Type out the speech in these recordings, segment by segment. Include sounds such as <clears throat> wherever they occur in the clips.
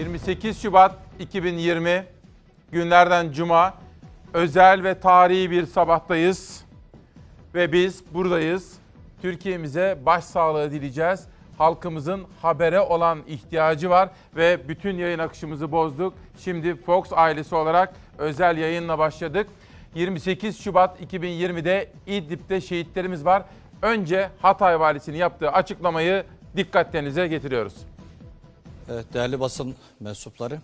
28 Şubat 2020 günlerden cuma özel ve tarihi bir sabahtayız ve biz buradayız. Türkiye'mize başsağlığı dileyeceğiz. Halkımızın habere olan ihtiyacı var ve bütün yayın akışımızı bozduk. Şimdi Fox ailesi olarak özel yayınla başladık. 28 Şubat 2020'de İdlib'de şehitlerimiz var. Önce Hatay Valisi'nin yaptığı açıklamayı dikkatlerinize getiriyoruz. Evet, değerli basın mensupları,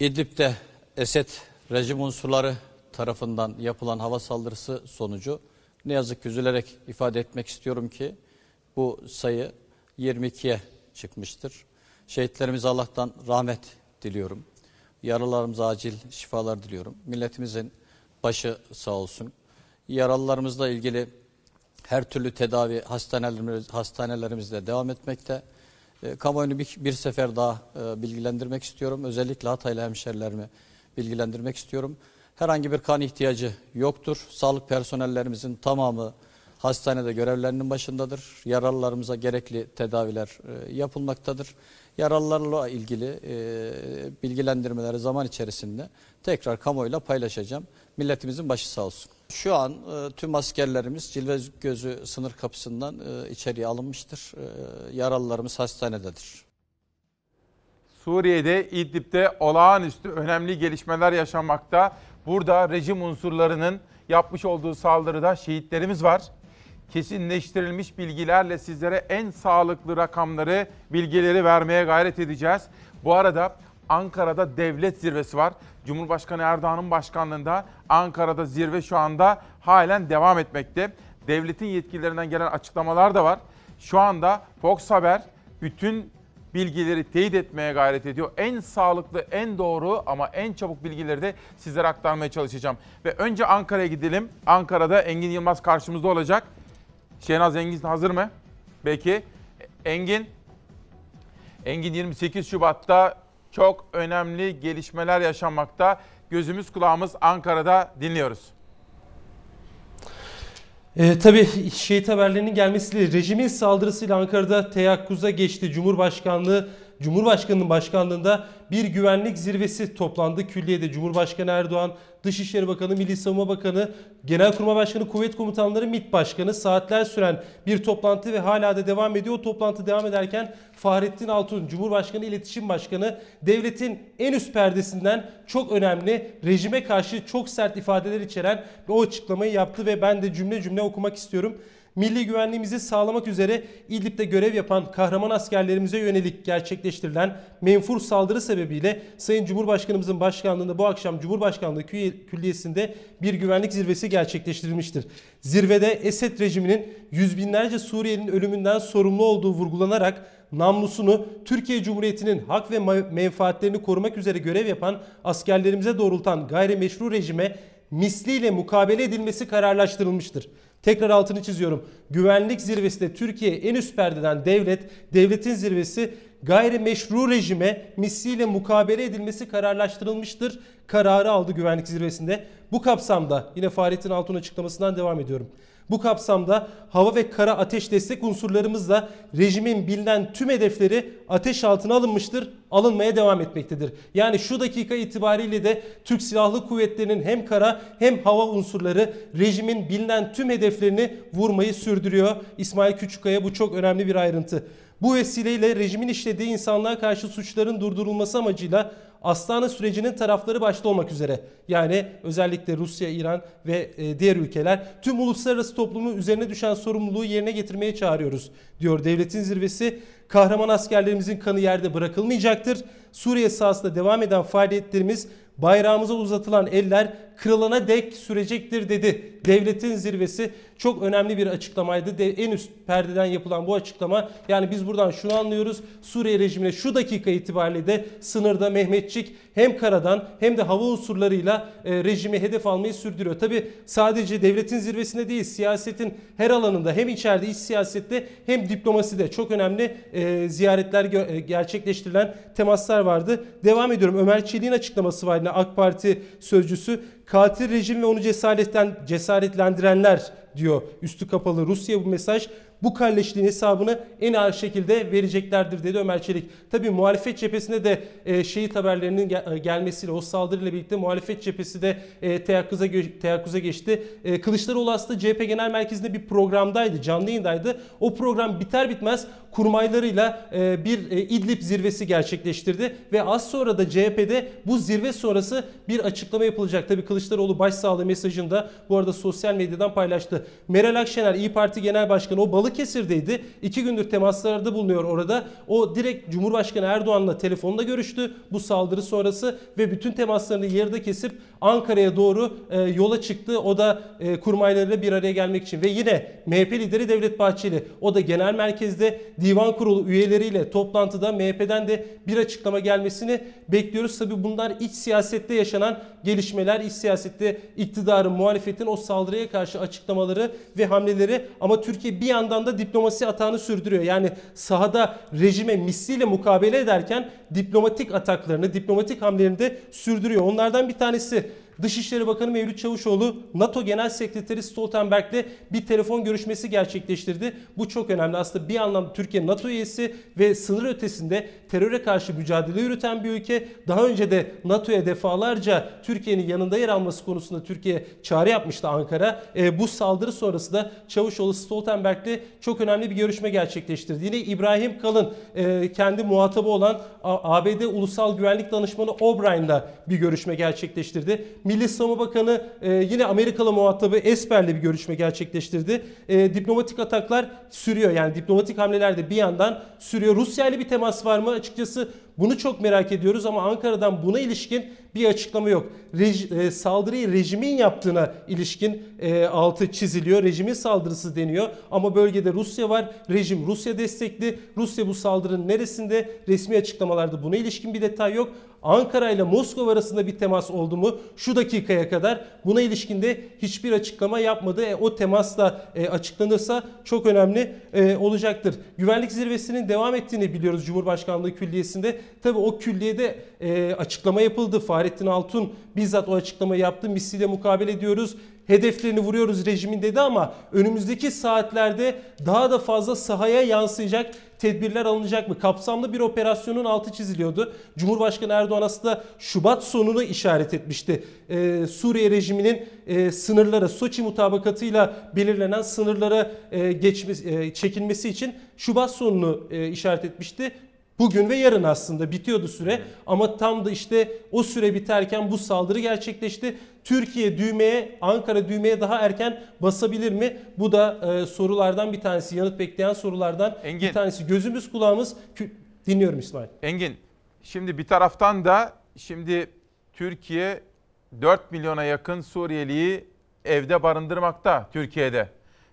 İdlib'de Esed rejim unsurları tarafından yapılan hava saldırısı sonucu ne yazık ki üzülerek ifade etmek istiyorum ki bu sayı 22'ye çıkmıştır. Şehitlerimize Allah'tan rahmet diliyorum. Yaralarımıza acil şifalar diliyorum. Milletimizin başı sağ olsun. Yaralılarımızla ilgili her türlü tedavi hastanelerimiz, hastanelerimizde devam etmekte. E, kamuoyunu bir, bir sefer daha e, bilgilendirmek istiyorum. Özellikle Hataylı hemşerilerimi bilgilendirmek istiyorum. Herhangi bir kan ihtiyacı yoktur. Sağlık personellerimizin tamamı hastanede görevlerinin başındadır. Yaralılarımıza gerekli tedaviler e, yapılmaktadır. Yaralılarla ilgili e, bilgilendirmeleri zaman içerisinde tekrar kamuoyuyla paylaşacağım. Milletimizin başı sağ olsun. Şu an e, tüm askerlerimiz Cilve Gözü sınır kapısından e, içeriye alınmıştır. E, yaralılarımız hastanededir. Suriye'de İdlib'de olağanüstü önemli gelişmeler yaşanmakta. Burada rejim unsurlarının yapmış olduğu saldırıda şehitlerimiz var. Kesinleştirilmiş bilgilerle sizlere en sağlıklı rakamları, bilgileri vermeye gayret edeceğiz. Bu arada Ankara'da devlet zirvesi var. Cumhurbaşkanı Erdoğan'ın başkanlığında Ankara'da zirve şu anda halen devam etmekte. Devletin yetkililerinden gelen açıklamalar da var. Şu anda Fox Haber bütün bilgileri teyit etmeye gayret ediyor. En sağlıklı, en doğru ama en çabuk bilgileri de sizlere aktarmaya çalışacağım. Ve önce Ankara'ya gidelim. Ankara'da Engin Yılmaz karşımızda olacak. Şenaz Engin hazır mı? Peki. Engin, Engin 28 Şubat'ta çok önemli gelişmeler yaşanmakta. Gözümüz kulağımız Ankara'da dinliyoruz. E, tabii şehit haberlerinin gelmesiyle rejimin saldırısıyla Ankara'da teyakkuza geçti. Cumhurbaşkanlığı Cumhurbaşkanı'nın başkanlığında bir güvenlik zirvesi toplandı. Külliye'de Cumhurbaşkanı Erdoğan, Dışişleri Bakanı, Milli Savunma Bakanı, Genelkurmay Başkanı, Kuvvet Komutanları, MİT Başkanı saatler süren bir toplantı ve hala da devam ediyor. O toplantı devam ederken Fahrettin Altun, Cumhurbaşkanı İletişim Başkanı, devletin en üst perdesinden çok önemli, rejime karşı çok sert ifadeler içeren o açıklamayı yaptı ve ben de cümle cümle okumak istiyorum milli güvenliğimizi sağlamak üzere İdlib'de görev yapan kahraman askerlerimize yönelik gerçekleştirilen menfur saldırı sebebiyle Sayın Cumhurbaşkanımızın başkanlığında bu akşam Cumhurbaşkanlığı Külliyesi'nde bir güvenlik zirvesi gerçekleştirilmiştir. Zirvede Esed rejiminin yüz binlerce Suriyelinin ölümünden sorumlu olduğu vurgulanarak namlusunu Türkiye Cumhuriyeti'nin hak ve menfaatlerini korumak üzere görev yapan askerlerimize doğrultan gayrimeşru rejime misliyle mukabele edilmesi kararlaştırılmıştır. Tekrar altını çiziyorum. Güvenlik zirvesinde Türkiye en üst perdeden devlet, devletin zirvesi gayrimeşru rejime misliyle mukabele edilmesi kararlaştırılmıştır. Kararı aldı güvenlik zirvesinde. Bu kapsamda yine Fahrettin Altun açıklamasından devam ediyorum. Bu kapsamda hava ve kara ateş destek unsurlarımızla rejimin bilinen tüm hedefleri ateş altına alınmıştır, alınmaya devam etmektedir. Yani şu dakika itibariyle de Türk Silahlı Kuvvetleri'nin hem kara hem hava unsurları rejimin bilinen tüm hedeflerini vurmayı sürdürüyor. İsmail Küçükkaya bu çok önemli bir ayrıntı. Bu vesileyle rejimin işlediği insanlığa karşı suçların durdurulması amacıyla Astana sürecinin tarafları başta olmak üzere yani özellikle Rusya, İran ve e, diğer ülkeler tüm uluslararası toplumun üzerine düşen sorumluluğu yerine getirmeye çağırıyoruz diyor devletin zirvesi. Kahraman askerlerimizin kanı yerde bırakılmayacaktır. Suriye sahasında devam eden faaliyetlerimiz bayrağımıza uzatılan eller kırılana dek sürecektir dedi. Devletin zirvesi çok önemli bir açıklamaydı. De, en üst perdeden yapılan bu açıklama yani biz buradan şunu anlıyoruz. Suriye rejimine şu dakika itibariyle de sınırda Mehmetçik hem karadan hem de hava unsurlarıyla e, rejimi hedef almayı sürdürüyor. Tabi sadece devletin zirvesinde değil siyasetin her alanında hem içeride iç siyasette hem diplomaside çok önemli e, ziyaretler e, gerçekleştirilen temaslar vardı. Devam ediyorum. Ömer Çelik'in açıklaması var yine AK Parti sözcüsü katil rejim ve onu cesaretten, cesaretlendirenler diyor üstü kapalı Rusya bu mesaj. Bu kalleşliğin hesabını en ağır şekilde vereceklerdir dedi Ömer Çelik. Tabii muhalefet cephesinde de e, şehit haberlerinin gel- e, gelmesiyle o saldırıyla birlikte muhalefet cephesi de e, teyakkuza, gö- teyakkuza geçti. E, Kılıçdaroğlu aslında CHP Genel Merkezi'nde bir programdaydı, canlı yayındaydı. O program biter bitmez kurmaylarıyla e, bir e, İdlib zirvesi gerçekleştirdi ve az sonra da CHP'de bu zirve sonrası bir açıklama yapılacak. Tabii Kılıçdaroğlu başsağlığı mesajını da bu arada sosyal medyadan paylaştı. Meral Akşener İyi Parti Genel Başkanı o Balıkesir'deydi. İki gündür temaslarda bulunuyor orada. O direkt Cumhurbaşkanı Erdoğan'la telefonda görüştü bu saldırı sonrası ve bütün temaslarını yarıda kesip Ankara'ya doğru e, yola çıktı. O da e, kurmaylarıyla bir araya gelmek için ve yine MHP lideri Devlet Bahçeli o da genel merkezde divan kurulu üyeleriyle toplantıda MHP'den de bir açıklama gelmesini bekliyoruz. Tabi bunlar iç siyasette yaşanan gelişmeler, iç siyasette iktidarın, muhalefetin o saldırıya karşı açıklamaları ve hamleleri ama Türkiye bir yandan da diplomasi atağını sürdürüyor. Yani sahada rejime misliyle mukabele ederken diplomatik ataklarını, diplomatik hamlelerini de sürdürüyor. Onlardan bir tanesi Dışişleri Bakanı Mevlüt Çavuşoğlu NATO Genel Sekreteri Stoltenberg'le bir telefon görüşmesi gerçekleştirdi. Bu çok önemli. Aslında bir anlamda Türkiye NATO üyesi ve sınır ötesinde teröre karşı mücadele yürüten bir ülke. Daha önce de NATO'ya defalarca Türkiye'nin yanında yer alması konusunda Türkiye çağrı yapmıştı Ankara. E, bu saldırı sonrası da Çavuşoğlu Stoltenberg'le çok önemli bir görüşme gerçekleştirdi. Yine İbrahim Kalın e, kendi muhatabı olan ABD Ulusal Güvenlik Danışmanı O'Brien'la bir görüşme gerçekleştirdi. Milli Savunma Bakanı e, yine Amerikalı muhatabı Esper'le bir görüşme gerçekleştirdi. E, diplomatik ataklar sürüyor. Yani diplomatik hamleler de bir yandan sürüyor. Rusya ile bir temas var mı? Açıkçası bunu çok merak ediyoruz ama Ankara'dan buna ilişkin bir açıklama yok. Rej- e, saldırıyı rejimin yaptığına ilişkin e, altı çiziliyor. Rejimin saldırısı deniyor ama bölgede Rusya var. Rejim Rusya destekli. Rusya bu saldırının neresinde? Resmi açıklamalarda buna ilişkin bir detay yok. Ankara ile Moskova arasında bir temas oldu mu şu dakikaya kadar buna ilişkin de hiçbir açıklama yapmadı. E, o temas da e, açıklanırsa çok önemli e, olacaktır. Güvenlik zirvesinin devam ettiğini biliyoruz Cumhurbaşkanlığı Külliyesi'nde. Tabii o külliyede e, açıklama yapıldı. Fahrettin Altun bizzat o açıklamayı yaptı. Misliyle mukabele ediyoruz hedeflerini vuruyoruz rejimin dedi ama önümüzdeki saatlerde daha da fazla sahaya yansıyacak tedbirler alınacak mı? Kapsamlı bir operasyonun altı çiziliyordu. Cumhurbaşkanı Erdoğan aslında Şubat sonunu işaret etmişti. Ee, Suriye rejiminin e, sınırlara, Soçi mutabakatıyla belirlenen sınırlara e, geçmesi, e, çekilmesi için Şubat sonunu e, işaret etmişti. Bugün ve yarın aslında bitiyordu süre ama tam da işte o süre biterken bu saldırı gerçekleşti. Türkiye düğmeye, Ankara düğmeye daha erken basabilir mi? Bu da e, sorulardan bir tanesi, yanıt bekleyen sorulardan Engin. bir tanesi. Gözümüz kulağımız dinliyorum İsmail. Engin, şimdi bir taraftan da şimdi Türkiye 4 milyona yakın Suriyeliyi evde barındırmakta Türkiye'de.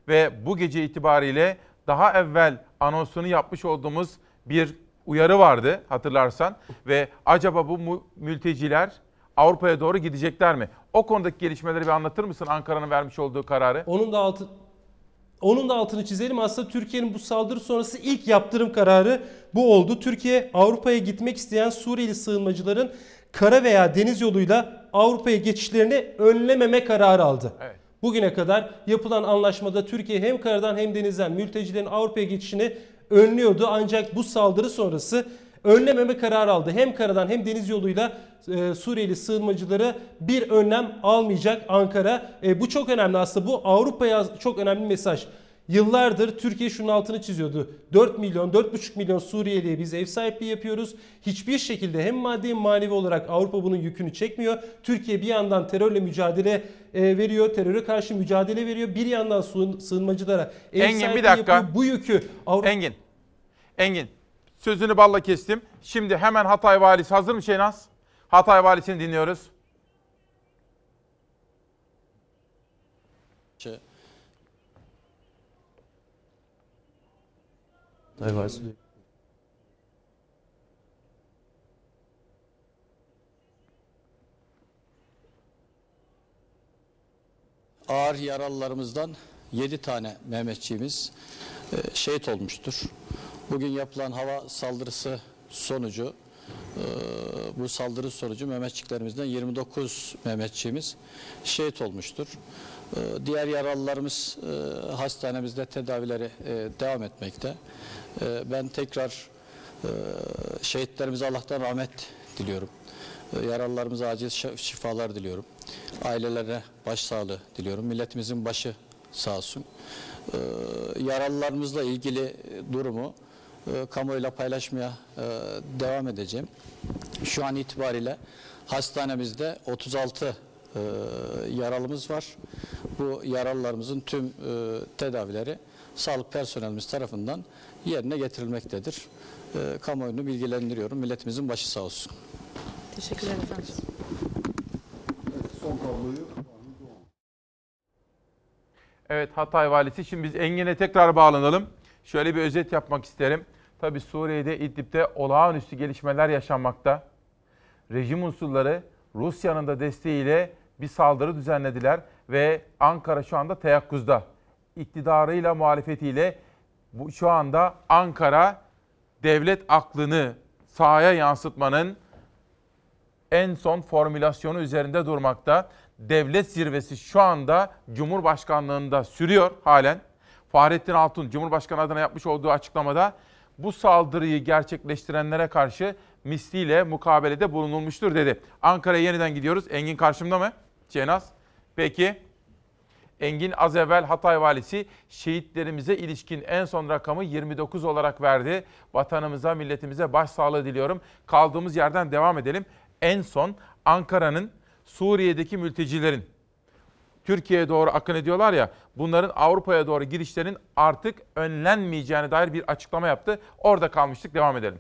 Ve bu gece itibariyle daha evvel anonsunu yapmış olduğumuz bir uyarı vardı hatırlarsan. Ve acaba bu mülteciler Avrupa'ya doğru gidecekler mi? O konudaki gelişmeleri bir anlatır mısın Ankara'nın vermiş olduğu kararı? Onun da altı onun da altını çizelim. Aslında Türkiye'nin bu saldırı sonrası ilk yaptırım kararı bu oldu. Türkiye Avrupa'ya gitmek isteyen Suriyeli sığınmacıların kara veya deniz yoluyla Avrupa'ya geçişlerini önlememe kararı aldı. Evet. Bugüne kadar yapılan anlaşmada Türkiye hem karadan hem denizden mültecilerin Avrupa'ya geçişini önlüyordu. Ancak bu saldırı sonrası önlememe kararı aldı. Hem karadan hem deniz yoluyla e, Suriyeli sığınmacıları bir önlem almayacak Ankara. E, bu çok önemli aslında. Bu Avrupa'ya çok önemli mesaj. Yıllardır Türkiye şunun altını çiziyordu. 4 milyon, 4,5 milyon Suriyeli'ye biz ev sahipliği yapıyoruz. Hiçbir şekilde hem maddi hem manevi olarak Avrupa bunun yükünü çekmiyor. Türkiye bir yandan terörle mücadele e, veriyor, teröre karşı mücadele veriyor. Bir yandan sığın- sığınmacılara ev Engin, bir sahipliği dakika. yapıyor. Bu yükü Avrupa... Engin, Engin sözünü balla kestim. Şimdi hemen Hatay Valisi hazır mı Şehnaz? Hatay Valisi'ni dinliyoruz. Şey, Ağır yaralılarımızdan 7 tane Mehmetçiğimiz e, şehit olmuştur. Bugün yapılan hava saldırısı sonucu Ee, bu saldırı sonucu Mehmetçiklerimizden 29 Mehmetçiğimiz şehit olmuştur. Ee, diğer yaralılarımız e, hastanemizde tedavileri e, devam etmekte. Ee, ben tekrar e, şehitlerimize Allah'tan rahmet diliyorum. Ee, Yaralılarımıza acil şi- şifalar diliyorum. Ailelerine başsağlığı diliyorum. Milletimizin başı sağ olsun. Ee, Yaralılarımızla ilgili durumu e, kamuoyuyla paylaşmaya e, devam edeceğim. Şu an itibariyle hastanemizde 36 e, yaralımız var. Bu yaralılarımızın tüm tedavileri sağlık personelimiz tarafından yerine getirilmektedir. E, kamuoyunu bilgilendiriyorum. Milletimizin başı sağ olsun. Teşekkürler efendim. Son tabloyu Evet Hatay valisi. Şimdi biz Engin'e tekrar bağlanalım. Şöyle bir özet yapmak isterim. Tabi Suriye'de İdlib'de olağanüstü gelişmeler yaşanmakta. Rejim unsurları Rusya'nın da desteğiyle bir saldırı düzenlediler ve Ankara şu anda teyakkuzda. İktidarıyla muhalefetiyle bu şu anda Ankara devlet aklını sahaya yansıtmanın en son formülasyonu üzerinde durmakta. Devlet zirvesi şu anda Cumhurbaşkanlığında sürüyor halen. Fahrettin Altun Cumhurbaşkanı adına yapmış olduğu açıklamada bu saldırıyı gerçekleştirenlere karşı misliyle mukabelede bulunulmuştur dedi. Ankara'ya yeniden gidiyoruz. Engin karşımda mı? Cenaz. Peki. Engin az evvel Hatay valisi şehitlerimize ilişkin en son rakamı 29 olarak verdi. Vatanımıza, milletimize başsağlığı diliyorum. Kaldığımız yerden devam edelim. En son Ankara'nın Suriye'deki mültecilerin Türkiye'ye doğru akın ediyorlar ya bunların Avrupa'ya doğru girişlerin artık önlenmeyeceğine dair bir açıklama yaptı. Orada kalmıştık devam edelim.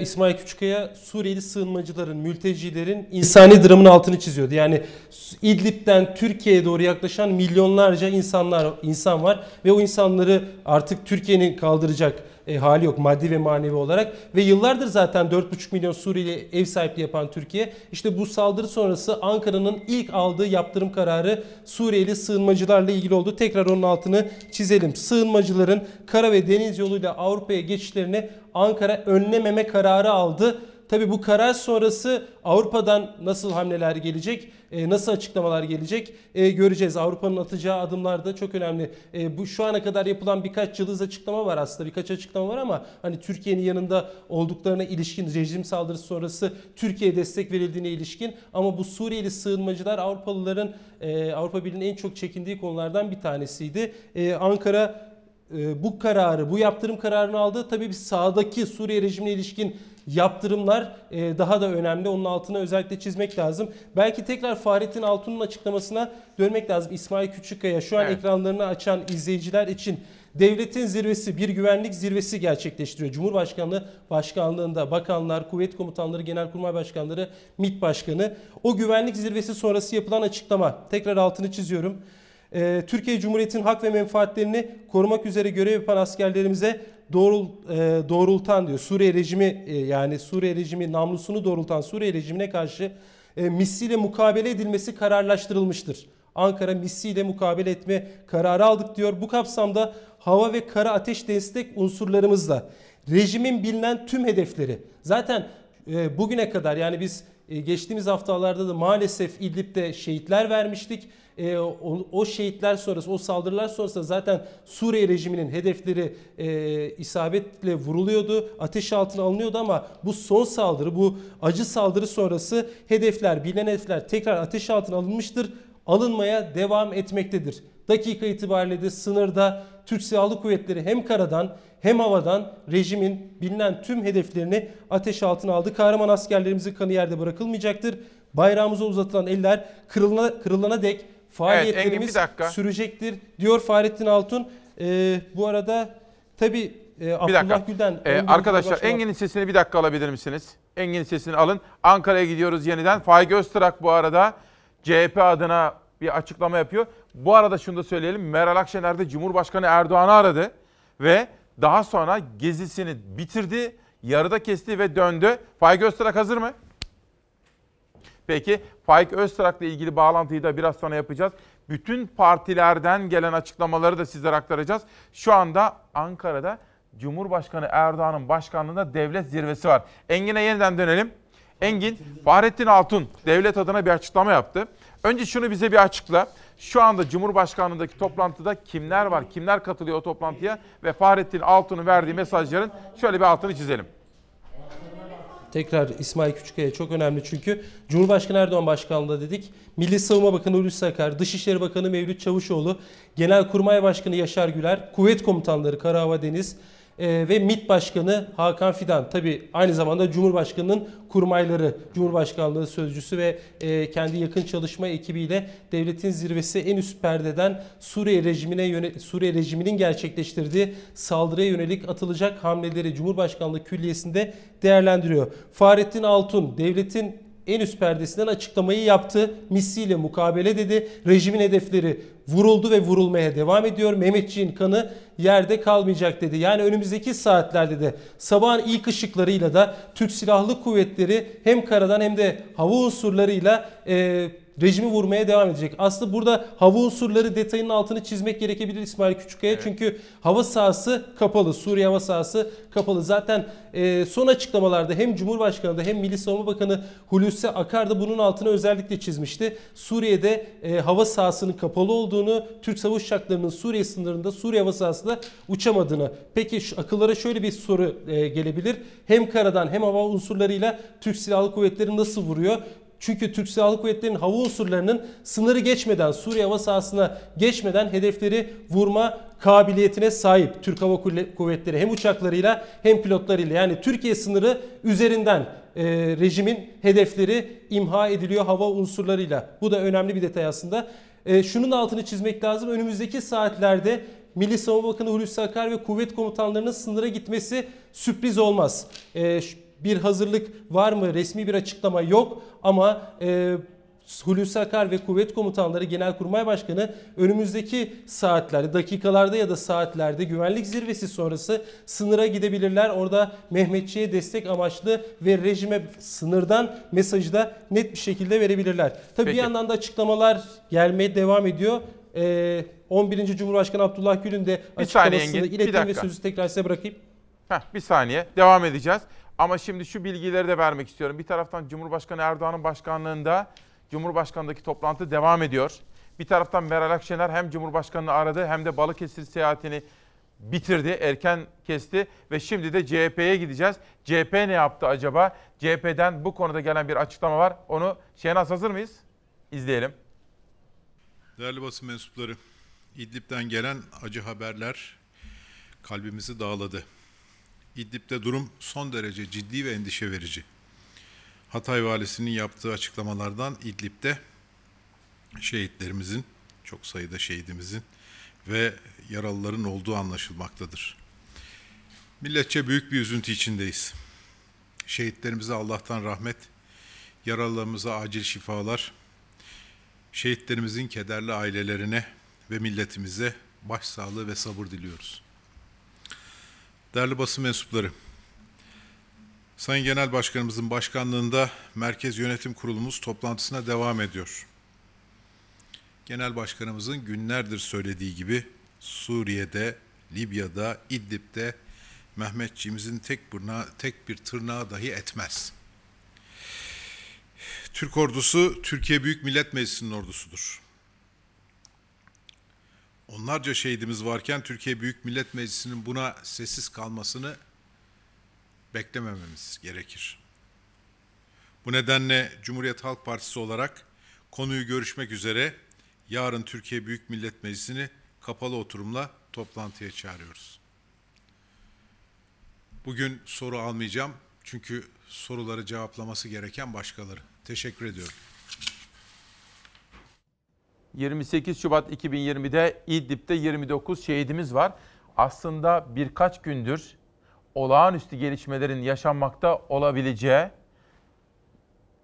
İsmail Küçükkaya Suriyeli sığınmacıların, mültecilerin insani dramın altını çiziyordu. Yani İdlib'den Türkiye'ye doğru yaklaşan milyonlarca insanlar insan var ve o insanları artık Türkiye'nin kaldıracak e, hali yok maddi ve manevi olarak ve yıllardır zaten 4,5 milyon Suriyeli ev sahipliği yapan Türkiye işte bu saldırı sonrası Ankara'nın ilk aldığı yaptırım kararı Suriyeli sığınmacılarla ilgili oldu. Tekrar onun altını çizelim. Sığınmacıların kara ve deniz yoluyla Avrupa'ya geçişlerini Ankara önlememe kararı aldı. Tabi bu karar sonrası Avrupa'dan nasıl hamleler gelecek, e, nasıl açıklamalar gelecek e, göreceğiz. Avrupa'nın atacağı adımlar da çok önemli. E, bu şu ana kadar yapılan birkaç yıldız açıklama var aslında, birkaç açıklama var ama hani Türkiye'nin yanında olduklarına ilişkin rejim saldırısı sonrası Türkiye'ye destek verildiğine ilişkin ama bu Suriyeli sığınmacılar Avrupalıların Avrupa Birliği'nin en çok çekindiği konulardan bir tanesiydi. Ankara bu kararı, bu yaptırım kararını aldı. Tabii biz sağdaki Suriye rejimine ilişkin yaptırımlar e, daha da önemli. Onun altına özellikle çizmek lazım. Belki tekrar Fahrettin Altun'un açıklamasına dönmek lazım. İsmail Küçükkaya şu an Evet. ekranlarını açan izleyiciler için devletin zirvesi, bir güvenlik zirvesi gerçekleştiriyor. Cumhurbaşkanlığı başkanlığında bakanlar, kuvvet komutanları, genelkurmay başkanları, MİT başkanı. O güvenlik zirvesi sonrası yapılan açıklama. Tekrar altını çiziyorum. Ee, Türkiye Cumhuriyeti'nin hak ve menfaatlerini korumak üzere görev yapan askerlerimize doğrul, e, doğrultan diyor. Suriye rejimi e, yani Suriye rejimi namlusunu doğrultan Suriye rejimine karşı e, misliyle mukabele edilmesi kararlaştırılmıştır. Ankara misliyle mukabele etme kararı aldık diyor. Bu kapsamda hava ve kara ateş destek unsurlarımızla rejimin bilinen tüm hedefleri zaten e, bugüne kadar yani biz e, geçtiğimiz haftalarda da maalesef İdlib'de şehitler vermiştik. E, o, o şehitler sonrası, o saldırılar sonrası zaten Suriye rejiminin hedefleri e, isabetle vuruluyordu, ateş altına alınıyordu ama bu son saldırı, bu acı saldırı sonrası hedefler, bilinen hedefler tekrar ateş altına alınmıştır, alınmaya devam etmektedir. Dakika itibariyle de sınırda Türk Silahlı Kuvvetleri hem karadan hem havadan rejimin bilinen tüm hedeflerini ateş altına aldı. Kahraman askerlerimizin kanı yerde bırakılmayacaktır. Bayrağımıza uzatılan eller kırılana, kırılana dek faaliyetlerimiz Engin, bir dakika. sürecektir diyor Fahrettin Altun. Ee, bu arada tabi Bir Abdullah. Gül'den bir arkadaşlar başlama- Engin'in sesini bir dakika alabilir misiniz? Engin'in sesini alın. Ankara'ya gidiyoruz yeniden. Faik Öztürk bu arada CHP adına bir açıklama yapıyor. Bu arada şunu da söyleyelim. Meral Akşener de Cumhurbaşkanı Erdoğan'ı aradı ve daha sonra gezisini bitirdi, yarıda kesti ve döndü. Faik Öztürk hazır mı? Peki Faik Öztürk'le ilgili bağlantıyı da biraz sonra yapacağız. Bütün partilerden gelen açıklamaları da sizlere aktaracağız. Şu anda Ankara'da Cumhurbaşkanı Erdoğan'ın başkanlığında devlet zirvesi var. Engin'e yeniden dönelim. Engin, Fahrettin Altun devlet adına bir açıklama yaptı. Önce şunu bize bir açıkla. Şu anda Cumhurbaşkanlığındaki toplantıda kimler var, kimler katılıyor o toplantıya ve Fahrettin Altun'un verdiği mesajların şöyle bir altını çizelim. Tekrar İsmail Küçükkaya çok önemli çünkü Cumhurbaşkanı Erdoğan başkanlığında dedik. Milli Savunma Bakanı Hulusi Akar, Dışişleri Bakanı Mevlüt Çavuşoğlu, Genelkurmay Başkanı Yaşar Güler, Kuvvet Komutanları Karahava Deniz e, ve MİT Başkanı Hakan Fidan. Tabi aynı zamanda Cumhurbaşkanı'nın kurmayları, Cumhurbaşkanlığı sözcüsü ve e, kendi yakın çalışma ekibiyle devletin zirvesi en üst perdeden Suriye rejimine yöne, Suriye rejiminin gerçekleştirdiği saldırıya yönelik atılacak hamleleri Cumhurbaşkanlığı Külliyesi'nde değerlendiriyor. Fahrettin Altun devletin en üst perdesinden açıklamayı yaptı. Misliyle mukabele dedi. Rejimin hedefleri vuruldu ve vurulmaya devam ediyor. Mehmetçiğin kanı yerde kalmayacak dedi. Yani önümüzdeki saatlerde de sabahın ilk ışıklarıyla da Türk Silahlı Kuvvetleri hem karadan hem de hava unsurlarıyla e, rejimi vurmaya devam edecek. Aslında burada hava unsurları detayının altını çizmek gerekebilir İsmail Küçükkaya. Çünkü hava sahası kapalı. Suriye hava sahası kapalı. Zaten e, son açıklamalarda hem Cumhurbaşkanı da hem Milli Savunma Bakanı Hulusi Akar da bunun altını özellikle çizmişti. Suriye'de e, hava sahasının kapalı olduğunu, Türk savaş uçaklarının Suriye sınırında Suriye hava sahasında uçamadığını. Peki şu akıllara şöyle bir soru e, gelebilir. Hem karadan hem hava unsurlarıyla Türk Silahlı Kuvvetleri nasıl vuruyor? Çünkü Türk Silahlı Kuvvetleri'nin hava unsurlarının sınırı geçmeden, Suriye hava sahasına geçmeden hedefleri vurma kabiliyetine sahip Türk Hava Kuvvetleri hem uçaklarıyla hem pilotlarıyla. Yani Türkiye sınırı üzerinden e, rejimin hedefleri imha ediliyor hava unsurlarıyla. Bu da önemli bir detay aslında. E, şunun altını çizmek lazım. Önümüzdeki saatlerde Milli Savunma Bakanı Hulusi Akar ve kuvvet komutanlarının sınıra gitmesi sürpriz olmaz. E, bir hazırlık var mı? Resmi bir açıklama yok ama e, Hulusi Akar ve kuvvet komutanları Genelkurmay Başkanı önümüzdeki saatlerde, dakikalarda ya da saatlerde güvenlik zirvesi sonrası sınıra gidebilirler. Orada Mehmetçi'ye destek amaçlı ve rejime sınırdan mesajı da net bir şekilde verebilirler. Tabii Peki. bir yandan da açıklamalar gelmeye devam ediyor. Ee, 11. Cumhurbaşkanı Abdullah Gül'ün de açıklamasını ilettim ve sözü tekrar size bırakayım. Heh, bir saniye devam edeceğiz. Ama şimdi şu bilgileri de vermek istiyorum. Bir taraftan Cumhurbaşkanı Erdoğan'ın başkanlığında Cumhurbaşkanı'ndaki toplantı devam ediyor. Bir taraftan Meral Akşener hem Cumhurbaşkanı'nı aradı hem de Balıkesir seyahatini bitirdi, erken kesti ve şimdi de CHP'ye gideceğiz. CHP ne yaptı acaba? CHP'den bu konuda gelen bir açıklama var. Onu Şehnaz hazır mıyız? İzleyelim. Değerli basın mensupları, İdlib'den gelen acı haberler kalbimizi dağladı. İdlib'de durum son derece ciddi ve endişe verici. Hatay valisinin yaptığı açıklamalardan İdlib'de şehitlerimizin, çok sayıda şehidimizin ve yaralıların olduğu anlaşılmaktadır. Milletçe büyük bir üzüntü içindeyiz. Şehitlerimize Allah'tan rahmet, yaralılarımıza acil şifalar, Şehitlerimizin kederli ailelerine ve milletimize başsağlığı ve sabır diliyoruz. Değerli basın mensupları, Sayın Genel Başkanımızın başkanlığında Merkez Yönetim Kurulumuz toplantısına devam ediyor. Genel Başkanımızın günlerdir söylediği gibi Suriye'de, Libya'da, İdlib'de Mehmetçiğimizin tek, burna, tek bir tırnağı dahi etmez.'' Türk ordusu Türkiye Büyük Millet Meclisi'nin ordusudur. Onlarca şehidimiz varken Türkiye Büyük Millet Meclisi'nin buna sessiz kalmasını beklemememiz gerekir. Bu nedenle Cumhuriyet Halk Partisi olarak konuyu görüşmek üzere yarın Türkiye Büyük Millet Meclisi'ni kapalı oturumla toplantıya çağırıyoruz. Bugün soru almayacağım çünkü soruları cevaplaması gereken başkaları. Teşekkür ediyorum. 28 Şubat 2020'de İdlib'de 29 şehidimiz var. Aslında birkaç gündür olağanüstü gelişmelerin yaşanmakta olabileceği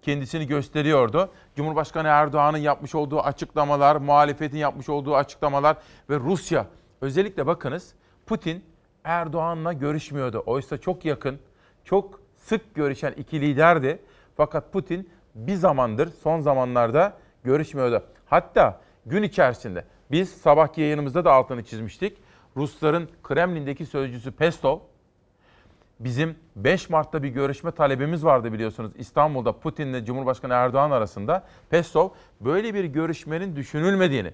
kendisini gösteriyordu. Cumhurbaşkanı Erdoğan'ın yapmış olduğu açıklamalar, muhalefetin yapmış olduğu açıklamalar ve Rusya özellikle bakınız Putin Erdoğan'la görüşmüyordu. Oysa çok yakın, çok sık görüşen iki liderdi. Fakat Putin bir zamandır, son zamanlarda görüşmüyordu. Hatta gün içerisinde biz sabahki yayınımızda da altını çizmiştik. Rusların Kremlin'deki sözcüsü Peskov bizim 5 Mart'ta bir görüşme talebimiz vardı biliyorsunuz İstanbul'da Putin'le Cumhurbaşkanı Erdoğan arasında. Peskov böyle bir görüşmenin düşünülmediğini,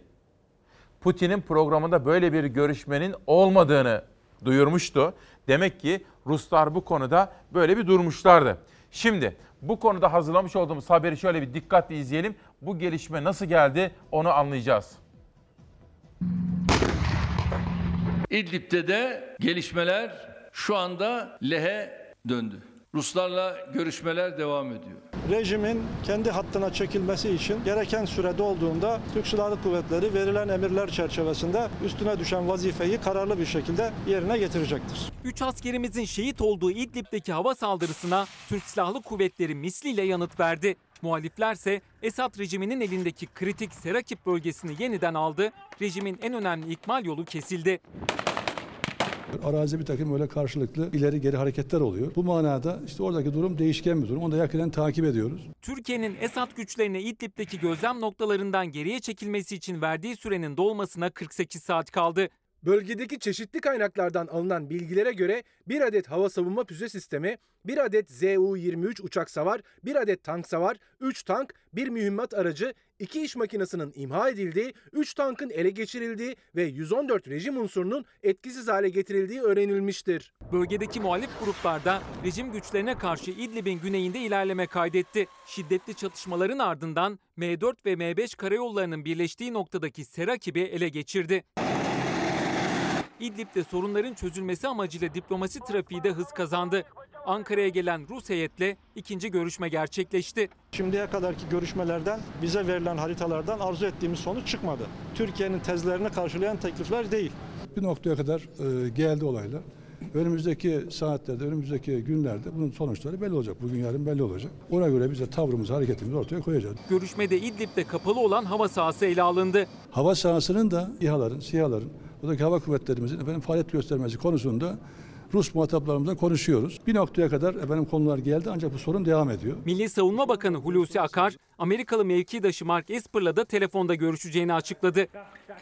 Putin'in programında böyle bir görüşmenin olmadığını duyurmuştu. Demek ki Ruslar bu konuda böyle bir durmuşlardı. Şimdi bu konuda hazırlamış olduğumuz haberi şöyle bir dikkatle izleyelim. Bu gelişme nasıl geldi onu anlayacağız. İdlib'de de gelişmeler şu anda lehe döndü. Ruslarla görüşmeler devam ediyor. rejimin kendi hattına çekilmesi için gereken sürede olduğunda Türk Silahlı Kuvvetleri verilen emirler çerçevesinde üstüne düşen vazifeyi kararlı bir şekilde yerine getirecektir. 3 askerimizin şehit olduğu İdlib'deki hava saldırısına Türk Silahlı Kuvvetleri misliyle yanıt verdi. Muhaliflerse Esad rejiminin elindeki kritik Serakip bölgesini yeniden aldı. Rejimin en önemli ikmal yolu kesildi. Arazide bir takım öyle karşılıklı ileri geri hareketler oluyor. Bu manada işte oradaki durum değişken bir durum. Onu da yakinen takip ediyoruz. Türkiye'nin Esad güçlerine İdlib'deki gözlem noktalarından geriye çekilmesi için verdiği sürenin dolmasına 48 saat kaldı. Bölgedeki çeşitli kaynaklardan alınan bilgilere göre bir adet hava savunma füze sistemi, bir adet ZU-23 uçak savar, bir adet tank savar, 3 tank, bir mühimmat aracı, 2 iş makinesinin imha edildiği, 3 tankın ele geçirildiği ve 114 rejim unsurunun etkisiz hale getirildiği öğrenilmiştir. Bölgedeki muhalif gruplarda rejim güçlerine karşı İdlib'in güneyinde ilerleme kaydetti. Şiddetli çatışmaların ardından M4 ve M5 karayollarının birleştiği noktadaki Serakib'i ele geçirdi. İdlib'de sorunların çözülmesi amacıyla diplomasi trafiği de hız kazandı. Ankara'ya gelen Rus heyetle ikinci görüşme gerçekleşti. Şimdiye kadarki görüşmelerden bize verilen haritalardan arzu ettiğimiz sonuç çıkmadı. Türkiye'nin tezlerini karşılayan teklifler değil. Bir noktaya kadar e, geldi olaylar. Önümüzdeki saatlerde, önümüzdeki günlerde bunun sonuçları belli olacak. Bugün yarın belli olacak. Ona göre biz de tavrımızı, hareketimizi ortaya koyacağız. Görüşmede İdlib'de kapalı olan hava sahası ele alındı. Hava sahasının da İHA'ların, SİHA'ların, buradaki hava kuvvetlerimizin efendim faaliyet göstermesi konusunda Rus muhataplarımızla konuşuyoruz. Bir noktaya kadar efendim konular geldi ancak bu sorun devam ediyor. Milli Savunma Bakanı Hulusi Akar, Amerikalı mevkidaşı Mark Esper'la da telefonda görüşeceğini açıkladı.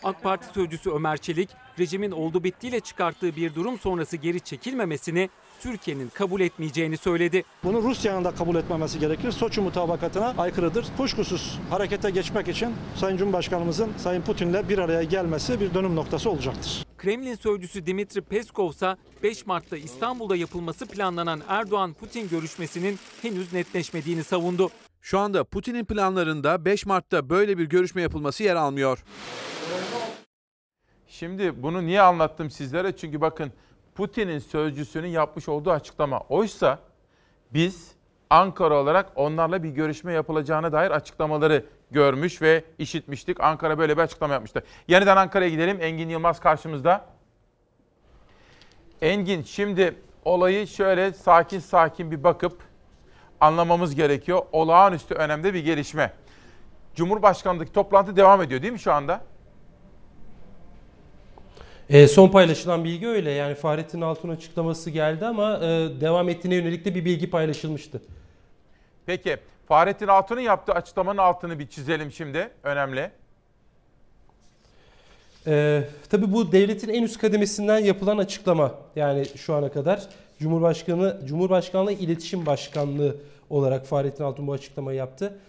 AK Parti sözcüsü Ömer Çelik, rejimin oldu bittiyle çıkarttığı bir durum sonrası geri çekilmemesini Türkiye'nin kabul etmeyeceğini söyledi. Bunu Rusya'nın da kabul etmemesi gerekir. Soçi mutabakatına aykırıdır. Kuşkusuz harekete geçmek için Sayın Cumhurbaşkanımızın Sayın Putin'le bir araya gelmesi bir dönüm noktası olacaktır. Kremlin sözcüsü Dimitri Peskov ise 5 Mart'ta İstanbul'da yapılması planlanan Erdoğan-Putin görüşmesinin henüz netleşmediğini savundu. Şu anda Putin'in planlarında 5 Mart'ta böyle bir görüşme yapılması yer almıyor. Şimdi bunu niye anlattım sizlere? Çünkü bakın Putin'in sözcüsünün yapmış olduğu açıklama. Oysa biz Ankara olarak onlarla bir görüşme yapılacağına dair açıklamaları görmüş ve işitmiştik. Ankara böyle bir açıklama yapmıştı. Yeniden Ankara'ya gidelim. Engin Yılmaz karşımızda. Engin şimdi olayı şöyle sakin sakin bir bakıp anlamamız gerekiyor. Olağanüstü önemli bir gelişme. Cumhurbaşkanlığı toplantı devam ediyor değil mi şu anda? E, son paylaşılan bilgi öyle. Yani Fahrettin Altun açıklaması geldi ama e, devam ettiğine yönelik de bir bilgi paylaşılmıştı. Peki Fahrettin Altun'un yaptığı açıklamanın altını bir çizelim şimdi. Önemli. Ee, tabii bu devletin en üst kademesinden yapılan açıklama. Yani şu ana kadar Cumhurbaşkanı Cumhurbaşkanlığı İletişim Başkanlığı olarak Fahrettin Altun bu açıklamayı yaptı.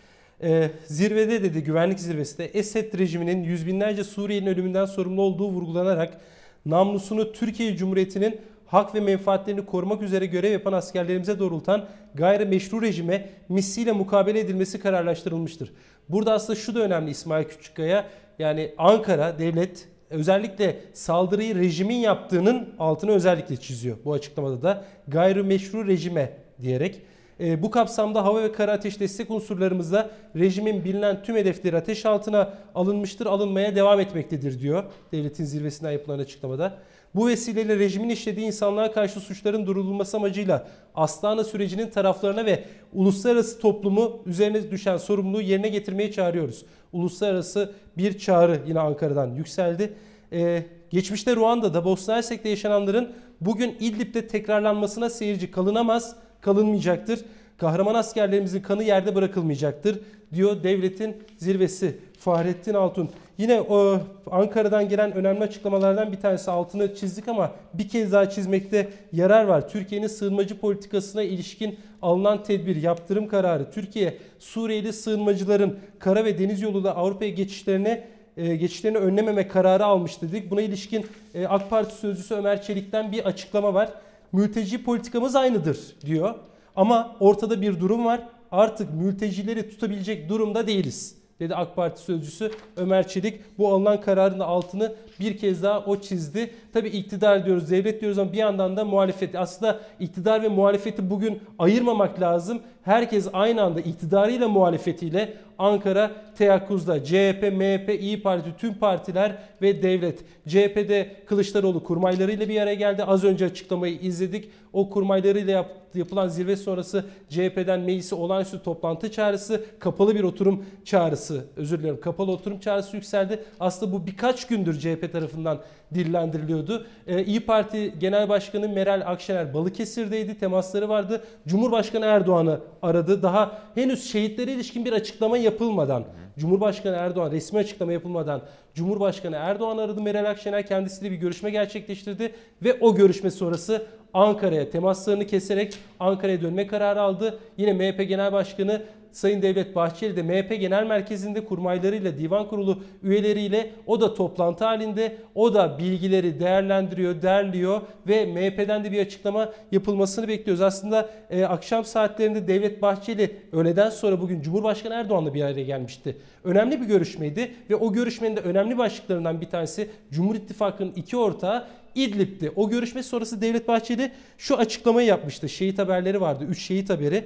Ee, zirvede dedi güvenlik zirvesinde Esed rejiminin yüz binlerce Suriyelinin ölümünden sorumlu olduğu vurgulanarak namlusunu Türkiye Cumhuriyeti'nin hak ve menfaatlerini korumak üzere görev yapan askerlerimize doğrultan gayrimeşru rejime misliyle mukabele edilmesi kararlaştırılmıştır. Burada aslında şu da önemli İsmail Küçükkaya. Yani Ankara devlet özellikle saldırıyı rejimin yaptığının altını özellikle çiziyor. Bu açıklamada da gayrimeşru rejime diyerek. E, bu kapsamda hava ve kara ateş destek unsurlarımızda rejimin bilinen tüm hedefleri ateş altına alınmıştır, alınmaya devam etmektedir diyor devletin zirvesinden yapılan açıklamada. Bu vesileyle rejimin işlediği insanlığa karşı suçların durulması amacıyla Astana sürecinin taraflarına ve uluslararası toplumu üzerine düşen sorumluluğu yerine getirmeye çağırıyoruz. Uluslararası bir çağrı yine Ankara'dan yükseldi. Ee, geçmişte Ruanda'da, Bosna Hersek'te yaşananların bugün İdlib'de tekrarlanmasına seyirci kalınamaz, kalınmayacaktır. Kahraman askerlerimizin kanı yerde bırakılmayacaktır diyor devletin zirvesi Fahrettin Altun. Yine o Ankara'dan gelen önemli açıklamalardan bir tanesi altını çizdik ama bir kez daha çizmekte yarar var. Türkiye'nin sığınmacı politikasına ilişkin alınan tedbir, yaptırım kararı, Türkiye Suriyeli sığınmacıların kara ve deniz yoluyla Avrupa'ya geçişlerine e, geçişlerini önlememe kararı almış dedik. Buna ilişkin e, AK Parti sözcüsü Ömer Çelik'ten bir açıklama var. Mülteci politikamız aynıdır diyor. Ama ortada bir durum var. Artık mültecileri tutabilecek durumda değiliz dedi AK Parti sözcüsü Ömer Çelik. Bu alınan kararın altını bir kez daha o çizdi. Tabi iktidar diyoruz, devlet diyoruz ama bir yandan da muhalefet. Aslında iktidar ve muhalefeti bugün ayırmamak lazım. Herkes aynı anda iktidarıyla muhalefetiyle Ankara teyakkuzda. CHP, MHP, İyi Parti, tüm partiler ve devlet. CHP'de Kılıçdaroğlu kurmaylarıyla bir araya geldi. Az önce açıklamayı izledik. O kurmaylarıyla yap, yapılan zirve sonrası CHP'den meclise olağanüstü toplantı çağrısı, kapalı bir oturum çağrısı, özür dilerim kapalı oturum çağrısı yükseldi. Aslında bu birkaç gündür CHP tarafından dillendiriliyordu. Ee, İyi Parti Genel Başkanı Meral Akşener Balıkesir'deydi. Temasları vardı. Cumhurbaşkanı Erdoğan'ı aradı. Daha henüz şehitlere ilişkin bir açıklama yapılmadan, Cumhurbaşkanı Erdoğan resmi açıklama yapılmadan Cumhurbaşkanı Erdoğan aradı. Meral Akşener kendisiyle bir görüşme gerçekleştirdi ve o görüşme sonrası Ankara'ya temaslarını keserek Ankara'ya dönme kararı aldı. Yine MHP Genel Başkanı Sayın Devlet Bahçeli de MHP Genel Merkezi'nde kurmaylarıyla, divan kurulu üyeleriyle o da toplantı halinde. O da bilgileri değerlendiriyor, derliyor ve MHP'den de bir açıklama yapılmasını bekliyoruz. Aslında e, akşam saatlerinde Devlet Bahçeli öğleden sonra bugün Cumhurbaşkanı Erdoğan'la bir araya gelmişti. Önemli bir görüşmeydi ve o görüşmenin de önemli başlıklarından bir tanesi Cumhur İttifakı'nın iki ortağı İdlib'ti. O görüşme sonrası Devlet Bahçeli şu açıklamayı yapmıştı. Şehit haberleri vardı. 3 şehit haberi.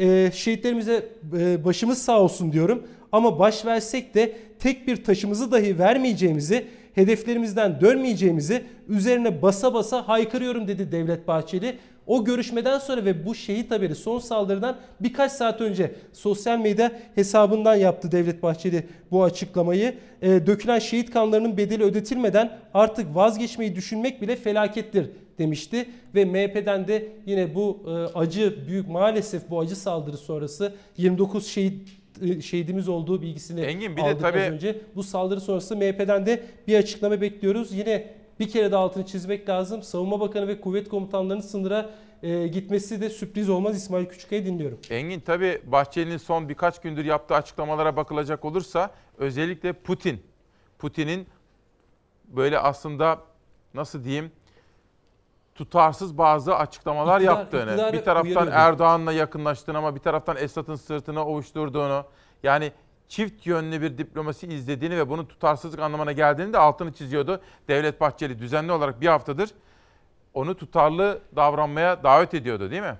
Ee, şehitlerimize e, başımız sağ olsun diyorum. Ama baş versek de tek bir taşımızı dahi vermeyeceğimizi, hedeflerimizden dönmeyeceğimizi üzerine basa basa haykırıyorum dedi Devlet Bahçeli. O görüşmeden sonra ve bu şehit haberi son saldırıdan birkaç saat önce sosyal medya hesabından yaptı Devlet Bahçeli bu açıklamayı. E, dökülen şehit kanlarının bedeli ödetilmeden artık vazgeçmeyi düşünmek bile felakettir demişti. Ve MHP'den de yine bu e, acı büyük maalesef bu acı saldırı sonrası 29 şehit e, şehidimiz olduğu bilgisini Engin, bir de aldık tabii- az önce. Bu saldırı sonrası MHP'den de bir açıklama bekliyoruz. Yine bir kere de altını çizmek lazım. Savunma Bakanı ve kuvvet komutanlarının sınıra e, gitmesi de sürpriz olmaz. İsmail Küçükkaya dinliyorum. Engin tabii Bahçeli'nin son birkaç gündür yaptığı açıklamalara bakılacak olursa özellikle Putin, Putin'in böyle aslında nasıl diyeyim tutarsız bazı açıklamalar İktidar- yaptığını, iktidarı bir taraftan uyarıyordu. Erdoğan'la yakınlaştığını ama bir taraftan Esad'ın sırtını ovuşturduğunu, yani çift yönlü bir diplomasi izlediğini ve bunun tutarsızlık anlamına geldiğini de altını çiziyordu. Devlet Bahçeli düzenli olarak bir haftadır onu tutarlı davranmaya davet ediyordu değil mi?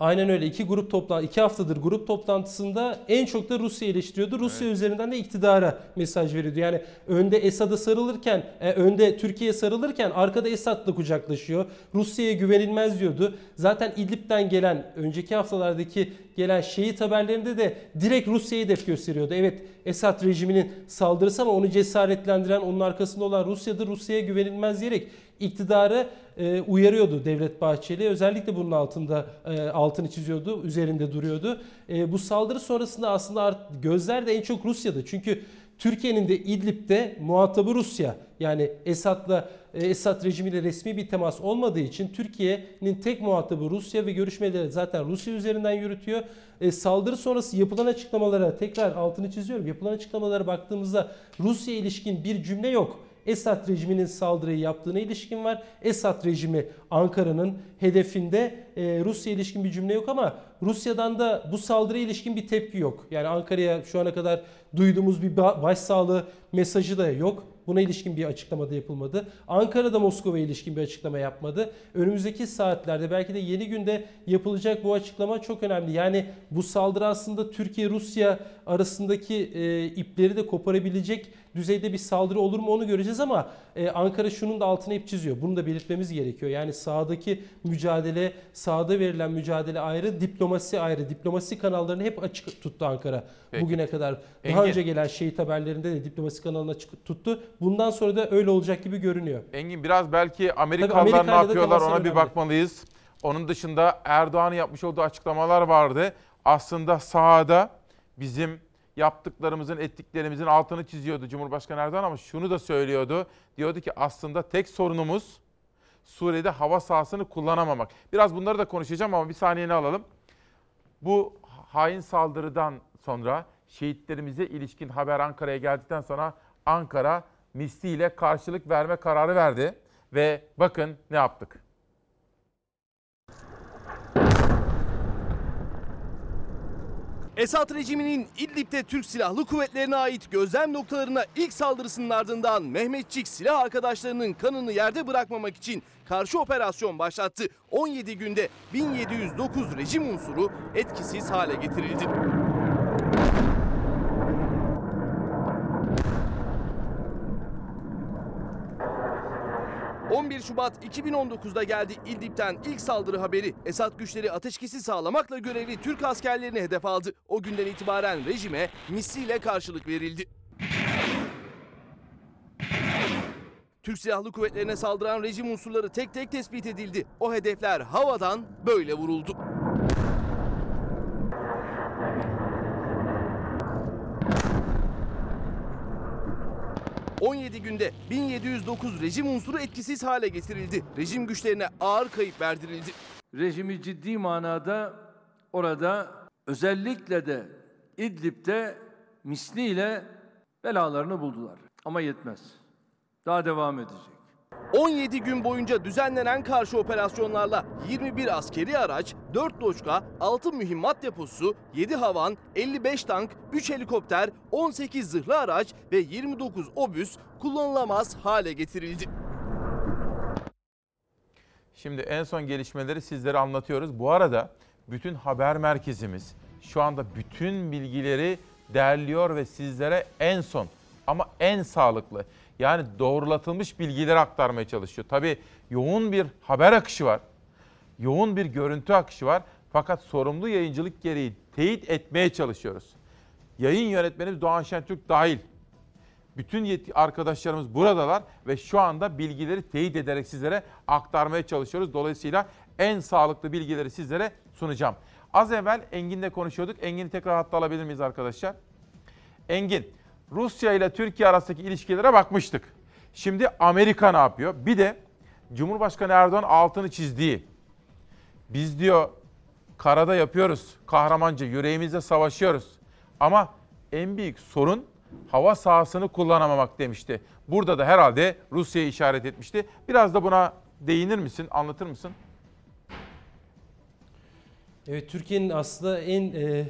Aynen öyle. İki grup toplan iki haftadır grup toplantısında en çok da Rusya eleştiriyordu. Rusya üzerinden de iktidara mesaj veriyordu. Yani önde Esad'a sarılırken, e, önde Türkiye'ye sarılırken arkada Esad'la kucaklaşıyor. Rusya'ya güvenilmez diyordu. Zaten İdlib'den gelen önceki haftalardaki gelen şehit haberlerinde de direkt Rusya'ya hedef gösteriyordu. Evet Esad rejiminin saldırısı ama onu cesaretlendiren onun arkasında olan Rusya'dır. Rusya'ya güvenilmez diyerek iktidarı e, uyarıyordu Devlet Bahçeli. Özellikle bunun altında e, altını çiziyordu, üzerinde duruyordu. E, bu saldırı sonrasında aslında gözler de en çok Rusya'da. Çünkü Türkiye'nin de İdlib'de muhatabı Rusya. Yani Esad'la e, Esad rejimiyle resmi bir temas olmadığı için Türkiye'nin tek muhatabı Rusya ve görüşmeleri zaten Rusya üzerinden yürütüyor. E, saldırı sonrası yapılan açıklamalara tekrar altını çiziyorum. Yapılan açıklamalara baktığımızda Rusya ilişkin bir cümle yok. Esad rejiminin saldırıyı yaptığına ilişkin var. Esad rejimi Ankara'nın hedefinde e, Rusya ilişkin bir cümle yok ama Rusya'dan da bu saldırıya ilişkin bir tepki yok. Yani Ankara'ya şu ana kadar duyduğumuz bir ba- başsağlığı mesajı da yok. Buna ilişkin bir açıklama da yapılmadı. Ankara'da Moskova'ya ilişkin bir açıklama yapmadı. Önümüzdeki saatlerde belki de yeni günde yapılacak bu açıklama çok önemli. Yani bu saldırı aslında Türkiye-Rusya arasındaki e, ipleri de koparabilecek düzeyde bir saldırı olur mu onu göreceğiz ama e, Ankara şunun da altına ip çiziyor. Bunu da belirtmemiz gerekiyor. Yani sahadaki mücadele, sahada verilen mücadele ayrı, diplomasi ayrı. Diplomasi kanallarını hep açık tuttu Ankara Peki. bugüne kadar. Daha Engin. önce gelen şehit haberlerinde de diplomasi kanalını açık tuttu. Bundan sonra da öyle olacak gibi görünüyor. Engin biraz belki Amerikalılar ne yapıyorlar ona bir bakmalıyız. Onun dışında Erdoğan'ın yapmış olduğu açıklamalar vardı. Aslında sahada bizim yaptıklarımızın, ettiklerimizin altını çiziyordu Cumhurbaşkanı Erdoğan ama şunu da söylüyordu. Diyordu ki aslında tek sorunumuz Suriye'de hava sahasını kullanamamak. Biraz bunları da konuşacağım ama bir saniyeni alalım. Bu hain saldırıdan sonra şehitlerimize ilişkin haber Ankara'ya geldikten sonra Ankara misliyle karşılık verme kararı verdi. Ve bakın ne yaptık. Esad rejiminin İdlib'de Türk Silahlı Kuvvetlerine ait gözlem noktalarına ilk saldırısının ardından Mehmetçik silah arkadaşlarının kanını yerde bırakmamak için karşı operasyon başlattı. 17 günde 1709 rejim unsuru etkisiz hale getirildi. 11 Şubat 2019'da geldi İdlib'den ilk saldırı haberi. Esad güçleri ateşkesi sağlamakla görevli Türk askerlerini hedef aldı. O günden itibaren rejime misliyle karşılık verildi. Türk Silahlı Kuvvetlerine saldıran rejim unsurları tek tek tespit edildi. O hedefler havadan böyle vuruldu. ...17 günde 1709 rejim unsuru etkisiz hale getirildi. Rejim güçlerine ağır kayıp verdirildi. Rejimi ciddi manada orada özellikle de İdlib'de misliyle belalarını buldular. Ama yetmez. Daha devam edecek. 17 gün boyunca düzenlenen karşı operasyonlarla 21 askeri araç, 4 doçka, 6 mühimmat deposu, 7 havan, 55 tank, 3 helikopter, 18 zırhlı araç ve 29 obüs kullanılamaz hale getirildi. Şimdi en son gelişmeleri sizlere anlatıyoruz. Bu arada bütün haber merkezimiz şu anda bütün bilgileri derliyor ve sizlere en son ama en sağlıklı yani doğrulatılmış bilgileri aktarmaya çalışıyor. Tabii yoğun bir haber akışı var. Yoğun bir görüntü akışı var. Fakat sorumlu yayıncılık gereği teyit etmeye çalışıyoruz. Yayın yönetmenimiz Doğan Şentürk dahil. Bütün arkadaşlarımız buradalar ve şu anda bilgileri teyit ederek sizlere aktarmaya çalışıyoruz. Dolayısıyla en sağlıklı bilgileri sizlere sunacağım. Az evvel Engin'le konuşuyorduk. Engin'i tekrar hatta alabilir miyiz arkadaşlar? Engin, Rusya ile Türkiye arasındaki ilişkilere bakmıştık. Şimdi Amerika ne yapıyor? Bir de Cumhurbaşkanı Erdoğan altını çizdiği. Biz diyor karada yapıyoruz kahramanca yüreğimizle savaşıyoruz. Ama en büyük sorun hava sahasını kullanamamak demişti. Burada da herhalde Rusya'yı işaret etmişti. Biraz da buna değinir misin, anlatır mısın? Evet Türkiye'nin aslında en e,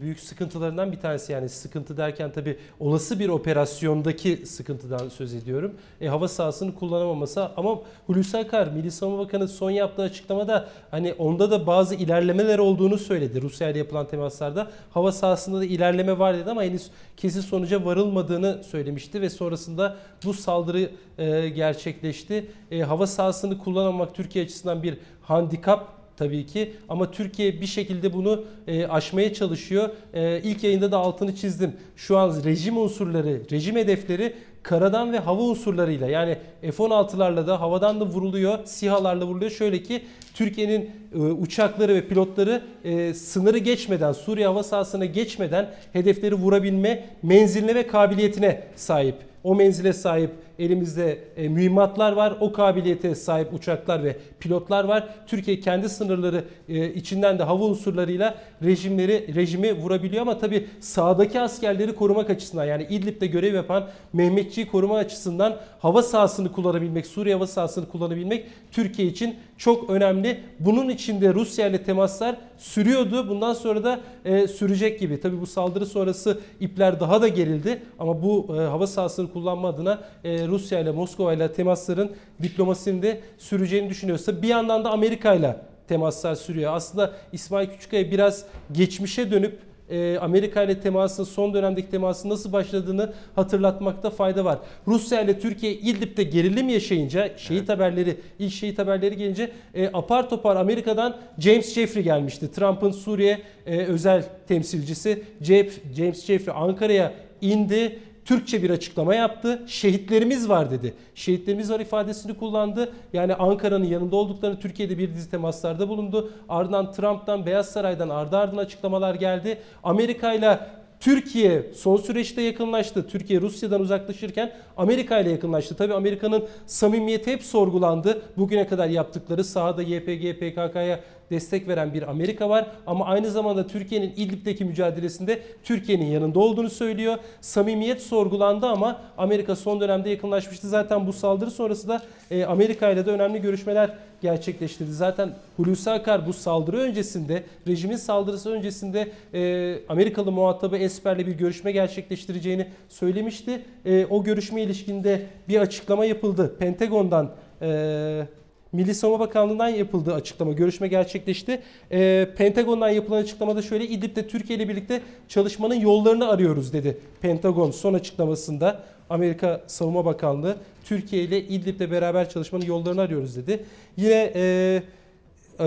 büyük sıkıntılarından bir tanesi yani sıkıntı derken tabii olası bir operasyondaki sıkıntıdan söz ediyorum. E, hava sahasını kullanamaması ama Hulusi Akar Milli Savunma Bakanı son yaptığı açıklamada hani onda da bazı ilerlemeler olduğunu söyledi. Rusya ile yapılan temaslarda hava sahasında da ilerleme var dedi ama henüz kesin sonuca varılmadığını söylemişti ve sonrasında bu saldırı e, gerçekleşti. E, hava sahasını kullanamamak Türkiye açısından bir handikap tabii ki ama Türkiye bir şekilde bunu e, aşmaya çalışıyor. E, ilk yayında da altını çizdim. Şu an rejim unsurları, rejim hedefleri karadan ve hava unsurlarıyla yani F-16'larla da havadan da vuruluyor, SİHA'larla vuruluyor. Şöyle ki Türkiye'nin e, uçakları ve pilotları e, sınırı geçmeden, Suriye hava sahasına geçmeden hedefleri vurabilme menziline ve kabiliyetine sahip. O menzile sahip elimizde e, mühimmatlar var. O kabiliyete sahip uçaklar ve pilotlar var. Türkiye kendi sınırları e, içinden de hava unsurlarıyla rejimleri rejimi vurabiliyor ama tabii sağdaki askerleri korumak açısından yani İdlib'de görev yapan Mehmetçiği koruma açısından hava sahasını kullanabilmek, Suriye hava sahasını kullanabilmek Türkiye için çok önemli. Bunun içinde Rusya ile temaslar sürüyordu. Bundan sonra da e, sürecek gibi. Tabii bu saldırı sonrası ipler daha da gerildi ama bu e, hava sahasını kullanma adına e, Rusya ile Moskova ile temasların diplomasinin de süreceğini düşünüyorsa bir yandan da Amerika ile temaslar sürüyor. Aslında İsmail Küçükkaya biraz geçmişe dönüp e, Amerika ile temasın son dönemdeki temasın nasıl başladığını hatırlatmakta fayda var. Rusya ile Türkiye İdlib'de gerilim yaşayınca şehit haberleri ilk şehit haberleri gelince e, apar topar Amerika'dan James Jeffrey gelmişti. Trump'ın Suriye e, özel temsilcisi Jeff, James Jeffrey Ankara'ya indi. Türkçe bir açıklama yaptı. Şehitlerimiz var dedi. Şehitlerimiz var ifadesini kullandı. Yani Ankara'nın yanında olduklarını Türkiye'de bir dizi temaslarda bulundu. Ardından Trump'tan, Beyaz Saray'dan ardı ardına açıklamalar geldi. Amerika ile Türkiye son süreçte yakınlaştı. Türkiye Rusya'dan uzaklaşırken Amerika ile yakınlaştı. Tabii Amerika'nın samimiyeti hep sorgulandı. Bugüne kadar yaptıkları sahada YPG, PKK'ya destek veren bir Amerika var ama aynı zamanda Türkiye'nin İdlib'deki mücadelesinde Türkiye'nin yanında olduğunu söylüyor. Samimiyet sorgulandı ama Amerika son dönemde yakınlaşmıştı. Zaten bu saldırı sonrası da e, Amerika ile de önemli görüşmeler gerçekleştirdi. Zaten Hulusi Akar bu saldırı öncesinde, rejimin saldırısı öncesinde e, Amerikalı muhatabı Esper'le bir görüşme gerçekleştireceğini söylemişti. E, o görüşme ilişkinde bir açıklama yapıldı. Pentagon'dan e, Milli Savunma Bakanlığı'ndan yapıldığı açıklama, görüşme gerçekleşti. E, Pentagon'dan yapılan açıklamada şöyle, İdlib'de Türkiye ile birlikte çalışmanın yollarını arıyoruz dedi. Pentagon son açıklamasında Amerika Savunma Bakanlığı Türkiye ile İdlib'de beraber çalışmanın yollarını arıyoruz dedi. Yine e,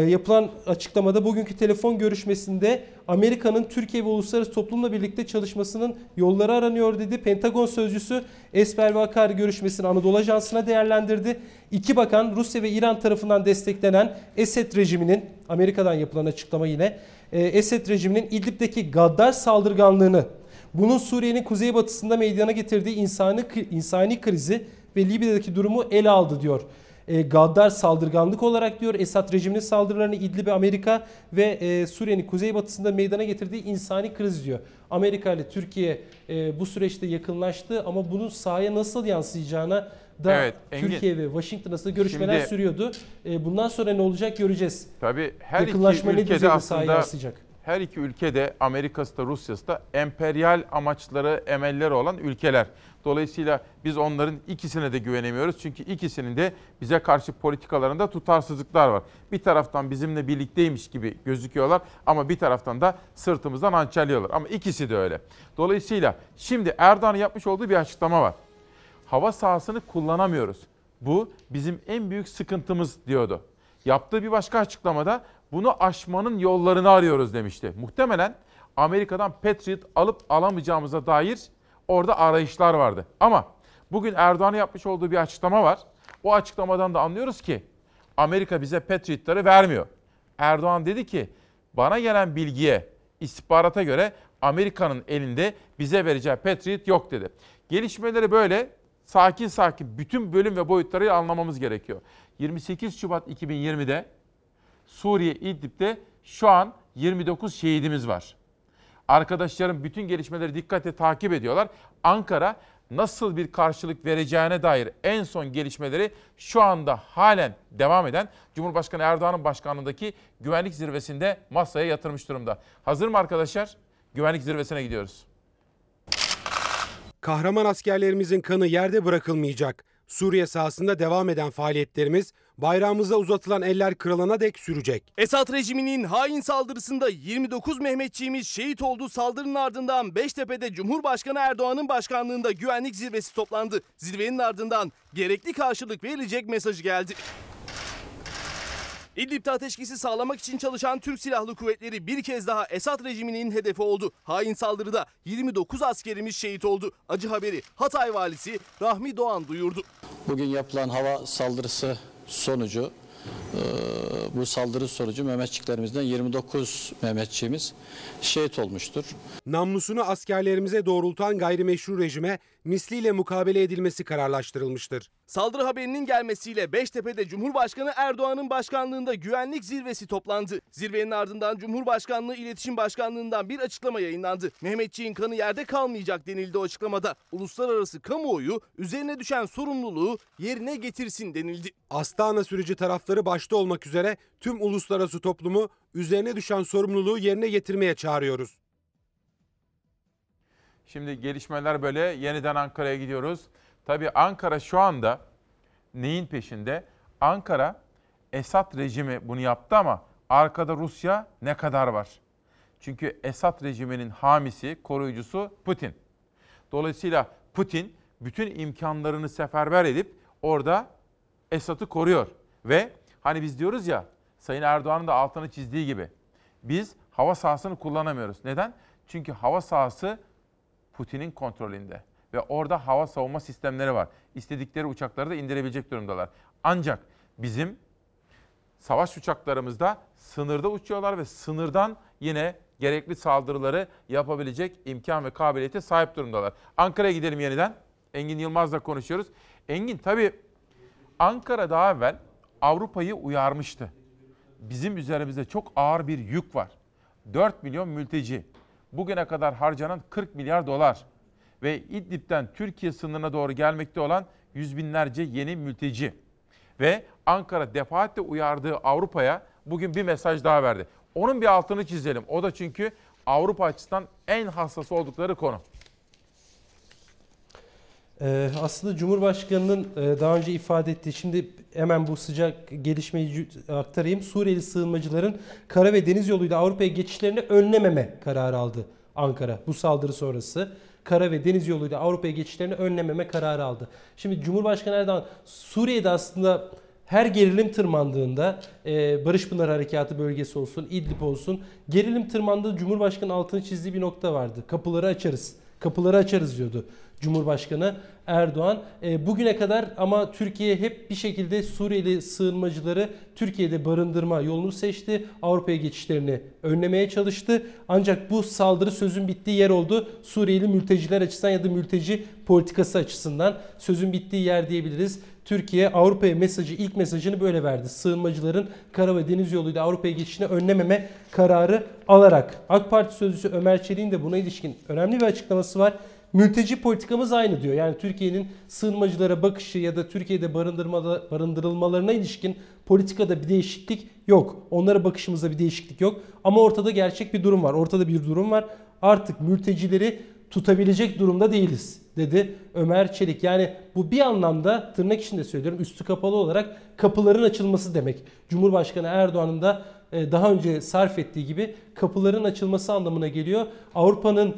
yapılan açıklamada bugünkü telefon görüşmesinde Amerika'nın Türkiye ve uluslararası toplumla birlikte çalışmasının yolları aranıyor dedi. Pentagon sözcüsü Esper ve Akar görüşmesini Anadolu Ajansı'na değerlendirdi. İki bakan Rusya ve İran tarafından desteklenen Esed rejiminin Amerika'dan yapılan açıklama yine e, Esed rejiminin İdlib'deki gaddar saldırganlığını bunun Suriye'nin kuzeybatısında meydana getirdiği insani, insani krizi ve Libya'daki durumu ele aldı diyor e, gaddar saldırganlık olarak diyor Esad rejiminin saldırılarını İdlib'e Amerika ve e, Suriye'nin kuzeybatısında meydana getirdiği insani kriz diyor. Amerika ile Türkiye e, bu süreçte yakınlaştı ama bunun sahaya nasıl yansıyacağına da Evet, Engin. Türkiye ve Washington arasında görüşmeler Şimdi- sürüyordu. E, bundan sonra ne olacak göreceğiz. Tabii her iki Yakınlaşma ne ülkede aslında her iki ülkede Amerika'sı da Rusya'sı da emperyal amaçları, emelleri olan ülkeler. Dolayısıyla biz onların ikisine de güvenemiyoruz. Çünkü ikisinin de bize karşı politikalarında tutarsızlıklar var. Bir taraftan bizimle birlikteymiş gibi gözüküyorlar ama bir taraftan da sırtımızdan hançerliyorlar. Ama ikisi de öyle. Dolayısıyla şimdi Erdoğan'ın yapmış olduğu bir açıklama var. Hava sahasını kullanamıyoruz. Bu bizim en büyük sıkıntımız diyordu. Yaptığı bir başka açıklamada bunu aşmanın yollarını arıyoruz demişti. Muhtemelen Amerika'dan Patriot alıp alamayacağımıza dair orada arayışlar vardı. Ama bugün Erdoğan'ın yapmış olduğu bir açıklama var. O açıklamadan da anlıyoruz ki Amerika bize Patriot'ları vermiyor. Erdoğan dedi ki bana gelen bilgiye, istihbarata göre Amerika'nın elinde bize vereceği Patriot yok dedi. Gelişmeleri böyle sakin sakin bütün bölüm ve boyutlarıyla anlamamız gerekiyor. 28 Şubat 2020'de Suriye İdlib'de şu an 29 şehidimiz var. Arkadaşlarım bütün gelişmeleri dikkatle takip ediyorlar. Ankara nasıl bir karşılık vereceğine dair en son gelişmeleri şu anda halen devam eden Cumhurbaşkanı Erdoğan'ın başkanlığındaki güvenlik zirvesinde masaya yatırmış durumda. Hazır mı arkadaşlar? Güvenlik zirvesine gidiyoruz. Kahraman askerlerimizin kanı yerde bırakılmayacak. Suriye sahasında devam eden faaliyetlerimiz bayrağımıza uzatılan eller kırılana dek sürecek. Esad rejiminin hain saldırısında 29 Mehmetçiğimiz şehit oldu. Saldırının ardından Beştepe'de Cumhurbaşkanı Erdoğan'ın başkanlığında güvenlik zirvesi toplandı. Zirvenin ardından gerekli karşılık verilecek mesajı geldi. İdlib'de ateşkesi sağlamak için çalışan Türk Silahlı Kuvvetleri bir kez daha Esad rejiminin hedefi oldu. Hain saldırıda 29 askerimiz şehit oldu. Acı haberi Hatay valisi Rahmi Doğan duyurdu. Bugün yapılan hava saldırısı sonucu e, bu saldırı sonucu Mehmetçiklerimizden 29 Mehmetçiğimiz şehit olmuştur. Namlusunu askerlerimize doğrultan gayrimeşru rejime misliyle mukabele edilmesi kararlaştırılmıştır. Saldırı haberinin gelmesiyle Beştepe'de Cumhurbaşkanı Erdoğan'ın başkanlığında güvenlik zirvesi toplandı. Zirvenin ardından Cumhurbaşkanlığı İletişim Başkanlığı'ndan bir açıklama yayınlandı. Mehmetçiğin kanı yerde kalmayacak denildi o açıklamada. Uluslararası kamuoyu üzerine düşen sorumluluğu yerine getirsin denildi. Astana süreci tarafları başta olmak üzere tüm uluslararası toplumu üzerine düşen sorumluluğu yerine getirmeye çağırıyoruz. Şimdi gelişmeler böyle yeniden Ankara'ya gidiyoruz. Tabii Ankara şu anda neyin peşinde? Ankara Esad rejimi bunu yaptı ama arkada Rusya ne kadar var? Çünkü Esad rejiminin hamisi, koruyucusu Putin. Dolayısıyla Putin bütün imkanlarını seferber edip orada Esad'ı koruyor. Ve hani biz diyoruz ya Sayın Erdoğan'ın da altını çizdiği gibi biz hava sahasını kullanamıyoruz. Neden? Çünkü hava sahası Putin'in kontrolünde ve orada hava savunma sistemleri var. İstedikleri uçakları da indirebilecek durumdalar. Ancak bizim savaş uçaklarımızda sınırda uçuyorlar ve sınırdan yine gerekli saldırıları yapabilecek imkan ve kabiliyete sahip durumdalar. Ankara'ya gidelim yeniden. Engin Yılmaz'la konuşuyoruz. Engin tabii Ankara daha evvel Avrupa'yı uyarmıştı. Bizim üzerimizde çok ağır bir yük var. 4 milyon mülteci. Bugüne kadar harcanan 40 milyar dolar. Ve İdlib'den Türkiye sınırına doğru gelmekte olan yüz binlerce yeni mülteci. Ve Ankara defaatle uyardığı Avrupa'ya bugün bir mesaj daha verdi. Onun bir altını çizelim. O da çünkü Avrupa açısından en hassas oldukları konu. Ee, aslında Cumhurbaşkanı'nın e, daha önce ifade ettiği, şimdi hemen bu sıcak gelişmeyi aktarayım. Suriyeli sığınmacıların kara ve deniz yoluyla Avrupa'ya geçişlerini önlememe kararı aldı Ankara bu saldırı sonrası. Kara ve deniz yoluyla Avrupa'ya geçişlerini önlememe kararı aldı. Şimdi Cumhurbaşkanı Erdoğan Suriye'de aslında her gerilim tırmandığında e, Barış Pınar Harekatı bölgesi olsun, İdlib olsun gerilim tırmandığı Cumhurbaşkanı altını çizdiği bir nokta vardı. Kapıları açarız. Kapıları açarız diyordu. Cumhurbaşkanı Erdoğan. E, bugüne kadar ama Türkiye hep bir şekilde Suriyeli sığınmacıları Türkiye'de barındırma yolunu seçti. Avrupa'ya geçişlerini önlemeye çalıştı. Ancak bu saldırı sözün bittiği yer oldu. Suriyeli mülteciler açısından ya da mülteci politikası açısından sözün bittiği yer diyebiliriz. Türkiye Avrupa'ya mesajı ilk mesajını böyle verdi. Sığınmacıların kara ve deniz yoluyla Avrupa'ya geçişini önlememe kararı alarak. AK Parti sözcüsü Ömer Çelik'in de buna ilişkin önemli bir açıklaması var. Mülteci politikamız aynı diyor. Yani Türkiye'nin sığınmacılara bakışı ya da Türkiye'de barındırılmalarına ilişkin politikada bir değişiklik yok. Onlara bakışımızda bir değişiklik yok. Ama ortada gerçek bir durum var. Ortada bir durum var. Artık mültecileri tutabilecek durumda değiliz dedi Ömer Çelik. Yani bu bir anlamda tırnak içinde söylüyorum üstü kapalı olarak kapıların açılması demek. Cumhurbaşkanı Erdoğan'ın da e, daha önce sarf ettiği gibi kapıların açılması anlamına geliyor. Avrupa'nın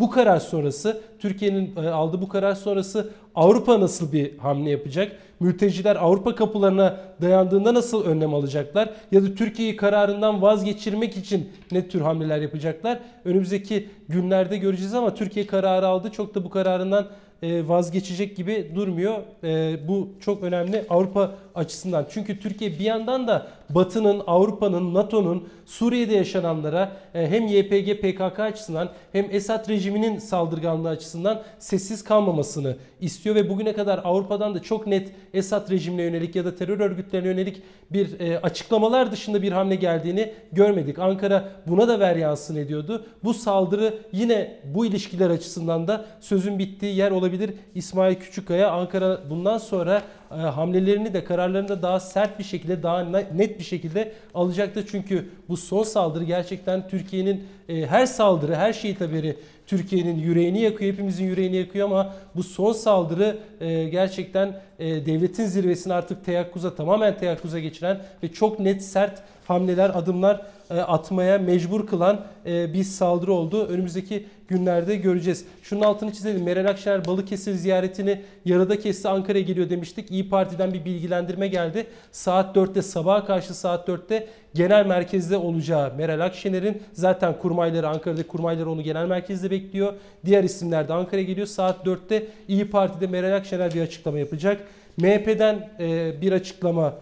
bu karar sonrası, Türkiye'nin e, aldığı bu karar sonrası Avrupa nasıl bir hamle yapacak? Mülteciler Avrupa kapılarına dayandığında nasıl önlem alacaklar? Ya da Türkiye'yi kararından vazgeçirmek için ne tür hamleler yapacaklar? Önümüzdeki günlerde göreceğiz ama Türkiye kararı aldı. Çok da bu kararından e, vazgeçecek gibi durmuyor. E, bu çok önemli Avrupa açısından. Çünkü Türkiye bir yandan da Batı'nın, Avrupa'nın, NATO'nun Suriye'de yaşananlara e, hem YPG, PKK açısından hem Esad rejiminin saldırganlığı açısından sessiz kalmamasını istiyor ve bugüne kadar Avrupa'dan da çok net Esad rejimine yönelik ya da terör örgütlerine yönelik bir açıklamalar dışında bir hamle geldiğini görmedik. Ankara buna da ver yansın ediyordu. Bu saldırı yine bu ilişkiler açısından da sözün bittiği yer olabilir. İsmail Küçükkaya Ankara bundan sonra hamlelerini de kararlarını da daha sert bir şekilde daha net bir şekilde alacaktır. Çünkü bu son saldırı gerçekten Türkiye'nin her saldırı her şehit haberi Türkiye'nin yüreğini yakıyor, hepimizin yüreğini yakıyor ama bu son saldırı e, gerçekten e, devletin zirvesini artık teyakkuza, tamamen teyakkuza geçiren ve çok net sert hamleler, adımlar e, atmaya mecbur kılan e, bir saldırı oldu. Önümüzdeki günlerde göreceğiz. Şunun altını çizelim. Meral Akşener Balıkesir ziyaretini yarıda kesti Ankara'ya geliyor demiştik. İyi Parti'den bir bilgilendirme geldi. Saat 4'te sabaha karşı saat 4'te genel merkezde olacağı Meral Akşener'in zaten kurmayları Ankara'da kurmayları onu genel merkezde bekliyor. Diğer isimler de Ankara'ya geliyor. Saat 4'te İyi Parti'de Meral Akşener bir açıklama yapacak. MHP'den e, bir açıklama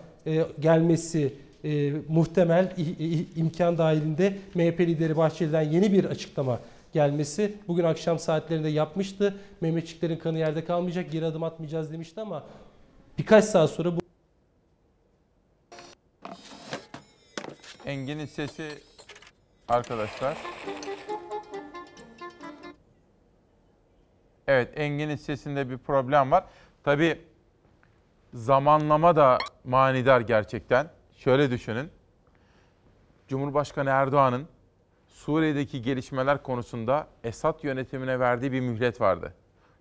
gelmesi e, muhtemel imkan dahilinde MHP lideri Bahçeli'den yeni bir açıklama gelmesi bugün akşam saatlerinde yapmıştı. Mehmetçiklerin kanı yerde kalmayacak, geri adım atmayacağız demişti ama birkaç saat sonra bu Engin'in sesi arkadaşlar. Evet Engin'in sesinde bir problem var. Tabi zamanlama da manidar gerçekten. Şöyle düşünün. Cumhurbaşkanı Erdoğan'ın Suriye'deki gelişmeler konusunda Esad yönetimine verdiği bir mühlet vardı.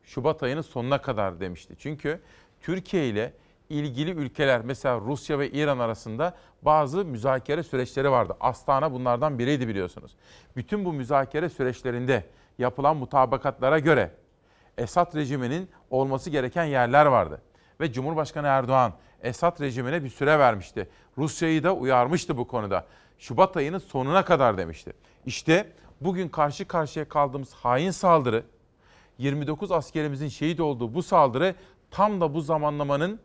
Şubat ayının sonuna kadar demişti. Çünkü Türkiye ile ilgili ülkeler mesela Rusya ve İran arasında bazı müzakere süreçleri vardı. Astana bunlardan biriydi biliyorsunuz. Bütün bu müzakere süreçlerinde yapılan mutabakatlara göre Esad rejiminin olması gereken yerler vardı. Ve Cumhurbaşkanı Erdoğan Esad rejimine bir süre vermişti. Rusya'yı da uyarmıştı bu konuda. Şubat ayının sonuna kadar demişti. İşte bugün karşı karşıya kaldığımız hain saldırı, 29 askerimizin şehit olduğu bu saldırı tam da bu zamanlamanın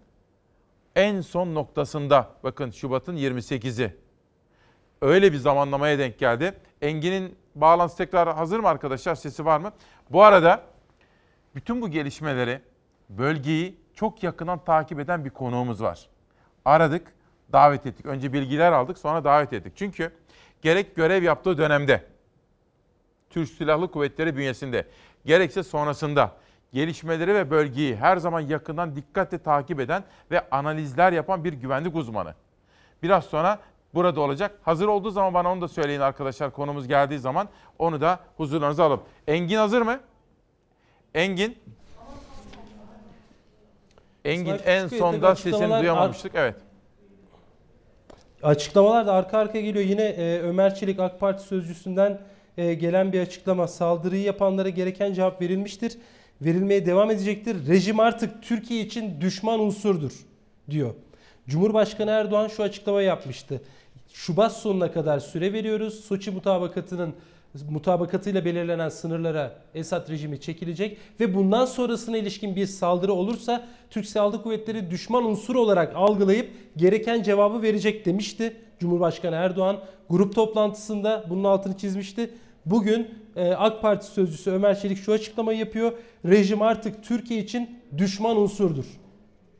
en son noktasında. Bakın Şubat'ın 28'i. öyle bir zamanlamaya denk geldi. Engin'in bağlantısı tekrar hazır mı arkadaşlar? Sesi var mı? Bu arada bütün bu gelişmeleri, bölgeyi çok yakından takip eden bir konuğumuz var. Aradık, davet ettik. Önce bilgiler aldık, sonra davet ettik. Çünkü gerek görev yaptığı dönemde, Türk Silahlı Kuvvetleri bünyesinde, gerekse sonrasında gelişmeleri ve bölgeyi her zaman yakından dikkatle takip eden ve analizler yapan bir güvenlik uzmanı. Biraz sonra burada olacak. Hazır olduğu zaman bana onu da söyleyin arkadaşlar konumuz geldiği zaman onu da huzurlarınıza alalım. Engin hazır mı? Engin. Engin en sonda sesini duyamamıştık. Evet. Açıklamalar da arka arkaya geliyor. Yine e, Ömer Çelik AK Parti sözcüsünden e, gelen bir açıklama. Saldırıyı yapanlara gereken cevap verilmiştir. Verilmeye devam edecektir. Rejim artık Türkiye için düşman unsurdur diyor. Cumhurbaşkanı Erdoğan şu açıklamayı yapmıştı. Şubat sonuna kadar süre veriyoruz. Soçi mutabakatının mutabakatıyla belirlenen sınırlara Esad rejimi çekilecek ve bundan sonrasına ilişkin bir saldırı olursa Türk Silahlı Kuvvetleri düşman unsur olarak algılayıp gereken cevabı verecek demişti. Cumhurbaşkanı Erdoğan grup toplantısında bunun altını çizmişti. Bugün e, AK Parti sözcüsü Ömer Çelik şu açıklamayı yapıyor. Rejim artık Türkiye için düşman unsurdur.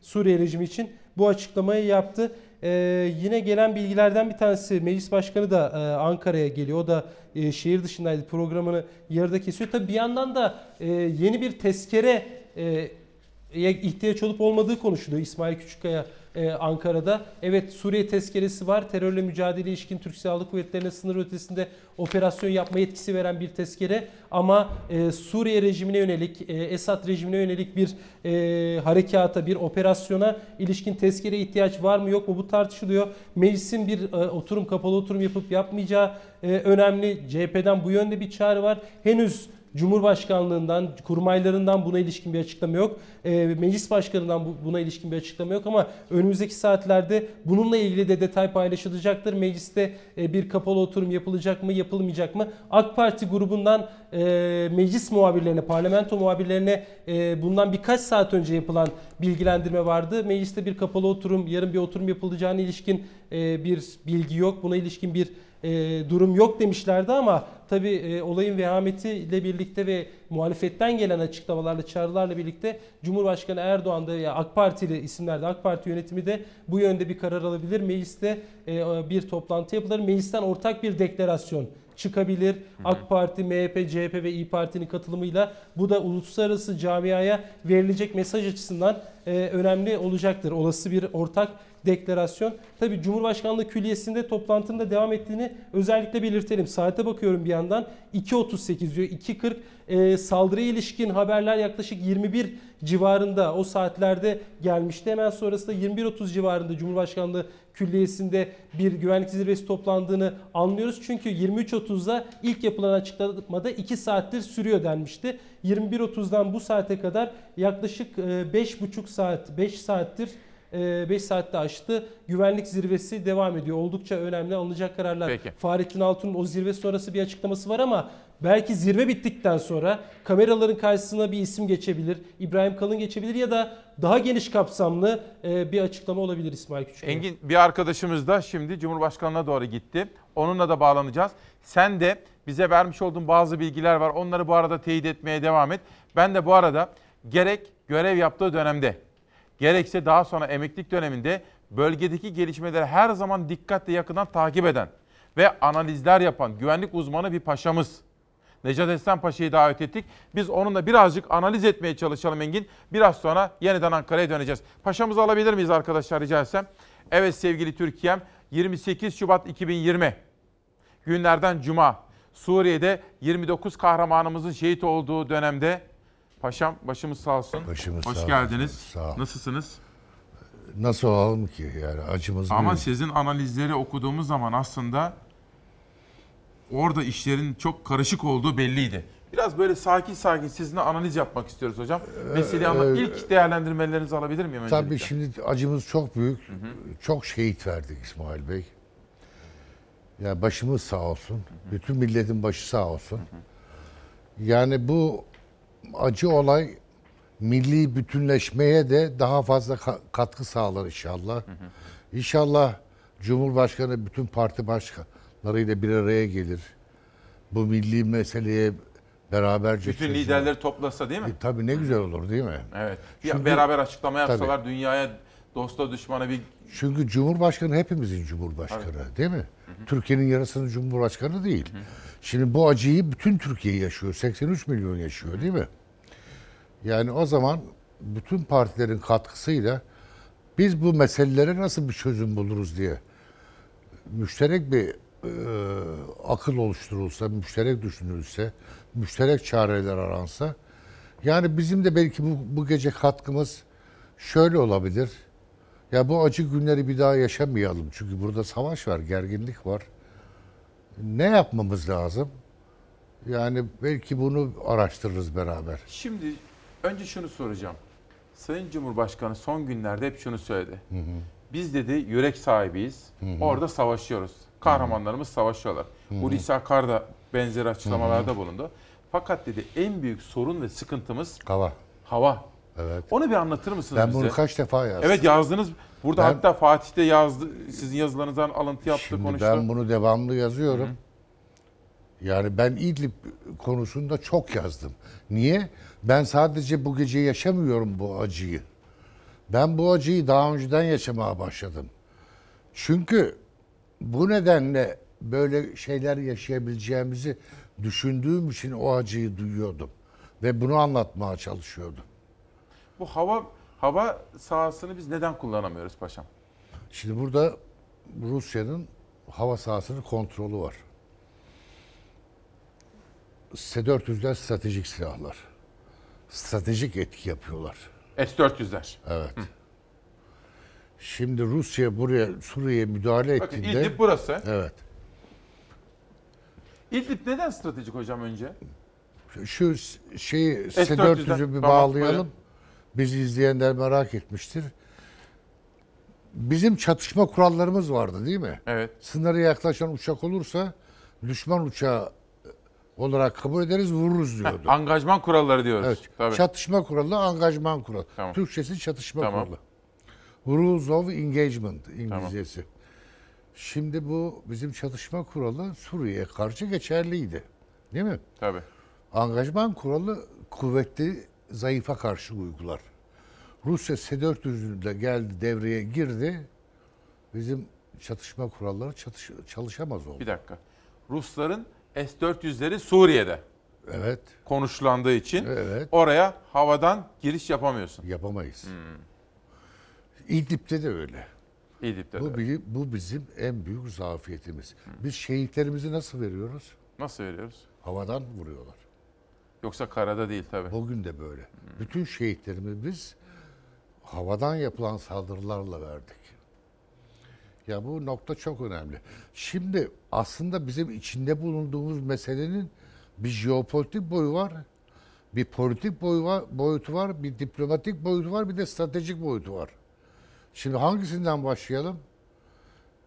Suriye rejimi için bu açıklamayı yaptı. Ee, yine gelen bilgilerden bir tanesi meclis başkanı da e, Ankara'ya geliyor. O da e, şehir dışındaydı programını yarıda kesiyor. Tabii bir yandan da e, yeni bir tezkere e, ihtiyaç olup olmadığı konuşuluyor İsmail Küçükkaya e, Ankara'da. Evet Suriye tezkeresi var. Terörle mücadele ilişkin Türk Silahlı Kuvvetleri'ne sınır ötesinde operasyon yapma yetkisi veren bir tezkere. Ama e, Suriye rejimine yönelik, e, Esad rejimine yönelik bir e, harekata, bir operasyona ilişkin tezkere ihtiyaç var mı yok mu bu tartışılıyor. Meclisin bir e, oturum, kapalı oturum yapıp yapmayacağı e, önemli. CHP'den bu yönde bir çağrı var. Henüz Cumhurbaşkanlığından, kurmaylarından buna ilişkin bir açıklama yok. E, meclis başkanından bu, buna ilişkin bir açıklama yok ama önümüzdeki saatlerde bununla ilgili de detay paylaşılacaktır. Mecliste e, bir kapalı oturum yapılacak mı, yapılmayacak mı? AK Parti grubundan e, meclis muhabirlerine, parlamento muhabirlerine e, bundan birkaç saat önce yapılan bilgilendirme vardı. Mecliste bir kapalı oturum, yarın bir oturum yapılacağına ilişkin e, bir bilgi yok. Buna ilişkin bir e, durum yok demişlerdi ama tabi e, olayın vehametiyle birlikte ve muhalefetten gelen açıklamalarla, çağrılarla birlikte Cumhurbaşkanı Erdoğan da ya AK Partili isimlerde AK Parti yönetimi de bu yönde bir karar alabilir. Mecliste e, bir toplantı yapılır. Meclisten ortak bir deklarasyon çıkabilir. AK Parti, MHP, CHP ve İyi Parti'nin katılımıyla bu da uluslararası camiaya verilecek mesaj açısından e, önemli olacaktır. Olası bir ortak deklarasyon. Tabi Cumhurbaşkanlığı Külliyesi'nde toplantının da devam ettiğini özellikle belirtelim. Saate bakıyorum bir yandan 2.38 diyor 2.40 e, saldırıya ilişkin haberler yaklaşık 21 civarında o saatlerde gelmişti. Hemen sonrasında 21.30 civarında Cumhurbaşkanlığı Külliyesi'nde bir güvenlik zirvesi toplandığını anlıyoruz. Çünkü 23.30'da ilk yapılan açıklamada 2 saattir sürüyor denmişti. 21.30'dan bu saate kadar yaklaşık 5,5 saat, 5 saattir 5 saatte aştı. Güvenlik zirvesi devam ediyor. Oldukça önemli alınacak kararlar. Peki. Fahrettin Altun'un o zirve sonrası bir açıklaması var ama belki zirve bittikten sonra kameraların karşısına bir isim geçebilir. İbrahim Kalın geçebilir ya da daha geniş kapsamlı e, bir açıklama olabilir İsmail Küçük. Engin bir arkadaşımız da şimdi Cumhurbaşkanı'na doğru gitti. Onunla da bağlanacağız. Sen de bize vermiş olduğun bazı bilgiler var. Onları bu arada teyit etmeye devam et. Ben de bu arada gerek görev yaptığı dönemde gerekse daha sonra emeklilik döneminde bölgedeki gelişmeleri her zaman dikkatle yakından takip eden ve analizler yapan güvenlik uzmanı bir paşamız. Necat Esen Paşa'yı davet ettik. Biz onunla birazcık analiz etmeye çalışalım Engin. Biraz sonra yeniden Ankara'ya döneceğiz. Paşamızı alabilir miyiz arkadaşlar rica etsem? Evet sevgili Türkiye'm 28 Şubat 2020 günlerden Cuma. Suriye'de 29 kahramanımızın şehit olduğu dönemde Paşam başımız sağ olsun. Başımız Hoş sağ geldiniz. olsun. Sağ ol. Nasılsınız? Nasıl olalım ki yani acımız Ama büyük. sizin analizleri okuduğumuz zaman aslında orada işlerin çok karışık olduğu belliydi. Biraz böyle sakin sakin sizinle analiz yapmak istiyoruz hocam. Meseleyi anla- e, ilk değerlendirmelerinizi alabilir miyim öncelikle? Tabii şimdi acımız çok büyük. Çok şehit verdik İsmail Bey. Ya başımız sağ olsun. Bütün milletin başı sağ olsun. Yani bu acı olay milli bütünleşmeye de daha fazla ka- katkı sağlar inşallah. İnşallah Cumhurbaşkanı bütün parti başka bir araya gelir. Bu milli meseleye beraberce Bütün çözüm- liderleri toplasa değil mi? E, tabii ne güzel olur değil mi? Evet. Çünkü- Ya beraber açıklama Tabii. yapsalar dünyaya dosta düşmana bir Çünkü Cumhurbaşkanı hepimizin Cumhurbaşkanı değil mi? Türkiye'nin yarısının Cumhurbaşkanı değil. Şimdi bu acıyı bütün Türkiye yaşıyor. 83 milyon yaşıyor değil mi? Yani o zaman bütün partilerin katkısıyla biz bu meselelere nasıl bir çözüm buluruz diye müşterek bir e, akıl oluşturulsa, müşterek düşünülse, müşterek çareler aransa yani bizim de belki bu, bu gece katkımız şöyle olabilir. Ya bu acı günleri bir daha yaşamayalım. Çünkü burada savaş var, gerginlik var. Ne yapmamız lazım? Yani belki bunu araştırırız beraber. Şimdi önce şunu soracağım. Sayın Cumhurbaşkanı son günlerde hep şunu söyledi. Biz dedi yürek sahibiyiz. Orada savaşıyoruz. Kahramanlarımız savaşıyorlar. Hulusi Akar da benzer açıklamalarda bulundu. Fakat dedi en büyük sorun ve sıkıntımız Hava. hava. Evet. Onu bir anlatır mısınız Ben bize? bunu kaç defa yazdım. Evet yazdınız. Burada Ben- hatta Fatih de yazdı. Sizin yazılarınızdan alıntı yaptı, Şimdi konuştu. ben bunu devamlı yazıyorum. Yani ben İdlib konusunda çok yazdım. Niye? Ben sadece bu gece yaşamıyorum bu acıyı. Ben bu acıyı daha önceden yaşamaya başladım. Çünkü bu nedenle böyle şeyler yaşayabileceğimizi düşündüğüm için o acıyı duyuyordum. Ve bunu anlatmaya çalışıyordum. Bu hava hava sahasını biz neden kullanamıyoruz paşam? Şimdi burada Rusya'nın hava sahasının kontrolü var. S-400'ler stratejik silahlar. Stratejik etki yapıyorlar. S-400'ler. Evet. Şimdi Rusya buraya Suriye'ye müdahale Bakın ettiğinde... İdlib burası. Evet. İdlib neden stratejik hocam önce? Şu şeyi S-400'den. S-400'ü bir Tamam, bağlayalım. buyurun. Bizi izleyenler merak etmiştir. Bizim çatışma kurallarımız vardı değil mi? Evet. Sınıra yaklaşan uçak olursa düşman uçağı olarak kabul ederiz vururuz diyordu. Angajman kuralları diyoruz. Evet. Tabii. Çatışma kuralı, angajman kuralı. Tamam. Türkçesi çatışma Tamam. kuralı. Rules of Engagement İngilizcesi. Şimdi bu bizim çatışma kuralı Suriye'ye karşı geçerliydi. Değil mi? Tabii. Angajman kuralı kuvvetli zayıfa karşı uygular. Rusya S-400'ünde geldi devreye girdi. Bizim çatışma kuralları çatış, çalışamaz oldu. Bir dakika. Rusların S-400'leri Suriye'de. Evet. Konuşlandığı için Evet. oraya havadan giriş yapamıyorsun. Yapamayız. İdlib'de de öyle. İdlib'de bu, de. bi- bu bizim en büyük zafiyetimiz. Biz şehitlerimizi nasıl veriyoruz? Nasıl veriyoruz? Havadan vuruyorlar. Yoksa karada değil tabii. Bugün de böyle. Bütün şehitlerimizi biz havadan yapılan saldırılarla verdik. Ya bu nokta çok önemli. Şimdi aslında bizim içinde bulunduğumuz meselenin bir jeopolitik boyu var, bir politik boyu var, boyutu var, bir diplomatik boyutu var, bir de stratejik boyutu var. Şimdi hangisinden başlayalım?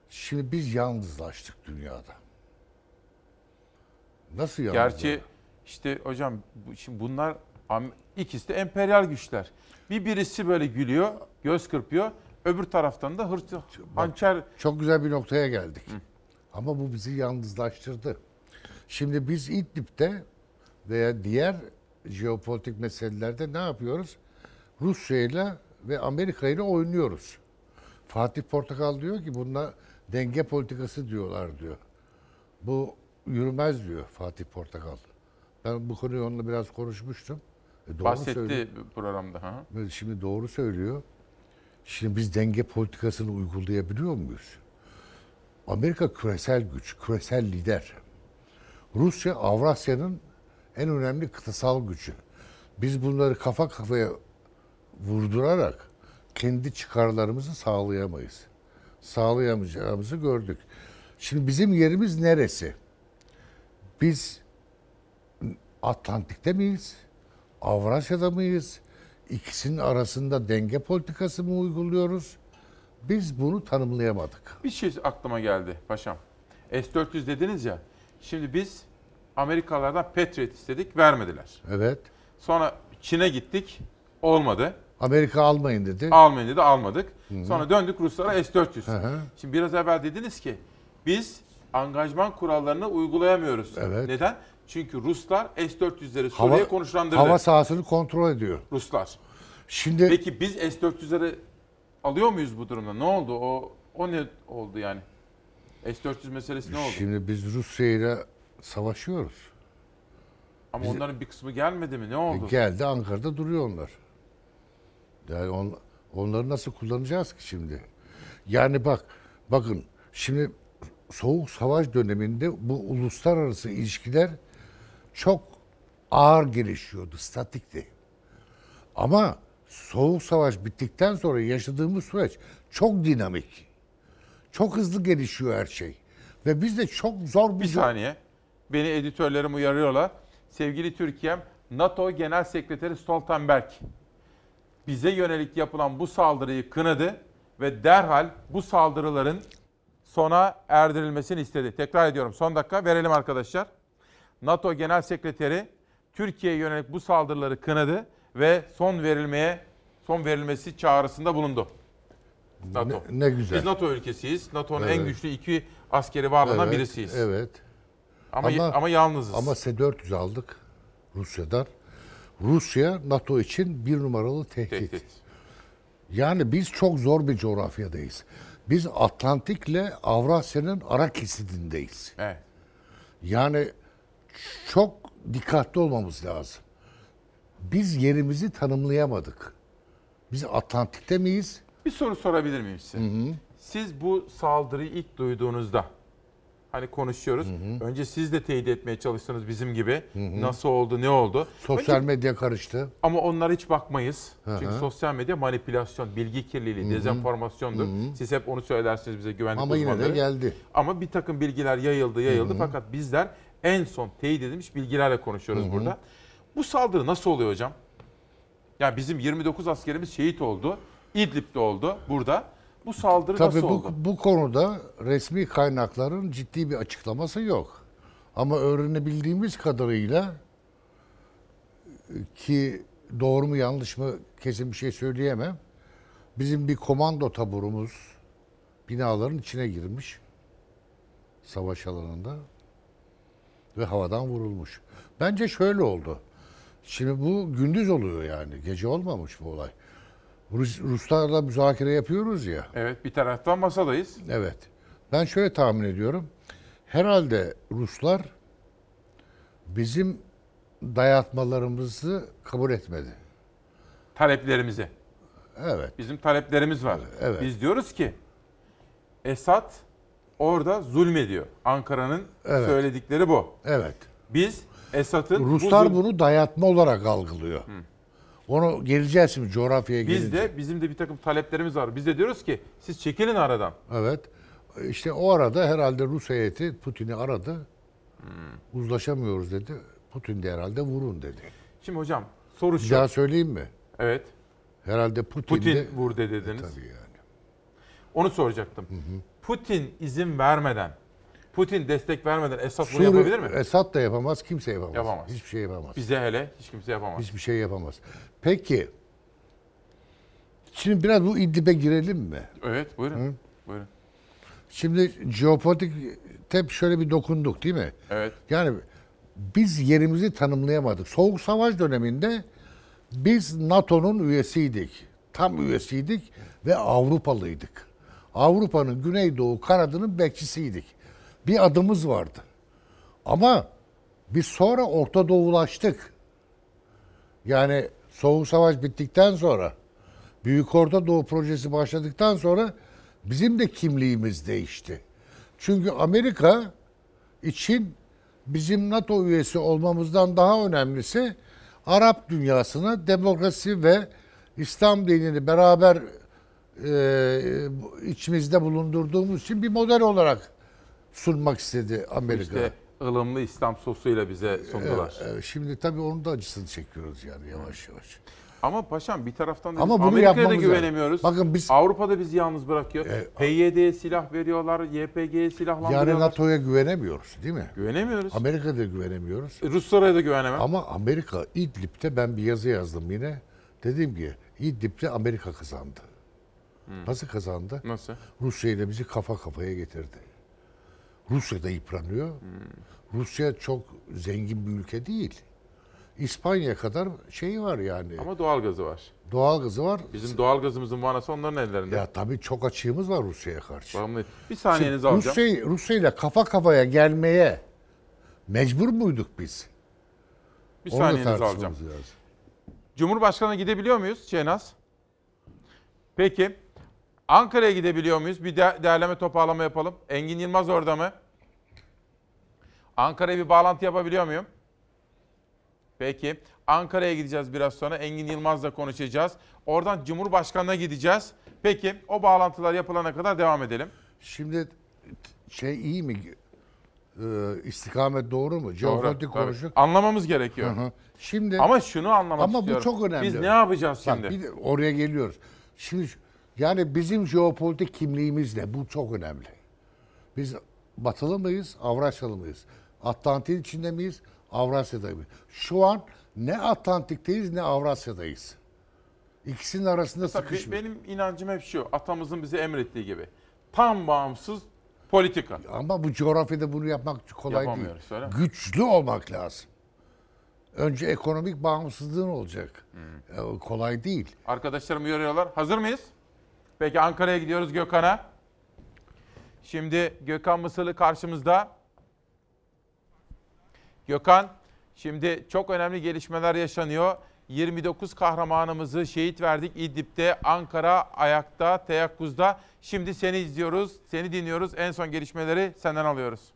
Şimdi biz yalnızlaştık dünyada. Nasıl yalnızlaştık? Gerçi işte hocam şimdi bunlar ikisi de emperyal güçler. Bir birisi böyle gülüyor, göz kırpıyor. Öbür taraftan da hırçın hançer Çok güzel bir noktaya geldik. Ama bu bizi yalnızlaştırdı. Şimdi biz İdlib'de veya diğer jeopolitik meselelerde ne yapıyoruz? Rusya ile ve Amerika ile oynuyoruz. Fatih Portakal diyor ki bunlar denge politikası diyorlar diyor. Bu yürümez diyor Fatih Portakal. Ben bu konuyu onunla biraz konuşmuştum. E doğru bahsetti söylüyor. programda. Ha. Evet, Şimdi doğru söylüyor. Şimdi biz denge politikasını uygulayabiliyor muyuz? Amerika küresel güç, küresel lider. Rusya Avrasya'nın en önemli kıtasal gücü. Biz bunları kafa kafaya vurdurarak kendi çıkarlarımızı sağlayamayız. Sağlayamayacağımızı gördük. Şimdi bizim yerimiz neresi? Biz Atlantik'te miyiz? Avrasya'da mıyız? İkisinin arasında denge politikası mı uyguluyoruz? Biz bunu tanımlayamadık. Bir şey aklıma geldi paşam. S-400 dediniz ya. Şimdi biz Amerikalılardan Patriot istedik, vermediler. Evet. Sonra Çin'e gittik, olmadı. Amerika almayın dedi. Almayın dedi, almadık. Hı hı. Sonra döndük Ruslara S-400. Hı hı. Şimdi biraz evvel dediniz ki biz angajman kurallarını uygulayamıyoruz. Evet. Neden? Çünkü Ruslar S-400'leri Hava, Suriye'ye konuşlandırdı. hava sahasını kontrol ediyor. Ruslar. Şimdi Peki biz S-400'leri alıyor muyuz bu durumda? Ne oldu? O o ne oldu yani? S-400 meselesi ne oldu? şimdi biz Rusya ile savaşıyoruz. Ama biz- onların bir kısmı gelmedi mi? Ne oldu? E, geldi Ankara'da duruyor onlar. Yani on, onları nasıl kullanacağız ki şimdi? Yani bak, bakın şimdi soğuk savaş döneminde bu uluslararası ilişkiler çok ağır gelişiyordu, statikti. Ama soğuk savaş bittikten sonra yaşadığımız süreç çok dinamik. Çok hızlı gelişiyor her şey. Ve biz de çok zor Bir saniye. Beni editörlerim uyarıyorlar. Sevgili Türkiye'm, NATO Genel Sekreteri Stoltenberg bize yönelik yapılan bu saldırıyı kınadı ve derhal bu saldırıların sona erdirilmesini istedi. Tekrar ediyorum son dakika verelim arkadaşlar. NATO Genel Sekreteri Türkiye'ye yönelik bu saldırıları kınadı ve son verilmeye son verilmesi çağrısında bulundu. NATO. Ne- ne güzel. Biz NATO ülkesiyiz. NATO'nun en Evet. güçlü iki askeri varlığından Evet, birisiyiz. Evet. Ama, ama, yalnızız. Ama S-400 aldık Rusya'dan. Rusya NATO için bir numaralı tehdit. Tehdit. Yani biz çok zor bir coğrafyadayız. Biz Atlantik'le Avrasya'nın ara kesidindeyiz. Evet. Yani çok dikkatli olmamız lazım. Biz yerimizi tanımlayamadık. Biz Atlantik'te miyiz? Bir soru sorabilir miyim size? Siz bu saldırıyı ilk duyduğunuzda hani konuşuyoruz. Önce siz de teyit etmeye çalıştınız bizim gibi. Nasıl oldu, ne oldu? Sosyal Önce- medya karıştı. ama onlara hiç bakmayız. Hı Çünkü hı. sosyal medya manipülasyon, bilgi kirliliği, dezenformasyondur. Siz hep onu söylersiniz bize güvenlik Ama yine de uzmanları. geldi. Ama bir takım bilgiler yayıldı, yayıldı. Fakat bizler en son teyit edilmiş bilgilerle konuşuyoruz burada. Bu saldırı nasıl oluyor hocam? Yani bizim 29 askerimiz şehit oldu. İdlib'de oldu burada. Bu saldırı Tabii nasıl bu, oldu? bu konuda resmi kaynakların ciddi bir açıklaması yok. Ama öğrenebildiğimiz kadarıyla ki doğru mu yanlış mı kesin bir şey söyleyemem. Bizim bir komando taburumuz binaların içine girmiş savaş alanında ve havadan vurulmuş. Bence şöyle oldu. Şimdi bu gündüz oluyor yani. Gece olmamış bu olay. Rus, Ruslarla müzakere yapıyoruz ya. Evet bir taraftan masadayız. Evet. Ben şöyle tahmin ediyorum. Herhalde Ruslar bizim dayatmalarımızı kabul etmedi. Taleplerimizi. Evet. Bizim taleplerimiz var. Evet. Biz diyoruz ki Esad orada zulmediyor. Ankara'nın Evet. söyledikleri bu. Evet. Biz Esad'ın bu Ruslar zul- bunu dayatma olarak algılıyor. Onu geleceğiz şimdi coğrafyaya biz gelince. de bizim de bir takım taleplerimiz var. Biz de diyoruz ki siz çekilin aradan. Evet. İşte o arada herhalde Rus heyeti Putin'i aradı. Hmm. Uzlaşamıyoruz dedi. Putin de herhalde vurun dedi. Şimdi hocam soru Bir şu. daha söyleyeyim mi? Evet. Herhalde Putin, Putin de... vur de dediniz. Tabii yani. Onu soracaktım. Putin izin vermeden, Putin destek vermeden Esad bunu Suriye- yapabilir mi? Esad da yapamaz, kimse yapamaz. Yapamaz. Hiçbir şey yapamaz. Bize hele hiç kimse yapamaz. Hiçbir şey yapamaz. Peki, şimdi biraz bu İdlib'e girelim mi? Evet buyurun. Buyurun. Şimdi jeopolitik hep şöyle bir dokunduk değil mi? Evet. Yani biz yerimizi tanımlayamadık. Soğuk Savaş döneminde biz NATO'nun üyesiydik. Tam üyesiydik ve Avrupalıydık. Avrupa'nın Güneydoğu kanadının bekçisiydik. Bir adımız vardı. Ama biz sonra Orta Doğulaştık. Yani Soğuk Savaş bittikten sonra Büyük Orta Doğu projesi başladıktan sonra bizim de kimliğimiz değişti. Çünkü Amerika için bizim NATO üyesi olmamızdan daha önemlisi Arap dünyasına demokrasi ve İslam dinini beraber e, içimizde bulundurduğumuz için bir model olarak sunmak istedi Amerika. İşte ılımlı İslam sosuyla bize sundular. Evet, evet. Şimdi tabii onun da acısını çekiyoruz yani yavaş yavaş. Ama paşam bir taraftan da Ama biz bunu Amerika'ya da yapmamız lazım. güvenemiyoruz. Bakın biz- Avrupa'da bizi yalnız bırakıyor. E, PYD'ye silah veriyorlar, YPG'ye silahlandırıyorlar. Yani NATO'ya güvenemiyoruz değil mi? Güvenemiyoruz. Amerika'da güvenemiyoruz. E, Ruslara da güvenemem. Ama Amerika İdlib'de ben bir yazı yazdım yine. Dedim ki İdlib'de Amerika kazandı. Nasıl kazandı? Nasıl? Rusya ile bizi kafa kafaya getirdi. Rusya da yıpranıyor. Rusya çok zengin bir ülke değil. İspanya kadar şeyi var yani. Ama doğal gazı var. Doğal gazı var. Bizim doğal gazımızın vanası onların ellerinde. Ya tabii çok açığımız var Rusya'ya karşı. Bağımlı- Bir saniyenizi Şimdi alacağım. Rusya, Rusya ile kafa kafaya gelmeye mecbur muyduk biz? Bir Onu saniyenizi alacağım. lazım. Cumhurbaşkanı'na gidebiliyor muyuz Şehnaz? Peki. Ankara'ya gidebiliyor muyuz? Bir de- değerleme toparlama yapalım. Engin Yılmaz orada mı? Ankara'ya bir bağlantı yapabiliyor muyum? Peki. Ankara'ya gideceğiz biraz sonra. Engin Yılmaz'la konuşacağız. Oradan Cumhurbaşkanı'na gideceğiz. Peki o bağlantılar yapılana kadar devam edelim. Şimdi şey iyi mi? Ee, istikamet doğru mu? Tabii. konuştuk. Anlamamız gerekiyor. Hı hı. Şimdi Ama şunu anlamak Ama istiyorum. bu çok önemli. Biz ne yapacağız Bak, şimdi? bir de oraya geliyoruz. Şimdi yani bizim jeopolitik kimliğimiz ne? Bu çok önemli. Biz batılı mıyız, Avrasyalı mıyız? Atlantik içinde miyiz, Avrasya'da mıyız? Şu an ne Atlantik'teyiz ne Avrasya'dayız. İkisinin arasında sıkışmış. benim inancım hep şu. Atamızın bize emrettiği gibi. Tam bağımsız politika. Ama bu coğrafyada bunu yapmak kolay değil. Yapamıyoruz, öyle mi? Güçlü olmak lazım. Önce ekonomik bağımsızlığın olacak. Hmm. Ee, kolay değil. Arkadaşlarım uyarıyorlar. Hazır mıyız? Peki Ankara'ya gidiyoruz Gökhan'a. Şimdi Gökhan Mısırlı karşımızda. Gökhan, şimdi çok önemli gelişmeler yaşanıyor. 29 kahramanımızı şehit verdik İdlib'de, Ankara ayakta, teyakkuzda. Şimdi seni izliyoruz, seni dinliyoruz. En son gelişmeleri senden alıyoruz.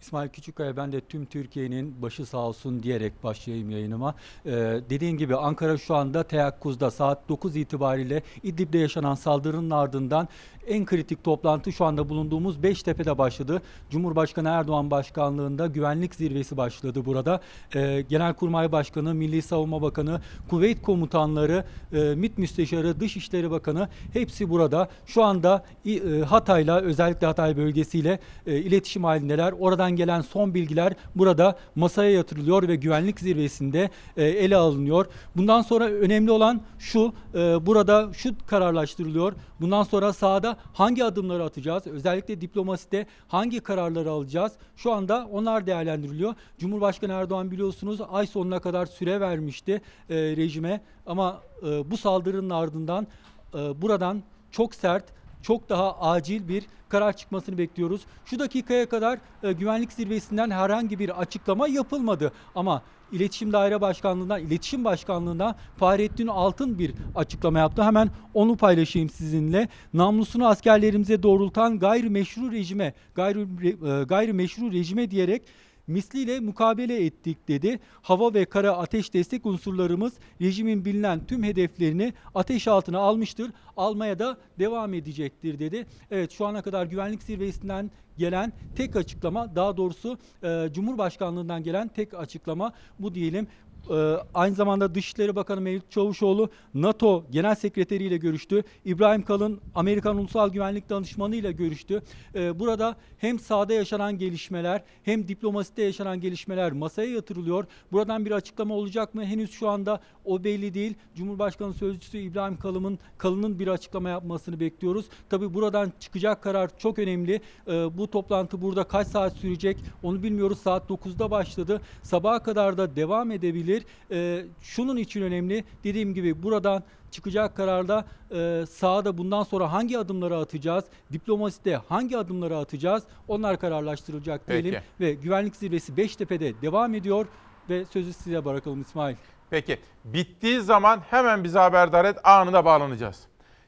İsmail Küçükkaya ben de tüm Türkiye'nin başı sağ olsun diyerek başlayayım yayınıma. Ee, dediğin gibi Ankara şu anda teyakkuzda saat 9 itibariyle İdlib'de yaşanan saldırının ardından en kritik toplantı şu anda bulunduğumuz Beştepe'de başladı. Cumhurbaşkanı Erdoğan başkanlığında güvenlik zirvesi başladı burada. Ee, Genelkurmay Başkanı, Milli Savunma Bakanı, kuvvet komutanları, e, MİT Müsteşarı, Dışişleri Bakanı hepsi burada. Şu anda e, Hatay'la özellikle Hatay bölgesiyle e, iletişim halindeler. Oradan gelen son bilgiler burada masaya yatırılıyor ve güvenlik zirvesinde e, ele alınıyor. Bundan sonra önemli olan şu, e, burada şu kararlaştırılıyor. Bundan sonra sahada hangi adımları atacağız? Özellikle diplomaside hangi kararları alacağız? Şu anda onlar değerlendiriliyor. Cumhurbaşkanı Erdoğan biliyorsunuz ay sonuna kadar süre vermişti e, rejime ama e, bu saldırının ardından e, buradan çok sert çok daha acil bir karar çıkmasını bekliyoruz. Şu dakikaya kadar e, güvenlik zirvesinden herhangi bir açıklama yapılmadı ama İletişim Daire Başkanlığı'ndan, İletişim Başkanlığı'ndan Fahrettin Altın bir açıklama yaptı. Hemen onu paylaşayım sizinle. Namlusunu askerlerimize doğrultan gayrimeşru rejime, e, gayrimeşru rejime diyerek misliyle mukabele ettik dedi. Hava ve kara ateş destek unsurlarımız rejimin bilinen tüm hedeflerini ateş altına almıştır. Almaya da devam edecektir dedi. Evet şu ana kadar güvenlik zirvesinden gelen tek açıklama daha doğrusu e, Cumhurbaşkanlığından gelen tek açıklama bu diyelim. Ee, aynı zamanda Dışişleri Bakanı Mevlüt Çavuşoğlu NATO Genel Sekreteri ile görüştü. İbrahim Kalın Amerikan Ulusal Güvenlik Danışmanı ile görüştü. Ee, burada hem sahada yaşanan gelişmeler hem diplomaside yaşanan gelişmeler masaya yatırılıyor. Buradan bir açıklama olacak mı? Henüz şu anda o belli değil. Cumhurbaşkanı Sözcüsü İbrahim Kalın'ın Kalın'ın bir açıklama yapmasını bekliyoruz. Tabii buradan çıkacak karar çok önemli. Ee, bu toplantı burada kaç saat sürecek onu bilmiyoruz. Saat 9'da başladı. Sabaha kadar da devam edebilir. Ee, şunun için önemli. Dediğim gibi buradan çıkacak kararda e, sahada bundan sonra hangi adımları atacağız, diplomaside hangi adımları atacağız onlar kararlaştırılacak diyelim. Peki. Ve güvenlik zirvesi Beştepe'de devam ediyor ve sözü size bırakalım İsmail. Peki bittiği zaman hemen bize haberdar et anında bağlanacağız.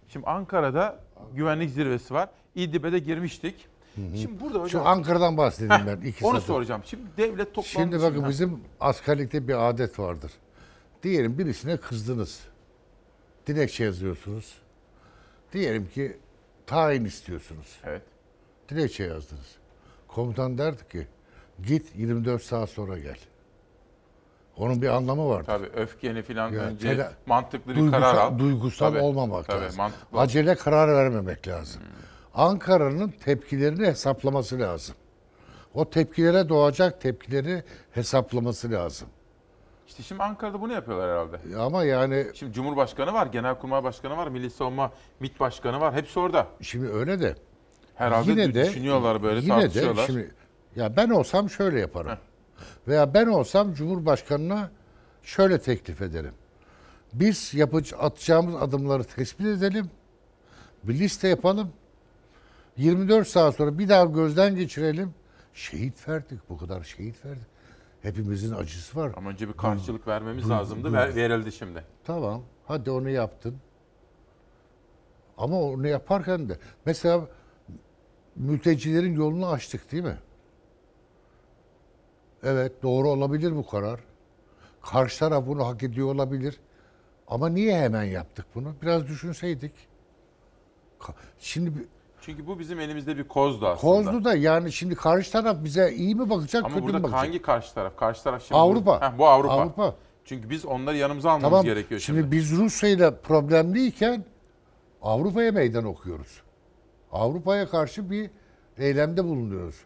Şimdi Ankara'da güvenlik zirvesi var. İdlib'e de girmiştik. Şimdi burada hocam... Şu Ankara'dan bahsedeyim ben. iki <laughs> Onu satır. soracağım. Şimdi devlet toplantısı... Şimdi bakın bizim askerlikte bir adet vardır. Diyelim birisine kızdınız. Dilekçe yazıyorsunuz. Diyelim ki tayin istiyorsunuz. Evet. Dilekçe yazdınız. Komutan derdi ki git 24 saat sonra gel. Onun bir anlamı var. Tabii öfkeni falan Yani önce tela- mantıklı bir duygusal, karar al. Duygusal Tabii, olmamak tabii, lazım. mantıklı. Acele karar vermemek lazım. Ankara'nın tepkilerini hesaplaması lazım. O tepkilere doğacak tepkileri hesaplaması lazım. İşte şimdi Ankara'da bunu yapıyorlar herhalde. Ama yani... Şimdi Cumhurbaşkanı var, Genelkurmay Başkanı var, Milli Savunma MİT Başkanı var. Hepsi orada. Şimdi öyle de. Herhalde yine de düşünüyorlar böyle, yine tartışıyorlar. De şimdi, ya ben olsam şöyle yaparım. Veya ben olsam Cumhurbaşkanı'na şöyle teklif ederim. Biz yapıcı, atacağımız adımları tespit edelim. Bir liste yapalım. 24 saat sonra bir daha gözden geçirelim. Şehit verdik. Bu kadar şehit verdik. Hepimizin acısı var. Ama önce bir karşılık vermemiz bu- lazımdı. bu- Ver, verildi şimdi. Tamam. Hadi onu yaptın. Ama onu yaparken de mesela mültecilerin yolunu açtık değil mi? Evet doğru olabilir bu karar. Karşı taraf bunu hak ediyor olabilir. Ama niye hemen yaptık bunu? Biraz düşünseydik. Şimdi Çünkü bu bizim elimizde bir kozdu aslında. Kozlu da yani şimdi karşı taraf bize iyi mi bakacak, Ama kötü mü burada bakacak? hangi karşı taraf? Karşı taraf şimdi Avrupa. Bu, Heh, bu Avrupa. Avrupa. Çünkü biz onları yanımıza almamız Tamam. gerekiyor Şimdi, şimdi. biz Rusya ile problemliyken Avrupa'ya meydan okuyoruz. Avrupa'ya karşı bir eylemde bulunuyoruz.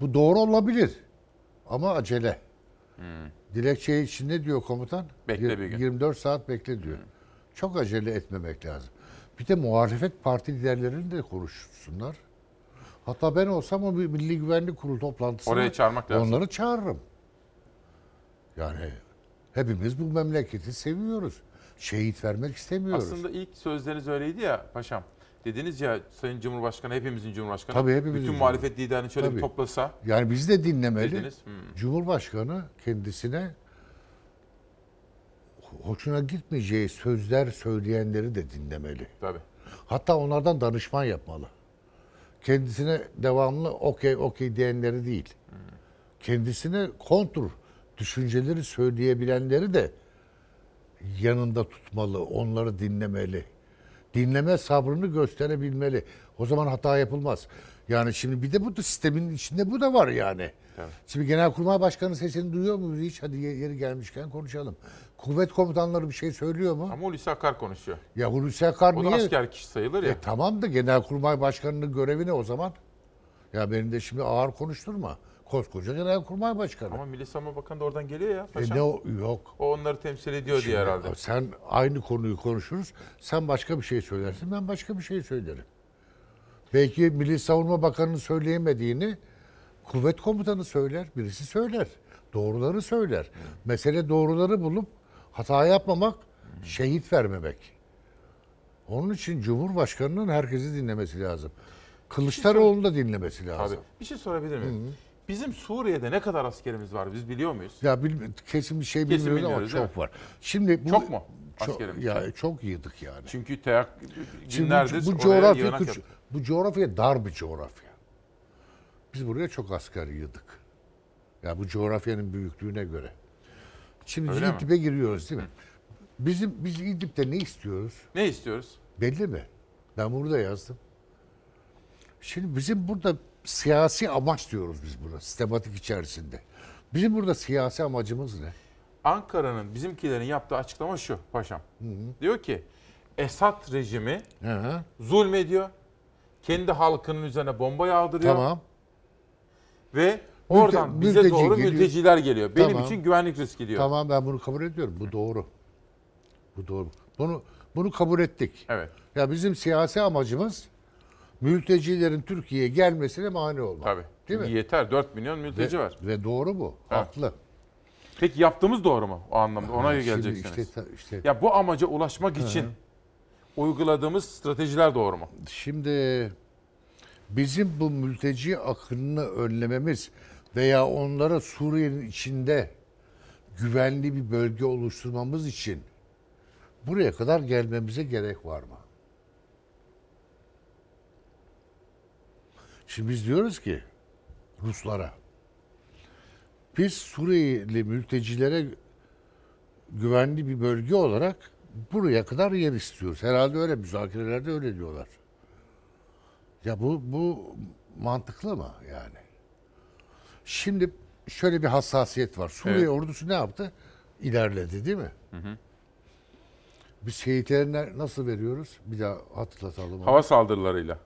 Bu doğru olabilir. Ama acele. Dilekçe için ne diyor komutan? Hmm. Bekle bir gün. 24 saat bekle diyor. Çok acele etmemek lazım. Bir de muhalefet parti liderlerini de konuşsunlar. Hatta ben olsam o bir Milli Güvenlik Kurulu toplantısına Oraya çağırmak lazım. onları çağırırım. Yani hepimiz bu memleketi seviyoruz. Şehit vermek istemiyoruz. Aslında ilk sözleriniz öyleydi ya paşam. Dediniz ya Sayın Cumhurbaşkanı hepimizin Cumhurbaşkanı. Tabii hepimizin Bütün muhalefet liderini şöyle bir Tabii. toplasa. Yani bizi de dinlemeli. Dediniz, hmm. Cumhurbaşkanı kendisine hoşuna gitmeyeceği sözler söyleyenleri de dinlemeli. Tabii. Hatta onlardan danışman yapmalı. Kendisine devamlı okey okey diyenleri değil. Kendisine kontur düşünceleri söyleyebilenleri de yanında tutmalı, onları dinlemeli. Dinleme sabrını gösterebilmeli. O zaman hata yapılmaz. Yani şimdi bir de bu da sistemin içinde bu da var yani. Tabii. Şimdi Genelkurmay Başkanı sesini duyuyor muyuz hiç? Hadi ye- yeri gelmişken konuşalım. Kuvvet komutanları bir şey söylüyor mu? Ama Hulusi Akar konuşuyor. Ya Hulusi Akar O da niye? asker kişi sayılır ya. E, tamam da Genelkurmay Başkanı'nın görevi ne o zaman? Ya beni de şimdi ağır konuşturma. Koskoca Genelkurmay Başkanı. Ama Milli Savunma Bakanı da oradan geliyor ya E paşam. ne o? Yok. O onları temsil ediyor Şimdi diye herhalde. Sen aynı konuyu konuşuruz. Sen başka bir şey söylersin. Ben başka bir şey söylerim. Belki Milli Savunma Bakanı'nın söyleyemediğini kuvvet komutanı söyler. Birisi söyler. Doğruları söyler. Mesele doğruları bulup hata yapmamak, şehit vermemek. Onun için Cumhurbaşkanı'nın herkesi dinlemesi lazım. Kılıçdaroğlu'nu da dinlemesi lazım. Abi bir şey sorabilir miyim? Bizim Suriye'de ne kadar askerimiz var biz biliyor muyuz? Ya bil, kesin bir şey Kesin bilmiyoruz ama bilmiyoruz, çok var. Şimdi bu, Çok mu Çok, askerimiz? ya çok yığdık yani. Çünkü teyak Şimdi günlerdir bu, bu oraya coğrafya yapıyor. bu coğrafya dar bir coğrafya. Biz buraya çok asker yığdık. Ya bu coğrafyanın büyüklüğüne göre. Şimdi Öyle biz mi? İdlib'e giriyoruz değil mi? Bizim biz İdlib'de ne istiyoruz? Ne istiyoruz? Belli mi? Ben burada yazdım. Şimdi bizim burada siyasi amaç diyoruz biz buna sistematik içerisinde. Bizim burada siyasi amacımız ne? Ankara'nın bizimkilerin yaptığı açıklama şu paşam. Diyor ki Esad rejimi Hı hı. zulmediyor. Kendi halkının üzerine bomba yağdırıyor. Tamam. Ve Mülte- oradan bize mülteci doğru geliyor. mülteciler geliyor. Benim Tamam. için güvenlik riski diyor. Tamam ben bunu kabul ediyorum. Bu doğru. Bu doğru. Bunu bunu kabul ettik. Evet. Ya bizim siyasi amacımız mültecilerin Türkiye'ye gelmesine mani olmak. Tabii. Değil mi? Yeter 4 milyon mülteci ve, var. Ve doğru bu. Evet. Haklı. Peki yaptığımız doğru mu o anlamda? Ona Ha, geleceksiniz. işte işte- Ya bu amaca ulaşmak için uyguladığımız stratejiler doğru mu? Şimdi bizim bu mülteci akınını önlememiz veya onlara Suriye'nin içinde güvenli bir bölge oluşturmamız için buraya kadar gelmemize gerek var mı? Şimdi biz diyoruz ki Ruslara biz Suriyeli mültecilere güvenli bir bölge olarak buraya kadar yer istiyoruz. Herhalde öyle müzakerelerde öyle diyorlar. Ya bu bu mantıklı mı yani? Şimdi şöyle bir hassasiyet var. Suriye Evet. ordusu ne yaptı? İlerledi değil mi? Biz şehitlerine nasıl veriyoruz? Bir daha hatırlatalım. onu. Hava saldırılarıyla.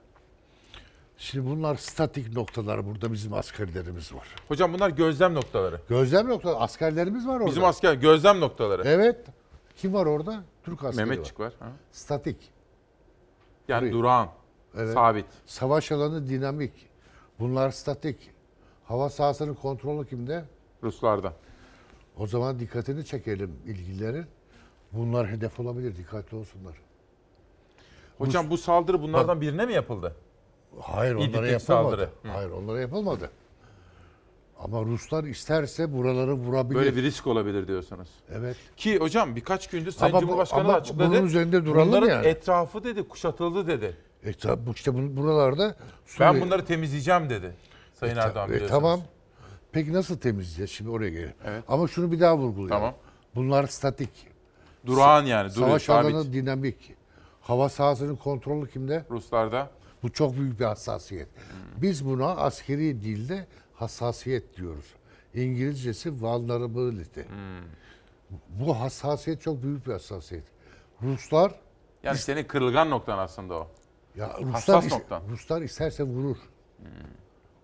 Şimdi bunlar statik noktalar. Burada bizim askerlerimiz var. Hocam bunlar gözlem noktaları. Gözlem noktaları. Askerlerimiz var orada. Bizim asker gözlem noktaları. Evet. Kim var orada? Türk askeri Mehmetçik var. Ha. Statik. Yani Burayı. durağan. Evet. Sabit. Savaş alanı dinamik. Bunlar statik. Hava sahasının kontrolü kimde? Ruslarda. O zaman dikkatini çekelim ilgililerin. Bunlar hedef olabilir. Dikkatli olsunlar. Hocam bu saldırı bunlardan birine mi yapıldı? Hayır onlara İdlib'deki yapılmadı. saldırı. Hı. Hayır onlara yapılmadı. Ama Ruslar isterse buraları vurabilir. Böyle bir risk olabilir diyorsunuz. Evet. Ki hocam birkaç gündür Sayın Ama bu- Cumhurbaşkanı ama da açıkladı. bunun üzerinde duralım Bunların yani. etrafı dedi kuşatıldı dedi. E, tabi bu işte bu- buralarda Ben Suriye- bunları temizleyeceğim dedi. Sayın E, Erdoğan e, biliyorsunuz. tamam. Peki nasıl temizleyeceğiz? Şimdi oraya gelelim. Evet. Ama şunu bir daha vurgulayalım. Tamam. Bunlar statik. Durağan yani, duruyor, Savaş sabit. alanı dinamik. Hava sahasının kontrolü kimde? Ruslarda. Bu çok büyük bir hassasiyet. Biz buna askeri dilde hassasiyet diyoruz. İngilizcesi vulnerability. Bu hassasiyet çok büyük bir hassasiyet. Ruslar Yani senin kırılgan noktan aslında o. ya Ruslar Hassas is- noktan. Ruslar isterse vurur.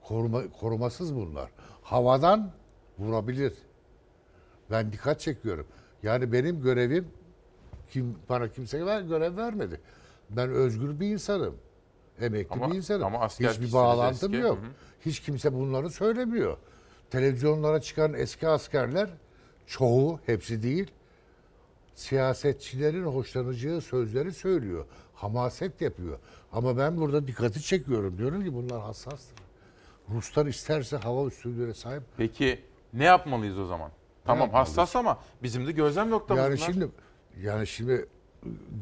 Koruma, korumasız bunlar. Havadan vurabilir. Ben dikkat çekiyorum. Yani benim görevim kim bana kimse ver, görev vermedi. Ben özgür bir insanım. Emekli Ama- bir insanım. ama Hiçbir bağlantım eski. yok. Hı hı. Hiç kimse bunları söylemiyor. Televizyonlara çıkan eski askerler çoğu, hepsi değil, siyasetçilerin hoşlanacağı sözleri söylüyor. Hamaset yapıyor. Ama ben burada dikkati çekiyorum. Diyorum ki bunlar hassastır. Ruslar isterse hava üstünlüğüne sahip. Peki ne yapmalıyız o zaman? Tamam yapmalıyız? hassas ama bizim de gözlem noktamız Yani bunlar. şimdi yani şimdi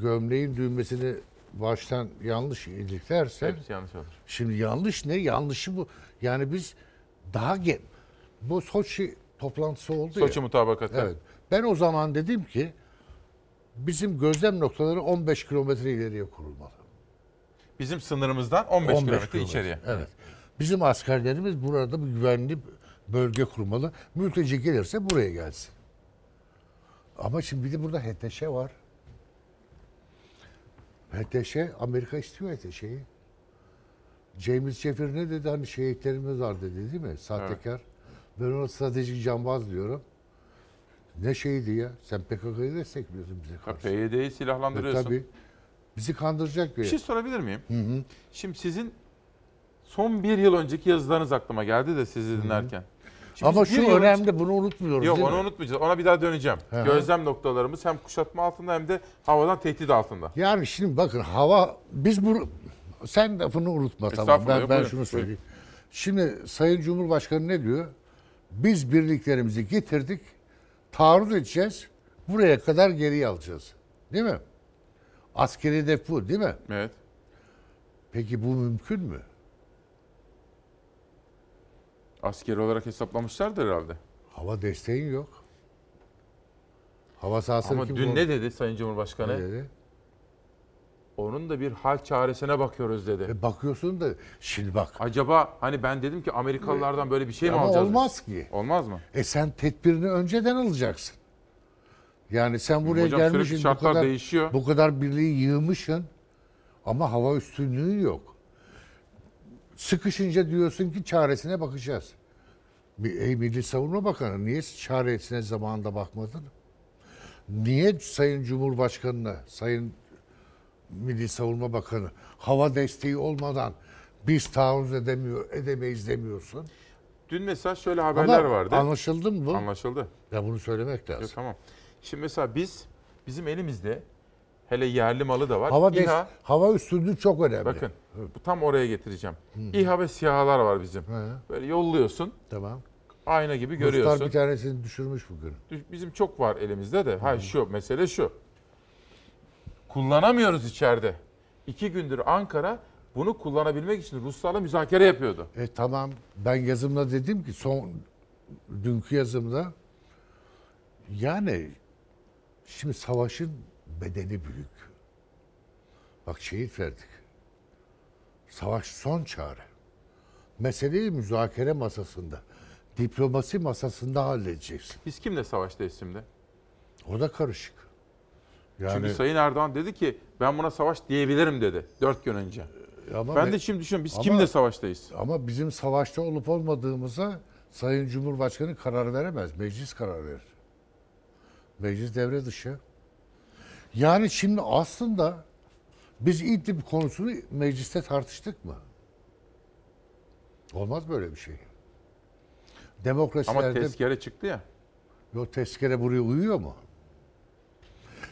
gömleğin düğmesini baştan yanlış iliklerse Hepsi yanlış olur. Şimdi yanlış ne? Yanlışı bu. Yani biz daha ge bu Soçi toplantısı oldu ya. Soçi mutabakatı. Evet. Ben o zaman dedim ki bizim gözlem noktaları 15 kilometre ileriye kurulmalı. Bizim sınırımızdan 15, kilometre içeriye. Evet. Bizim askerlerimiz burada bir güvenli bölge kurmalı. Mülteci gelirse buraya gelsin. Ama şimdi bir de burada HTŞ var. HTŞ, Amerika istiyor HTŞ'yi. James Jeffrey ne dedi? Hani şehitlerimiz var dedi değil mi? Sahtekar. Ben ona stratejik cambaz diyorum. Ne şeydi ya? Sen PKK'yı destekliyorsun bize karşı. PYD'yi silahlandırıyorsun. E, tabii. Bizi kandıracak Bir bir. şey sorabilir miyim? Hı hı. Şimdi sizin son bir yıl önceki yazılarınız aklıma geldi de sizi dinlerken. Şimdi Ama biz bir şu yıl önce- önemli bunu unutmuyoruz Yok değil onu mi? unutmayacağız. Ona bir daha döneceğim. Hı hı. Gözlem noktalarımız hem kuşatma altında hem de havadan tehdit altında. Yani şimdi bakın hava biz bu sen lafını unutma tamam. Estağfurullah, Ben, yok, ben buyurun, şunu buyurun. söyleyeyim. Şimdi Sayın Cumhurbaşkanı ne diyor? Biz birliklerimizi getirdik. Taarruz edeceğiz. Buraya kadar geriye alacağız. Değil mi? Askeri hedef bu değil mi? Evet. Peki bu mümkün mü? Askeri olarak hesaplamışlardır herhalde. Hava desteğin yok. Hava sahasını Ama kim dün ne dedi Sayın Cumhurbaşkanı? Ne dedi? Onun da bir hal çaresine bakıyoruz dedi. E bakıyorsun da şimdi bak. Acaba hani ben dedim ki Amerikalılardan böyle bir şey mi Ama alacağız? biz? olmaz ki. Olmaz mı? E sen tedbirini önceden alacaksın. Yani sen buraya Hocam gelmişsin bu kadar değişiyor. bu kadar birliği yığmışsın ama hava üstünlüğü yok. Sıkışınca diyorsun ki çaresine bakacağız. Ey Milli Savunma Bakanı niye çaresine zamanında bakmadın? Niye Sayın Cumhurbaşkanı'na, Sayın Milli Savunma Bakanı hava desteği olmadan biz taarruz edemiyor, edemeyiz demiyorsun? Dün mesela şöyle haberler Ama vardı. anlaşıldı mı bu? Anlaşıldı. Ya bunu söylemek lazım. Yok, tamam. Şimdi mesela biz bizim elimizde hele yerli malı da var. Hava, des- İHA, hava üstünlüğü çok önemli. bakın bu tam oraya getireceğim. İHA ve SİHA'lar var bizim. Böyle yolluyorsun. Tamam. Ayna gibi Ruslar görüyorsun. bir tanesini düşürmüş bugün. Bizim çok var elimizde de. Ha şu mesele şu. Kullanamıyoruz içeride. İki gündür Ankara bunu kullanabilmek için Ruslarla müzakere yapıyordu. E tamam ben yazımda dedim ki son dünkü yazımda yani şimdi savaşın bedeni büyük. Bak şehit verdik. Savaş son çare. Meseleyi müzakere masasında, diplomasi masasında halledeceksin. Biz kimle savaştayız şimdi? O da karışık. Yani Çünkü Sayın Erdoğan dedi ki ben buna savaş diyebilirim dedi dört gün önce. Ama ben de şimdi düşünüyorum biz Ama- kimle savaştayız? Ama bizim savaşta olup olmadığımıza Sayın Cumhurbaşkanı karar veremez. Meclis karar verir. Meclis devre dışı. Yani şimdi aslında Biz İdlib konusunu mecliste tartıştık mı? Olmaz böyle bir şey. Ama Demokrasilerde... tezkere çıktı ya. Yo tezkere buraya uyuyor mu?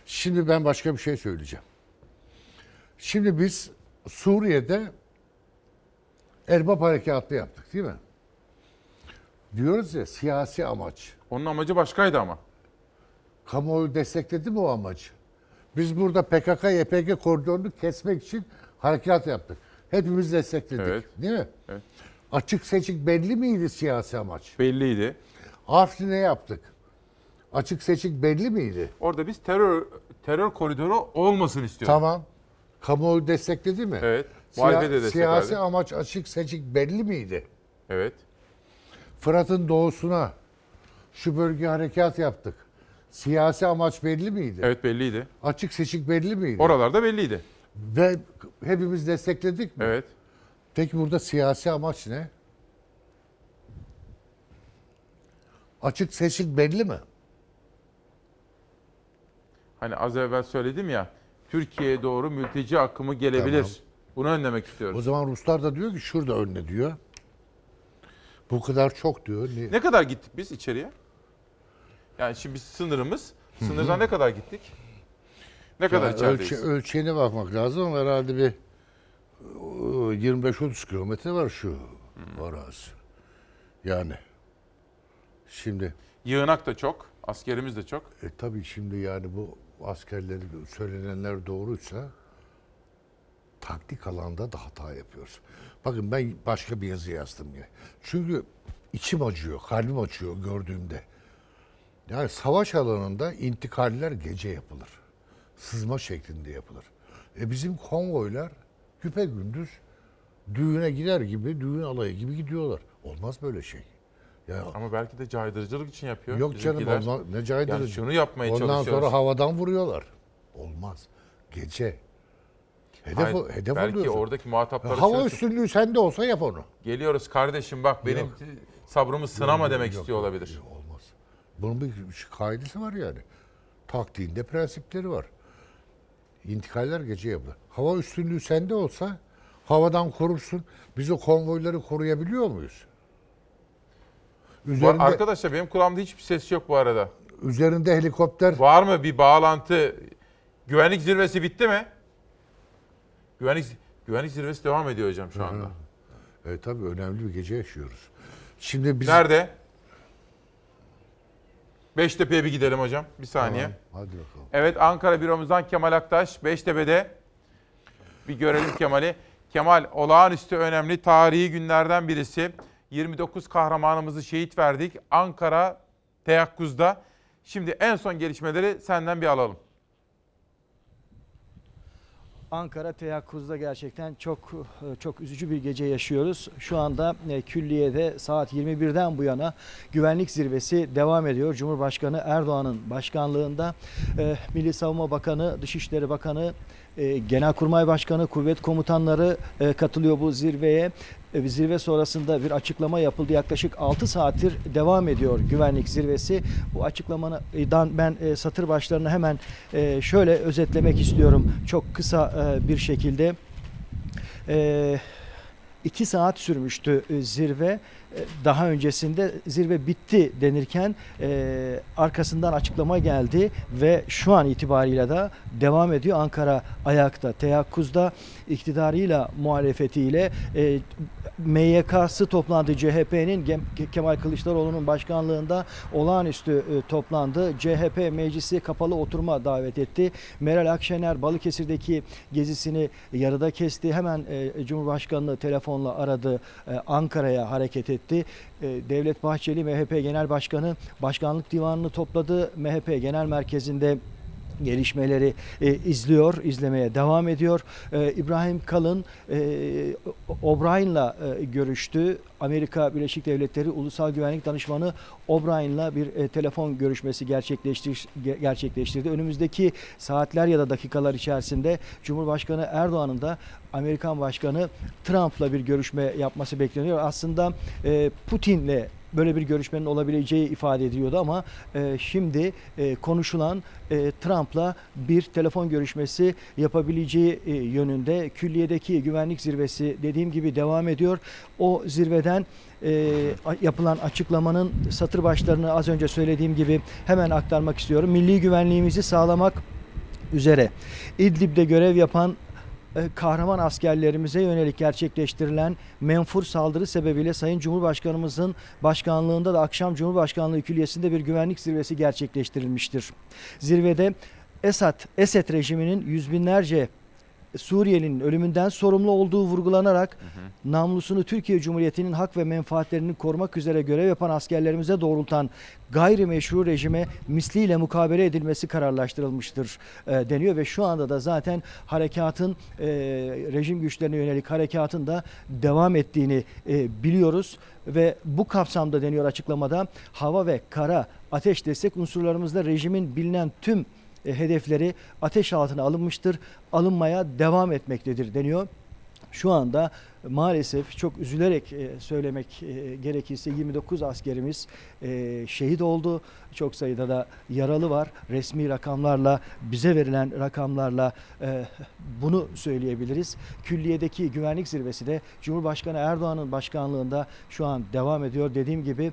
Şimdi ben başka bir şey söyleyeceğim. Şimdi biz Suriye'de Erbap Harekatı yaptık değil mi? Diyoruz ya siyasi amaç. Onun amacı başkaydı ama. Kamuoyu destekledi mi o amacı? Biz burada PKK-YPG koridorunu kesmek için harekat yaptık. Hepimiz destekledik. Evet. Değil mi? Evet. Açık seçik belli miydi siyasi amaç? Belliydi. Afrin'e yaptık. Açık seçik belli miydi? Orada biz terör terör koridoru olmasın istiyorduk. Tamam. Kamuoyu destekledi mi? Evet. Siya- de siyasi amaç açık seçik belli miydi? Evet. Fırat'ın doğusuna şu bölge harekat yaptık. Siyasi amaç belli miydi? Evet belliydi. Açık seçik belli miydi? Oralarda belliydi. Ve hepimiz destekledik mi? Evet. Peki burada siyasi amaç ne? Açık seçik belli mi? Hani az evvel söyledim ya Türkiye'ye doğru mülteci akımı gelebilir. Tamam. Bunu önlemek istiyoruz. O zaman Ruslar da diyor ki şurada önle diyor. Bu kadar çok diyor. Ne? Ne kadar gittik biz içeriye? Yani şimdi biz sınırımız, sınırdan ne kadar gittik? Ne kadar Yani içerideyiz? ölçe- ölçeğine bakmak lazım ama herhalde bir e, 25-30 kilometre var şu arazi. Yani şimdi Yığınak da çok, askerimiz de çok. e, tabii şimdi yani bu askerleri söylenenler doğruysa taktik alanda da hata yapıyoruz. Bakın ben başka bir yazı yazdım ya. Çünkü içim acıyor, kalbim acıyor gördüğümde. Yani savaş alanında intikaller gece yapılır. Sızma şeklinde yapılır. E bizim konvoylar güpe gündüz düğüne gider gibi, düğün alayı gibi gidiyorlar. Olmaz böyle şey. Ya Ama belki de caydırıcılık için yapıyor. Yok canım olmaz. Ne caydırıcı. Yani şunu yapmaya Ondan çalışıyoruz. sonra havadan vuruyorlar. Olmaz. Gece. Hedef, Hayır, o- hedef belki alıyorsun. oradaki muhatapları Hava şöyle- üstünlüğü sende olsa yap onu. Geliyoruz kardeşim bak benim Yok. sabrımı sınama Yok, demek yok, istiyor yok, olabilir. yok. Bunun bir kaidesi var yani. Taktiğinde prensipleri var. İntikaller gece yapılır. Hava üstünlüğü sende olsa havadan korursun. Biz o konvoyları koruyabiliyor muyuz? Üzerinde, Arkadaşlar benim kulağımda hiçbir ses yok bu arada. üzerinde helikopter Var mı bir bağlantı? Güvenlik zirvesi bitti mi? Güvenlik güvenlik zirvesi devam ediyor hocam şu anda. Evet tabii önemli bir gece yaşıyoruz. Şimdi biz Nerede? Beştepe'ye bir gidelim hocam. Bir saniye. Tamam, hadi bakalım. Evet Ankara büromuzdan Kemal Aktaş Beştepe'de. Bir görelim Kemal'i. Kemal olağanüstü önemli tarihi günlerden birisi. 29 kahramanımızı şehit verdik. Ankara teyakkuzda. Şimdi en son gelişmeleri senden bir alalım. Ankara teyakkuzda gerçekten çok çok üzücü bir gece yaşıyoruz. Şu anda e, külliyede saat 21'den bu yana güvenlik zirvesi devam ediyor. Cumhurbaşkanı Erdoğan'ın başkanlığında e, Milli Savunma Bakanı, Dışişleri Bakanı, e, Genelkurmay Başkanı, kuvvet komutanları e, katılıyor bu zirveye. E, Zirve sonrasında bir açıklama yapıldı. Yaklaşık 6 saattir devam ediyor güvenlik zirvesi. Bu açıklamadan ben e, satır başlarını hemen e, şöyle özetlemek istiyorum. Çok kısa bir şekilde. E, 2 saat sürmüştü zirve. Daha öncesinde zirve bitti denirken e, arkasından açıklama geldi ve şu an itibariyle de devam ediyor. Ankara ayakta, teyakkuzda iktidarıyla, muhalefetiyle e, MYK'sı toplandı. CHP'nin Kemal Kılıçdaroğlu'nun başkanlığında olağanüstü e, toplandı. CHP meclisi kapalı oturma davet etti. Meral Akşener Balıkesir'deki gezisini yarıda kesti. Hemen e, Cumhurbaşkanı'nı telefonla aradı. E, Ankara'ya hareket etti. E, Devlet Bahçeli MHP Genel Başkanı başkanlık divanını topladı. MHP Genel Merkezi'nde gelişmeleri e, izliyor, izlemeye devam ediyor. E, İbrahim Kalın e, O'Brien'la e, görüştü. Amerika Birleşik Devletleri Ulusal Güvenlik Danışmanı O'Brien'la bir e, telefon görüşmesi gerçekleştir, ge- gerçekleştirdi. Önümüzdeki saatler ya da dakikalar içerisinde Cumhurbaşkanı Erdoğan'ın da Amerikan Başkanı Trump'la bir görüşme yapması bekleniyor. Aslında e, Putin'le böyle bir görüşmenin olabileceği ifade ediliyordu ama e, şimdi e, konuşulan e, Trump'la bir telefon görüşmesi yapabileceği e, yönünde külliyedeki güvenlik zirvesi dediğim gibi devam ediyor. O zirveden e, yapılan açıklamanın satır başlarını az önce söylediğim gibi hemen aktarmak istiyorum. Milli güvenliğimizi sağlamak üzere İdlib'de görev yapan kahraman askerlerimize yönelik gerçekleştirilen menfur saldırı sebebiyle Sayın Cumhurbaşkanımızın başkanlığında da akşam Cumhurbaşkanlığı Külliyesi'nde bir güvenlik zirvesi gerçekleştirilmiştir. Zirvede Esad, Esed rejiminin yüz binlerce Suriyelinin ölümünden sorumlu olduğu vurgulanarak namlusunu Türkiye Cumhuriyeti'nin hak ve menfaatlerini korumak üzere görev yapan askerlerimize doğrultan gayrimeşru rejime misliyle mukabele edilmesi kararlaştırılmıştır e, deniyor ve şu anda da zaten harekatın e, rejim güçlerine yönelik harekatın da devam ettiğini e, biliyoruz ve bu kapsamda deniyor açıklamada hava ve kara ateş destek unsurlarımızda rejimin bilinen tüm hedefleri ateş altına alınmıştır, alınmaya devam etmektedir deniyor. Şu anda maalesef çok üzülerek e, söylemek e, gerekirse 29 askerimiz e, şehit oldu. Çok sayıda da yaralı var. Resmi rakamlarla, bize verilen rakamlarla bunu söyleyebiliriz. Külliyedeki güvenlik zirvesi de Cumhurbaşkanı Erdoğan'ın başkanlığında şu an devam ediyor. Dediğim gibi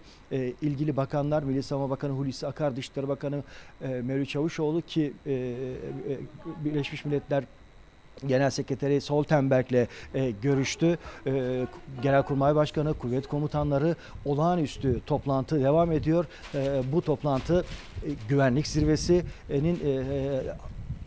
ilgili bakanlar, Milli Savunma Bakanı Hulusi Akar, Dışişleri Bakanı Mevlüt Çavuşoğlu ki Birleşmiş Milletler Genel Sekreteri Stoltenberg'le e, görüştü. E, Genelkurmay Başkanı, kuvvet komutanları olağanüstü toplantı devam ediyor. E, bu toplantı e, güvenlik zirvesinin e, e,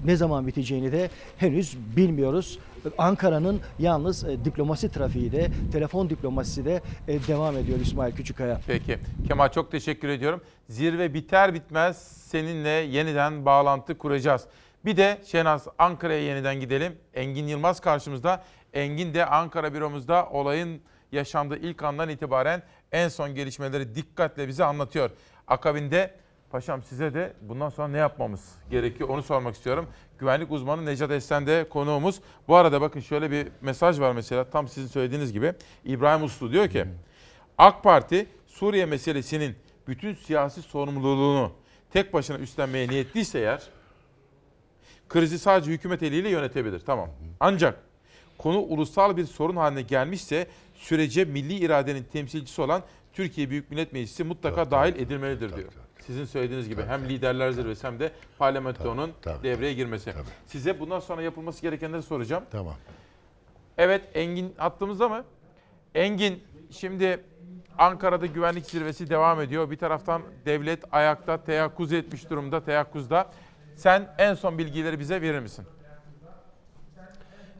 ne zaman biteceğini de henüz bilmiyoruz. Ankara'nın yalnız e, diplomasi trafiği de, telefon diplomasisi de e, devam ediyor İsmail Küçükkaya. Peki. Kemal çok teşekkür ediyorum. Zirve biter bitmez seninle yeniden bağlantı kuracağız. Bir de Şenaz Ankara'ya yeniden gidelim. Engin Yılmaz karşımızda. Engin de Ankara büromuzda olayın yaşandığı ilk andan itibaren en son gelişmeleri dikkatle bize anlatıyor. Akabinde paşam size de bundan sonra ne yapmamız gerekiyor onu sormak istiyorum. Güvenlik uzmanı Necat Esen de konuğumuz. Bu arada bakın şöyle bir mesaj var mesela tam sizin söylediğiniz gibi. İbrahim Uslu diyor ki AK Parti Suriye meselesinin bütün siyasi sorumluluğunu tek başına üstlenmeye niyetliyse eğer krizi sadece hükümet eliyle yönetebilir. Tamam. Ancak konu ulusal bir sorun haline gelmişse sürece milli iradenin temsilcisi olan Türkiye Büyük Millet Meclisi mutlaka dahil edilmelidir diyor. Sizin söylediğiniz gibi hem liderler zirvesi hem de parlamentonun devreye girmesi. Size bundan sonra yapılması gerekenleri soracağım. Tamam. Evet Engin attığımızda mı? Engin şimdi Ankara'da güvenlik zirvesi devam ediyor. Bir taraftan devlet ayakta teyakkuz etmiş durumda, teyakkuzda. Sen en son bilgileri bize verir misin?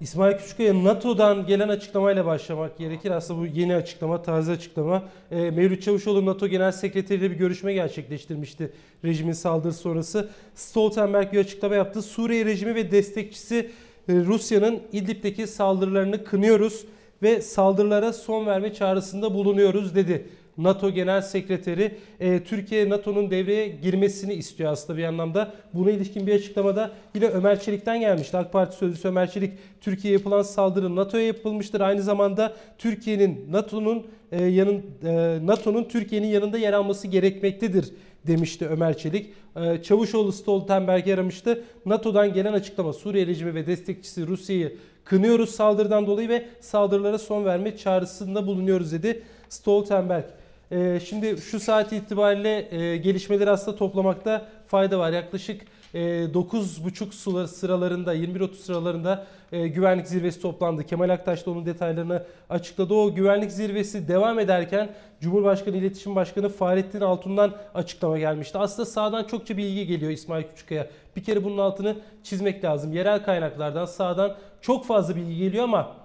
İsmail Küçükkaya NATO'dan gelen açıklamayla başlamak gerekir. Aslında bu yeni açıklama, taze açıklama. E, Mevlüt Çavuşoğlu NATO Genel Sekreteriyle bir görüşme gerçekleştirmişti rejimin saldırısı sonrası. Stoltenberg bir açıklama yaptı. Suriye rejimi ve destekçisi e, Rusya'nın İdlib'deki saldırılarını kınıyoruz ve saldırılara son verme çağrısında bulunuyoruz dedi. NATO Genel Sekreteri e, Türkiye NATO'nun devreye girmesini istiyor aslında bir anlamda. Buna ilişkin bir açıklamada yine Ömer Çelik'ten gelmişti. AK Parti sözcüsü Ömer Çelik Türkiye'ye yapılan saldırı NATO'ya yapılmıştır. Aynı zamanda Türkiye'nin NATO'nun e, yanın e, NATO'nun Türkiye'nin yanında yer alması gerekmektedir demişti Ömer Çelik. E, Çavuşoğlu Stoltenberg'i aramıştı. NATO'dan gelen açıklama Suriye rejimi ve destekçisi Rusya'yı kınıyoruz saldırıdan dolayı ve saldırılara son verme çağrısında bulunuyoruz dedi Stoltenberg. Ee, şimdi şu saat itibariyle e, gelişmeleri aslında toplamakta fayda var. Yaklaşık e, 9.30 sular sıralarında 21.30 sıralarında e, güvenlik zirvesi toplandı. Kemal Aktaş da onun detaylarını açıkladı. O güvenlik zirvesi devam ederken Cumhurbaşkanı İletişim Başkanı Fahrettin Altun'dan açıklama gelmişti. Aslında sağdan çokça bilgi geliyor İsmail Küçükkaya. Bir kere bunun altını çizmek lazım. Yerel kaynaklardan sağdan çok fazla bilgi geliyor ama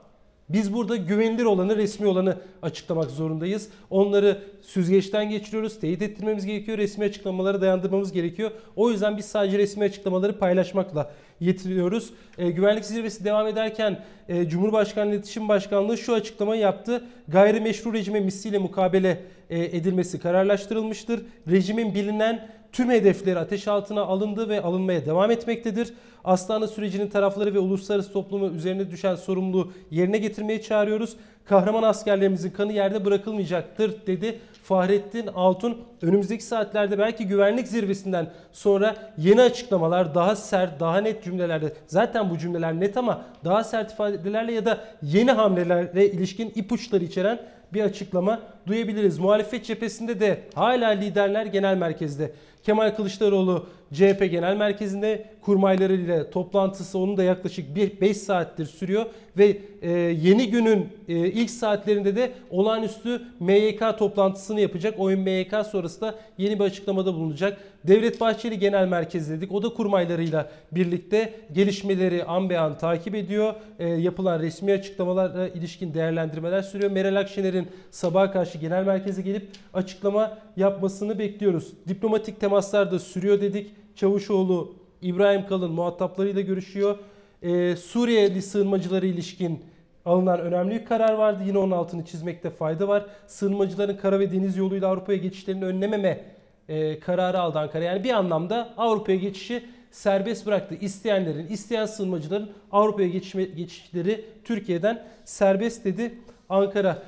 Biz burada güvenilir olanı, resmi olanı açıklamak zorundayız. Onları süzgeçten geçiriyoruz, teyit ettirmemiz gerekiyor, resmi açıklamalara dayandırmamız gerekiyor. O yüzden biz sadece resmi açıklamaları paylaşmakla yetiniyoruz. E, güvenlik zirvesi devam ederken e, Cumhurbaşkanlığı İletişim Başkanlığı şu açıklamayı yaptı. Gayrimeşru rejime misliyle mukabele e, edilmesi kararlaştırılmıştır. Rejimin bilinen tüm hedefleri ateş altına alındı ve alınmaya devam etmektedir. Astana sürecinin tarafları ve uluslararası toplumu üzerine düşen sorumluluğu yerine getirmeye çağırıyoruz. Kahraman askerlerimizin kanı yerde bırakılmayacaktır dedi Fahrettin Altun. Önümüzdeki saatlerde belki güvenlik zirvesinden sonra yeni açıklamalar, daha sert, daha net cümlelerle zaten bu cümleler net ama daha sert ifadelerle ya da yeni hamlelerle ilişkin ipuçları içeren bir açıklama duyabiliriz. Muhalefet cephesinde de hala liderler genel merkezde. Kemal Kılıçdaroğlu CHP Genel Merkezi'nde kurmaylarıyla toplantısı onun da yaklaşık 5 saattir sürüyor ve e, yeni günün e, ilk saatlerinde de olağanüstü MYK toplantısını yapacak. Oyun MYK sonrası yeni bir açıklamada bulunacak. Devlet Bahçeli Genel Merkezi dedik. O da kurmaylarıyla birlikte gelişmeleri an be an takip ediyor. E, yapılan resmi açıklamalara ilişkin değerlendirmeler sürüyor. Meral Akşener'in sabaha karşı genel merkeze gelip açıklama yapmasını bekliyoruz. Diplomatik temaslar da sürüyor dedik. Çavuşoğlu İbrahim Kalın muhataplarıyla görüşüyor. Ee, Suriyeli sığınmacılara ilişkin alınan önemli bir karar vardı. Yine onun altını çizmekte fayda var. Sığınmacıların kara ve deniz yoluyla Avrupa'ya geçişlerini önlememe e, kararı aldı Ankara. Yani bir anlamda Avrupa'ya geçişi serbest bıraktı. İsteyenlerin, isteyen sığınmacıların Avrupa'ya geçişleri Türkiye'den serbest dedi Ankara.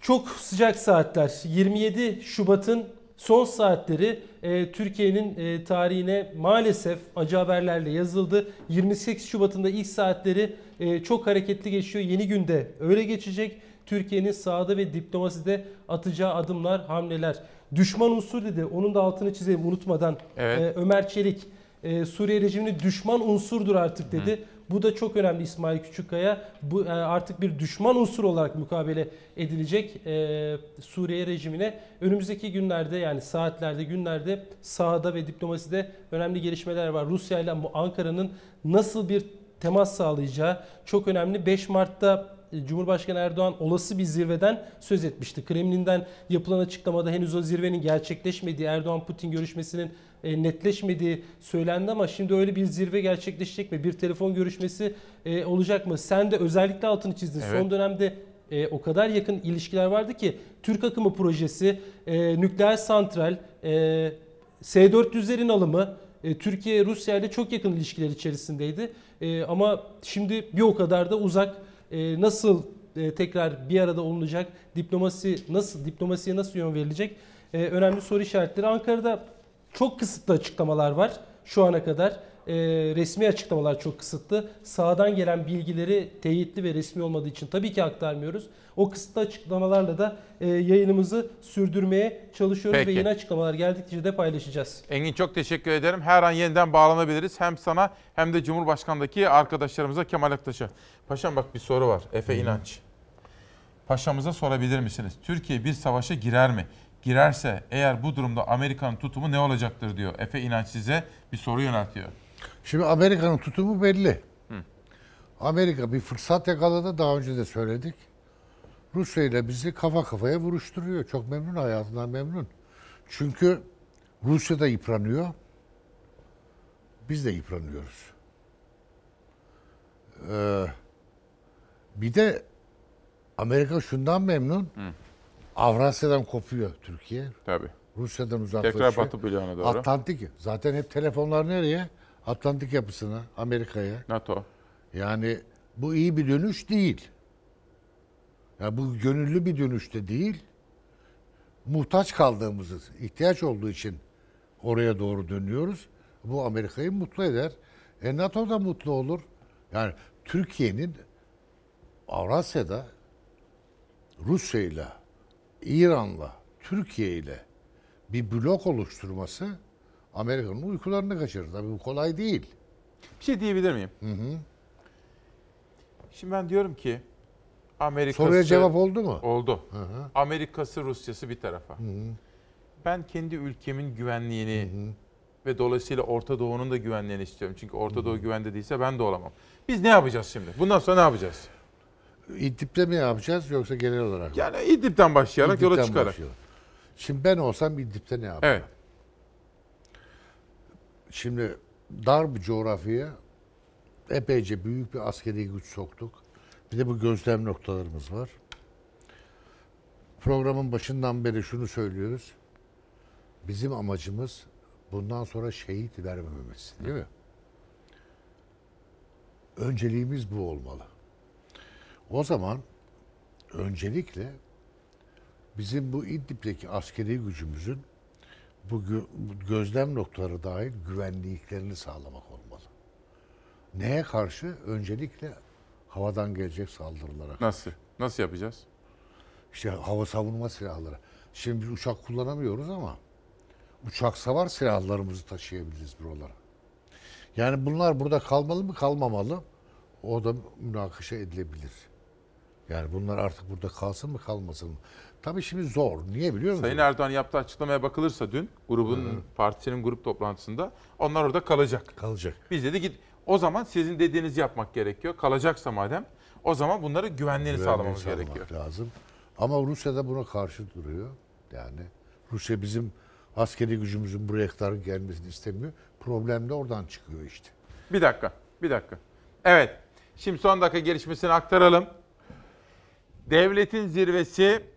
Çok sıcak saatler. 27 Şubat'ın son saatleri e, Türkiye'nin e, tarihine maalesef acı haberlerle yazıldı. 28 Şubat'ın da ilk saatleri e, çok hareketli geçiyor. Yeni günde öyle geçecek. Türkiye'nin sahada ve diplomaside atacağı adımlar, hamleler. Düşman unsur dedi. Onun da altını çizeyim unutmadan. Evet. E, Ömer Çelik e, Suriye rejimini düşman unsurdur artık dedi. Hı. Bu da çok önemli İsmail Küçükkaya. Bu e, artık bir düşman unsur olarak mukabele edilecek e, Suriye rejimine. Önümüzdeki günlerde yani saatlerde, günlerde sahada ve diplomaside önemli gelişmeler var. Rusya ile Ankara'nın nasıl bir temas sağlayacağı çok önemli. 5 Mart'ta Cumhurbaşkanı Erdoğan olası bir zirveden söz etmişti. Kremlin'den yapılan açıklamada henüz o zirvenin gerçekleşmediği, Erdoğan-Putin görüşmesinin e, netleşmediği söylendi ama şimdi öyle bir zirve gerçekleşecek mi? Bir telefon görüşmesi e, olacak mı? Sen de özellikle altını çizdin. Evet. Son dönemde e, o kadar yakın ilişkiler vardı ki Türk akımı projesi, e, nükleer santral, e, S-400'lerin alımı, e, Türkiye Rusya ile çok yakın ilişkiler içerisindeydi. E, ama şimdi bir o kadar da uzak. E, nasıl e, tekrar bir arada olunacak? Diplomasi nasıl diplomasiye nasıl yön verilecek? E, önemli soru işaretleri. Ankara'da çok kısıtlı açıklamalar var şu ana kadar. E, resmi açıklamalar çok kısıtlı. Sağdan gelen bilgileri teyitli ve resmi olmadığı için tabii ki aktarmıyoruz. O kısıtlı açıklamalarla da e, yayınımızı sürdürmeye çalışıyoruz Peki. ve yeni açıklamalar geldikçe de paylaşacağız. Engin çok teşekkür ederim. Her an yeniden bağlanabiliriz. Hem sana hem de Cumhurbaşkanı'ndaki arkadaşlarımıza Kemal Aktaş'a. Paşam bak bir soru var. Efe İnanç. Paşamıza sorabilir misiniz? Türkiye bir savaşa girer mi? Girerse eğer bu durumda Amerika'nın tutumu ne olacaktır diyor. Efe İnanç size bir soru yöneltiyor. Şimdi Amerika'nın tutumu belli. Hı. Amerika bir fırsat yakaladı. Daha önce de söyledik. Rusya ile bizi kafa kafaya vuruşturuyor. Çok memnun hayatından memnun. Çünkü Rusya da yıpranıyor. Biz de yıpranıyoruz. Ee, bir de Amerika şundan memnun. Hı. Avrasya'dan kopuyor Türkiye. Tabii. Rusya'dan uzaklaşıyor. Tekrar Batı bloğuna doğru. Atlantik. Zaten hep telefonlar nereye? Atlantik yapısına, Amerika'ya. NATO. Yani bu iyi bir dönüş değil. Yani bu gönüllü bir dönüş de değil. Muhtaç kaldığımızı, ihtiyaç olduğu için oraya doğru dönüyoruz. Bu Amerika'yı mutlu eder. E NATO da mutlu olur. Yani Türkiye'nin Avrasya'da Rusya ile, İran'la, Türkiye ile bir blok oluşturması Amerika'nın uykularını kaçırır. Tabii bu kolay değil. Bir şey diyebilir miyim? Hı hı. Şimdi ben diyorum ki Amerika'sı... Soruya cevap oldu mu? Oldu. Hı hı. Amerika'sı, Rusya'sı bir tarafa. Hı hı. Ben kendi ülkemin güvenliğini hı hı. ve dolayısıyla Orta Doğu'nun da güvenliğini istiyorum. Çünkü Orta Doğu güvende değilse ben de olamam. Biz ne yapacağız şimdi? Bundan sonra ne yapacağız? İdlib'de mi yapacağız yoksa genel olarak mı? Yani İdlib'den başlayarak yola İdlib'den çıkarak. başlayalım. Şimdi ben olsam İdlib'de ne yaparım? Evet. Şimdi dar bir coğrafyaya epeyce büyük bir askeri güç soktuk. Bir de bu gözlem noktalarımız var. Programın başından beri şunu söylüyoruz. Bizim amacımız bundan sonra şehit vermememiz değil mi? Önceliğimiz bu olmalı. O zaman öncelikle bizim bu İdlib'deki askeri gücümüzün bu, gö- bu gözlem noktaları dahil güvenliklerini sağlamak olmalı. Neye karşı? Öncelikle havadan gelecek saldırılara. Nasıl? Nasıl yapacağız? İşte hava savunma silahları. Şimdi biz uçak kullanamıyoruz ama uçak savar silahlarımızı taşıyabiliriz buralara. Yani bunlar burada kalmalı mı kalmamalı? O da münakaşa edilebilir. Yani bunlar artık burada kalsın mı kalmasın mı? Tabii şimdi zor. Niye biliyor musun? Sayın Erdoğan yaptığı açıklamaya bakılırsa dün grubun partisinin grup toplantısında onlar orada kalacak. Kalacak. Biz dedi git o zaman sizin dediğinizi yapmak gerekiyor. Kalacaksa madem o zaman bunları güvenliğini Güvenliğini sağlamamız sağlamak gerekiyor. lazım. Ama Rusya da buna karşı duruyor. Yani Rusya bizim askeri gücümüzün buraya kadar gelmesini istemiyor. Problem de oradan çıkıyor işte. Bir dakika, bir dakika. Evet, şimdi son dakika gelişmesini aktaralım. Devletin zirvesi,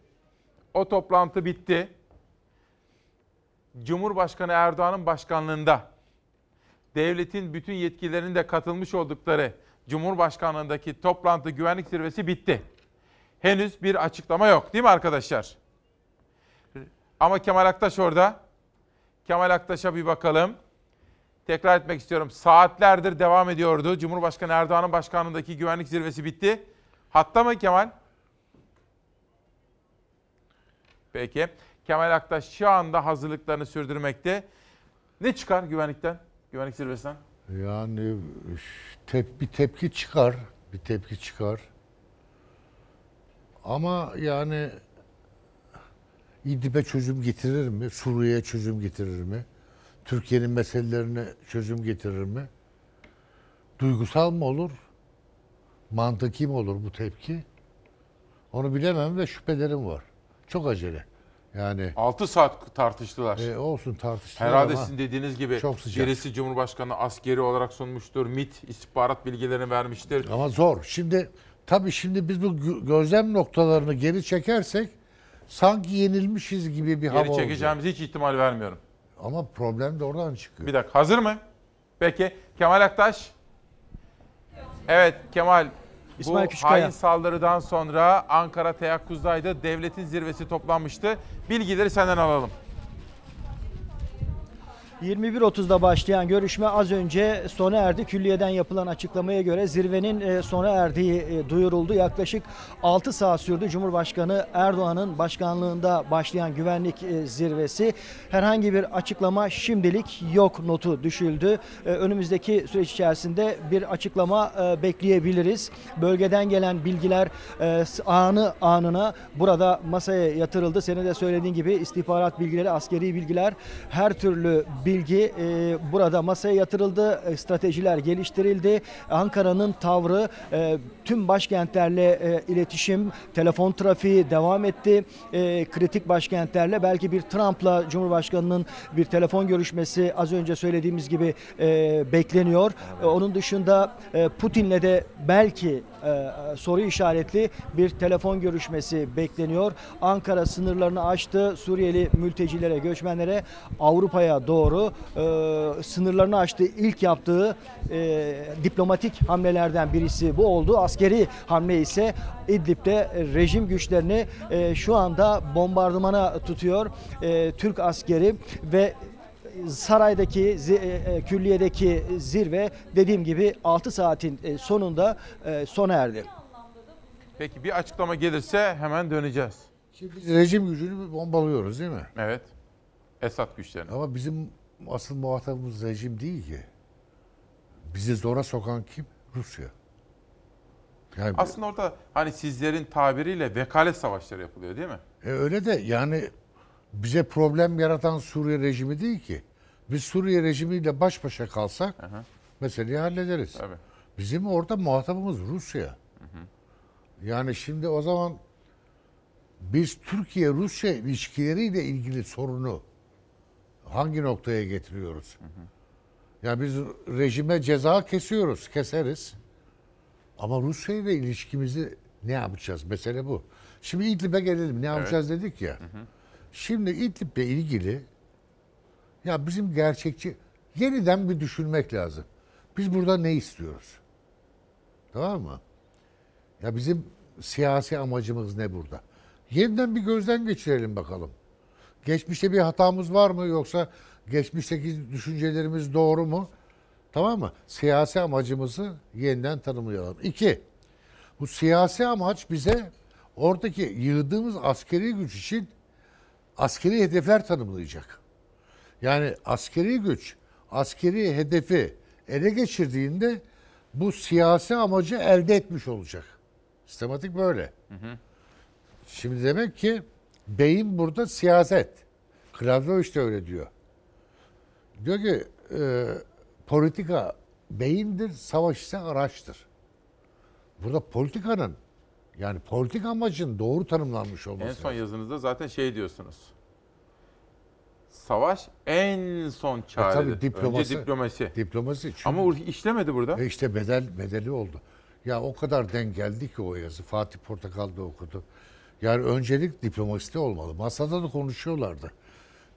o toplantı bitti. Cumhurbaşkanı Erdoğan'ın başkanlığında devletin bütün yetkililerinin de katılmış oldukları Cumhurbaşkanlığındaki toplantı güvenlik zirvesi bitti. Henüz bir açıklama yok değil mi arkadaşlar? Ama Kemal Aktaş orada. Kemal Aktaş'a bir bakalım. Tekrar etmek istiyorum. Saatlerdir devam ediyordu. Cumhurbaşkanı Erdoğan'ın başkanlığındaki güvenlik zirvesi bitti. Hatta mı Kemal? Peki. Kemal Aktaş şu anda hazırlıklarını sürdürmekte. Ne çıkar güvenlikten? Güvenlik zirvesinden? Yani tep, bir tepki çıkar. Bir tepki çıkar. Ama yani İdlib'e çözüm getirir mi? Suriye'ye çözüm getirir mi? Türkiye'nin meselelerine çözüm getirir mi? Duygusal mı olur? Mantıki mi olur bu tepki? Onu bilemem ve şüphelerim var. Çok acele. Yani 6 saat tartıştılar. e, olsun tartıştılar Herhalde ama sizin dediğiniz gibi çok sıcak. gerisi Cumhurbaşkanı askeri olarak sunmuştur. MIT istihbarat bilgilerini vermiştir. Ama zor. Şimdi tabii şimdi biz bu gö- gözlem noktalarını geri çekersek sanki yenilmişiz gibi bir hava Geri çekeceğimize hiç ihtimal vermiyorum. Ama problem de oradan çıkıyor. Bir dakika hazır mı? Peki Kemal Aktaş. Evet Kemal. İsmail bu Küçükkaya. hain saldırıdan sonra Ankara teyakkuzdaydı. Devletin zirvesi toplanmıştı. Bilgileri senden alalım. 21.30'da başlayan görüşme az önce sona erdi. Külliyeden yapılan açıklamaya göre zirvenin e, sona erdiği e, duyuruldu. Yaklaşık 6 saat sürdü. Cumhurbaşkanı Erdoğan'ın başkanlığında başlayan güvenlik e, zirvesi. Herhangi bir açıklama şimdilik yok notu düşüldü. Önümüzdeki süreç içerisinde bir açıklama bekleyebiliriz. Bölgeden gelen bilgiler anı anına burada masaya yatırıldı. Senin de söylediğin gibi istihbarat bilgileri, askeri bilgiler, her türlü bilgi e, burada masaya yatırıldı. E, stratejiler geliştirildi. Ankara'nın tavrı e, tüm başkentlerle e, iletişim, telefon trafiği devam etti. E, kritik başkentlerle belki bir Trump'la Cumhurbaşkanı'nın bir telefon görüşmesi az önce söylediğimiz gibi e, bekleniyor. E, onun dışında e, Putin'le de belki e, soru işaretli bir telefon görüşmesi bekleniyor. Ankara sınırlarını açtı. Suriyeli mültecilere, göçmenlere Avrupa'ya doğru e, sınırlarını açtı. İlk yaptığı e, diplomatik hamlelerden birisi bu oldu. Askeri hamle ise İdlib'de rejim güçlerini e, şu anda bombardımana tutuyor. E, Türk askeri ve saraydaki e, e, külliyedeki zirve dediğim gibi 6 saatin e, sonunda sona erdi. Peki bir açıklama gelirse hemen döneceğiz. Şimdi biz rejim gücünü bombalıyoruz değil mi? Evet. Esad güçlerini. Ama bizim asıl muhatabımız rejim değil ki. Bizi zora sokan kim? Rusya. Yani Aslında orada hani sizlerin tabiriyle vekalet savaşları yapılıyor değil mi? E öyle de yani bize problem yaratan Suriye rejimi değil ki. Biz Suriye rejimiyle baş başa kalsak meseleyi hallederiz. Bizim orada muhatabımız Rusya. Yani şimdi o zaman biz Türkiye-Rusya ilişkileriyle ilgili sorunu hangi noktaya getiriyoruz? Yani biz rejime ceza kesiyoruz, keseriz. Ama Rusya ile ilişkimizi ne yapacağız? Mesele bu. Şimdi İdlib'e gelelim. Ne yapacağız dedik ya. Şimdi İdlib'le ilgili ya bizim gerçekçi yeniden bir düşünmek lazım. Biz burada ne istiyoruz? Tamam mı? Ya bizim siyasi amacımız ne burada? Yeniden bir gözden geçirelim bakalım. Geçmişte bir hatamız var mı yoksa geçmişteki düşüncelerimiz doğru mu? Tamam mı? Siyasi amacımızı yeniden tanımlayalım. İki, bu siyasi amaç bize oradaki yığdığımız askeri güç için askeri hedefler tanımlayacak. Yani askeri güç, askeri hedefi ele geçirdiğinde bu siyasi amacı elde etmiş olacak. Sistematik böyle. Şimdi demek ki beyin burada siyaset. Klavroviç de öyle diyor. Diyor ki e, politika beyindir, savaş ise araçtır. Burada politikanın yani politik amacın doğru tanımlanmış olması En son yazınızda zaten şey diyorsunuz. Savaş en son. E tabii diplomasi. Önce diplomasi. Diplomasi. Çünkü- Ama işlemedi burada. E işte bedel bedeli oldu. Ya o kadar denk geldi ki o yazı. Fatih Portakal da okudu. Yani öncelik diplomaside olmalı. Masada da konuşuyorlardı.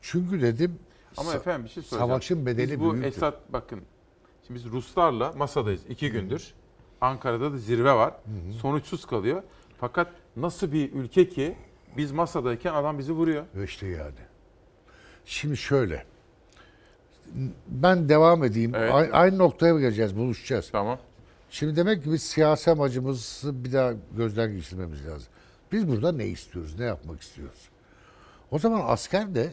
Çünkü dedim Ama efendim bir şey söyleyeceğim. Savaşın bedeli biz bu büyüktür. Esat bakın. Şimdi biz Ruslarla masadayız iki gündür. Ankara'da da zirve var. Sonuçsuz kalıyor. Fakat nasıl bir ülke ki biz masadayken adam bizi vuruyor. İşte yani. Şimdi şöyle. Ben devam edeyim. Evet. A- Aynı noktaya geleceğiz? Buluşacağız. Tamam. Şimdi demek ki biz siyasi amacımızı bir daha gözden geçirmemiz lazım. Biz burada ne istiyoruz? Ne yapmak istiyoruz? O zaman asker de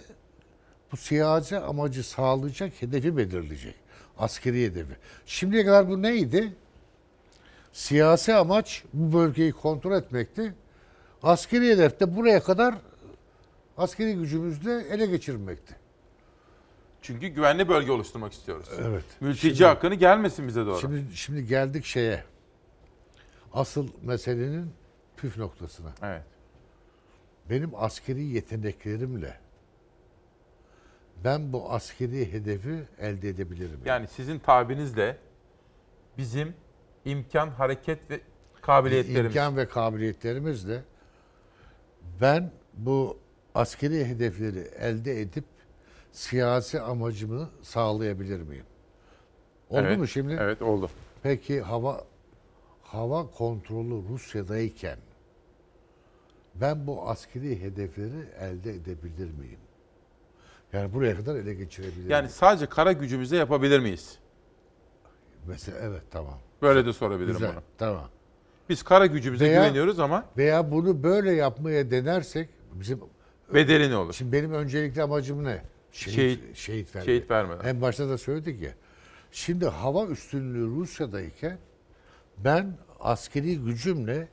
bu siyasi amacı sağlayacak hedefi belirleyecek. Askeri hedefi. Şimdiye kadar bu neydi? Siyasi amaç bu bölgeyi kontrol etmekti. Askeri hedef de buraya kadar askeri gücümüzle ele geçirmekti. Çünkü güvenli bölge oluşturmak istiyoruz. Evet. Mülteci Şimdi- akını gelmesin bize doğru. Şimdi şimdi geldik şeye. Asıl meselenin püf noktasına. Evet. Benim askeri yeteneklerimle ben bu askeri hedefi elde edebilirim. Yani sizin tabirinizle bizim imkan, hareket ve kabiliyetlerimiz. İmkan ve kabiliyetlerimizle ben bu askeri hedefleri elde edip siyasi amacımı sağlayabilir miyim? Oldu Evet, mu şimdi? Evet oldu. Peki hava hava kontrolü Rusya'dayken ben bu askeri hedefleri elde edebilir miyim? Yani buraya kadar ele geçirebilir Yani miyim? sadece kara gücümüzle yapabilir miyiz? Mesela evet tamam. Böyle de sorabilirim Güzel, bunu. Tamam. Biz kara gücümüze Veya- güveniyoruz ama Veya bunu böyle yapmaya denersek bizim bedeli ne olur? Şimdi benim öncelikli amacım ne? Şehit, Şehit- şehit, vermek. şehit vermeden. En başta da söyledik ya. Şimdi hava üstünlüğü Rusya'dayken ben askeri gücümle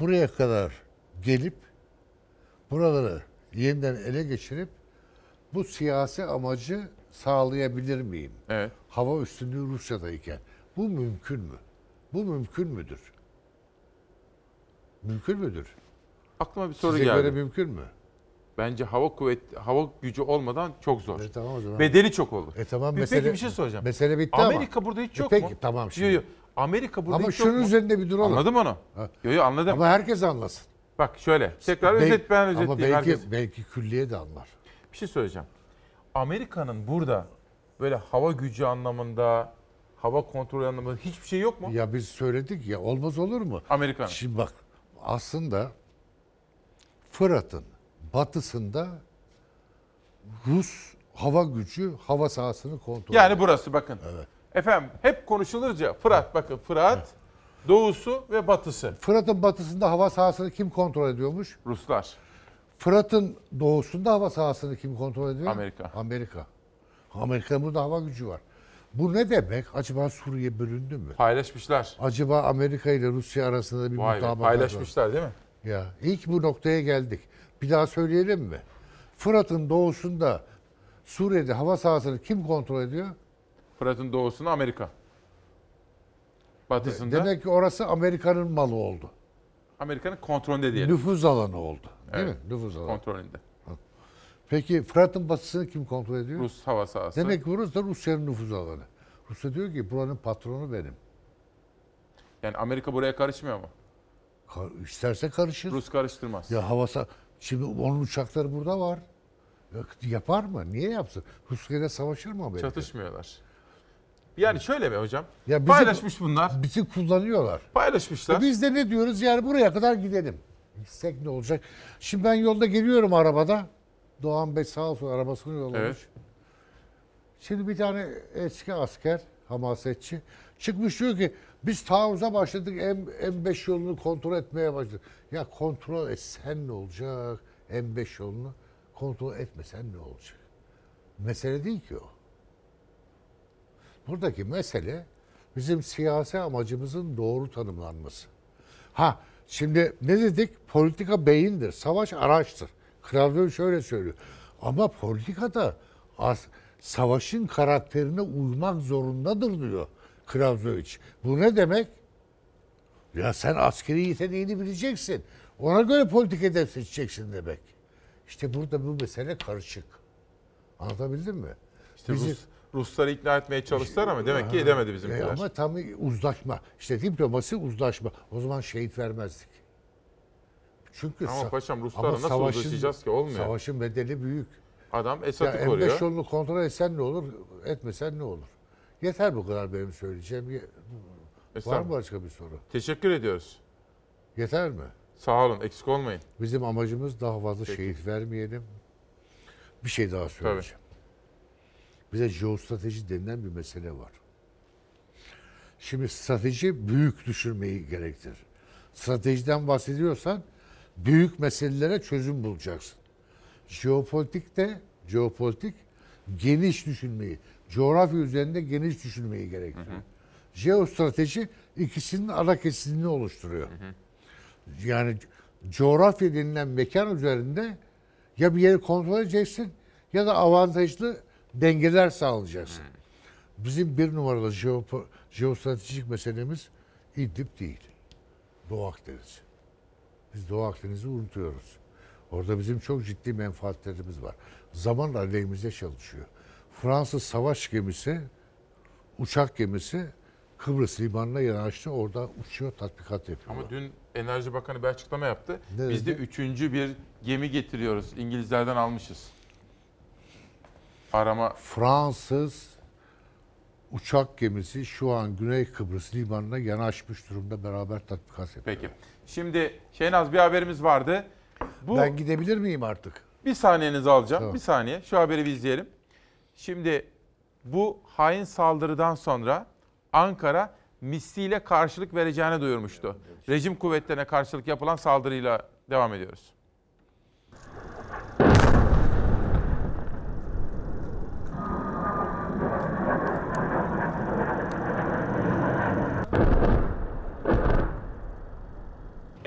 buraya kadar gelip buraları yeniden ele geçirip bu siyasi amacı sağlayabilir miyim? Evet. Hava üstünlüğü Rusya'dayken. Bu mümkün mü? Bu mümkün müdür? Mümkün müdür? aklıma bir soru Size geldi. göre mümkün mü? Bence hava kuvvet hava gücü olmadan çok zor. E tamam o zaman. Bedeli çok olur. E tamam Peki mesele, bir şey soracağım. Mesele bitti ama. Amerika burada hiç E yok peki, mu? tamam şimdi. Yok yok. Amerika burada Ama hiç yok şunun mu? üzerinde bir duralım. Anladım onu. Ha. Yok yok anladım. Ama herkes anlasın. Bak şöyle tekrar Bel- özet ben Ama özetleyeyim belki, herkes. belki külliye de anlar. Bir şey söyleyeceğim. Amerika'nın burada böyle hava gücü anlamında, hava kontrolü anlamında hiçbir şey yok mu? Ya biz söyledik ya olmaz olur mu? Amerika'nın. Şimdi bak aslında Fırat'ın batısında Rus hava gücü hava sahasını kontrol Yani ediyor. burası bakın. Efendim hep konuşulur ya Fırat bakın Fırat doğusu ve batısı. Fırat'ın batısında hava sahasını kim kontrol ediyormuş? Ruslar. Fırat'ın doğusunda hava sahasını kim kontrol ediyor? Amerika. Amerika. Amerika'nın burada hava gücü var. Bu ne demek? Acaba Suriye bölündü mü? Paylaşmışlar. Acaba Amerika ile Rusya arasında bir mutabakat var. paylaşmışlar değil mi? Ya ilk bu noktaya geldik. Bir daha söyleyelim mi? Fırat'ın doğusunda Suriye'de hava sahasını kim kontrol ediyor? Fırat'ın doğusunu Amerika. Batısında Demek ki orası Amerika'nın malı oldu. Amerika'nın kontrolünde diyelim. Nüfuz alanı oldu. Değil Evet. mi? Nüfuz alanı. Kontrolünde. Peki Fırat'ın batısını kim kontrol ediyor? Rus hava sahası. Demek ki burası da Rusya'nın nüfuz alanı. Rusya diyor ki buranın patronu benim. Yani Amerika buraya karışmıyor mu? Ka- isterse karışır. Rus karıştırmaz. Ya havasa şimdi onun uçakları burada var. Ya Yapar mı? Niye yapsın? Rusya'yla savaşır mı Amerika? Çatışmıyorlar. Yani şöyle mi hocam? Ya bizi- Paylaşmış bunlar. Bizi kullanıyorlar. Paylaşmışlar. E biz de ne diyoruz? Yani buraya kadar gidelim. Gitsek ne olacak? Şimdi ben yolda geliyorum arabada. Doğan Bey sağ olsun arabasını yollamış. Evet. Şimdi bir tane eski asker, hamasetçi çıkmış diyor ki biz taarruza başladık M, M5 yolunu kontrol etmeye başladık. Ya kontrol etsen ne olacak? M5 yolunu kontrol etmesen ne olacak? Mesele değil ki o. Buradaki mesele bizim siyasi amacımızın doğru tanımlanması. Ha şimdi ne dedik? Politika beyindir, savaş araçtır. Kral şöyle söylüyor. Ama politikada az, savaşın karakterine uymak zorundadır diyor Kravzovic. Bu ne demek? Ya sen askeri yeteneğini bileceksin. Ona göre politik hedef seçeceksin demek. İşte burada bu mesele karışık. Anlatabildim mi? İşte Bizi- Rus, Rusları ikna etmeye çalıştılar ama demek ki edemedi bizimkiler. E ama tam uzlaşma. İşte diplomasi uzlaşma. O zaman şehit vermezdik. Çünkü Ama paşam Ruslarla ama nasıl savaşın- uzlaşacağız ki? Olmuyor. Savaşın bedeli büyük. Adam Esad'ı M5 koruyor. yolunu kontrol etsen ne olur, etmesen ne olur? Yeter bu kadar benim söyleyeceğim. Ye- Var mı başka bir soru? Teşekkür ediyoruz. Yeter mi? Sağ olun eksik olmayın. Bizim amacımız daha fazla şehit vermeyelim. Bir şey daha söyleyeceğim. Bize jeostrateji denilen bir mesele var. Şimdi strateji büyük düşünmeyi gerektirir. Stratejiden bahsediyorsan büyük meselelere çözüm bulacaksın. Jeopolitik de jeopolitik geniş düşünmeyi, coğrafya üzerinde geniş düşünmeyi gerektiriyor. Jeostrateji ikisinin ara kesimini oluşturuyor. Yani coğrafya denilen mekan üzerinde ya bir yeri kontrol edeceksin ya da avantajlı dengeler sağlayacaksın. Bizim bir numaralı jeopo- jeostratejik meselemiz İdlib değil. Doğu Akdeniz. Biz Doğu Akdeniz'i unutuyoruz. Orada bizim çok ciddi menfaatlerimiz var. Zaman aleyhimize çalışıyor. Fransız savaş gemisi, uçak gemisi Kıbrıs limanına yanaştı. Orada uçuyor, tatbikat yapıyor. Ama dün Enerji Bakanı bir açıklama yaptı. Ne Biz de dedi? üçüncü bir gemi getiriyoruz. İngilizlerden almışız. Arama Fransız uçak gemisi şu an Güney Kıbrıs limanına yanaşmış durumda beraber tatbikat yapıyor. Peki. Şimdi Şehnaz bir haberimiz vardı. Bu Ben gidebilir miyim artık? bir saniyenizi alacağım. Tamam. Bir saniye. Şu haberi bir izleyelim. Şimdi bu hain saldırıdan sonra Ankara misliyle karşılık vereceğini duyurmuştu. Rejim kuvvetlerine karşılık yapılan saldırıyla devam ediyoruz.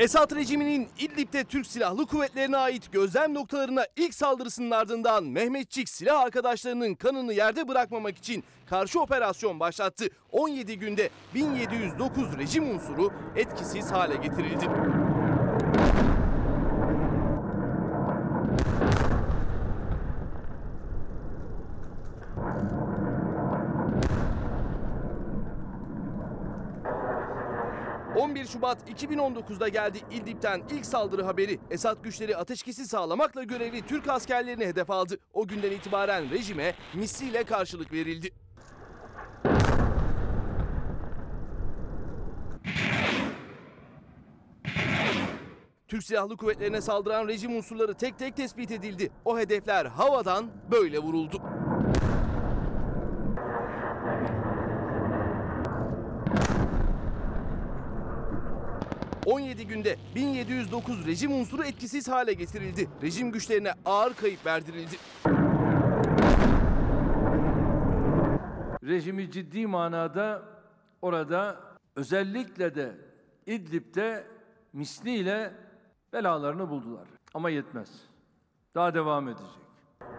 Esad rejiminin İdlib'de Türk Silahlı Kuvvetlerine ait gözlem noktalarına ilk saldırısının ardından Mehmetçik silah arkadaşlarının kanını yerde bırakmamak için karşı operasyon başlattı. 17 günde 1709 rejim unsuru etkisiz hale getirildi. ...11 Şubat 2019'da geldi İdlib'den ilk saldırı haberi. Esad güçleri ateşkesi sağlamakla görevli Türk askerlerini hedef aldı. O günden itibaren rejime misliyle karşılık verildi. Türk Silahlı Kuvvetlerine saldıran rejim unsurları tek tek tespit edildi. O hedefler havadan böyle vuruldu. ...17 günde 1709 rejim unsuru etkisiz hale getirildi. Rejim güçlerine ağır kayıp verdirildi. Rejimi ciddi manada orada özellikle de İdlib'de misliyle belalarını buldular. Ama yetmez. Daha devam edecek.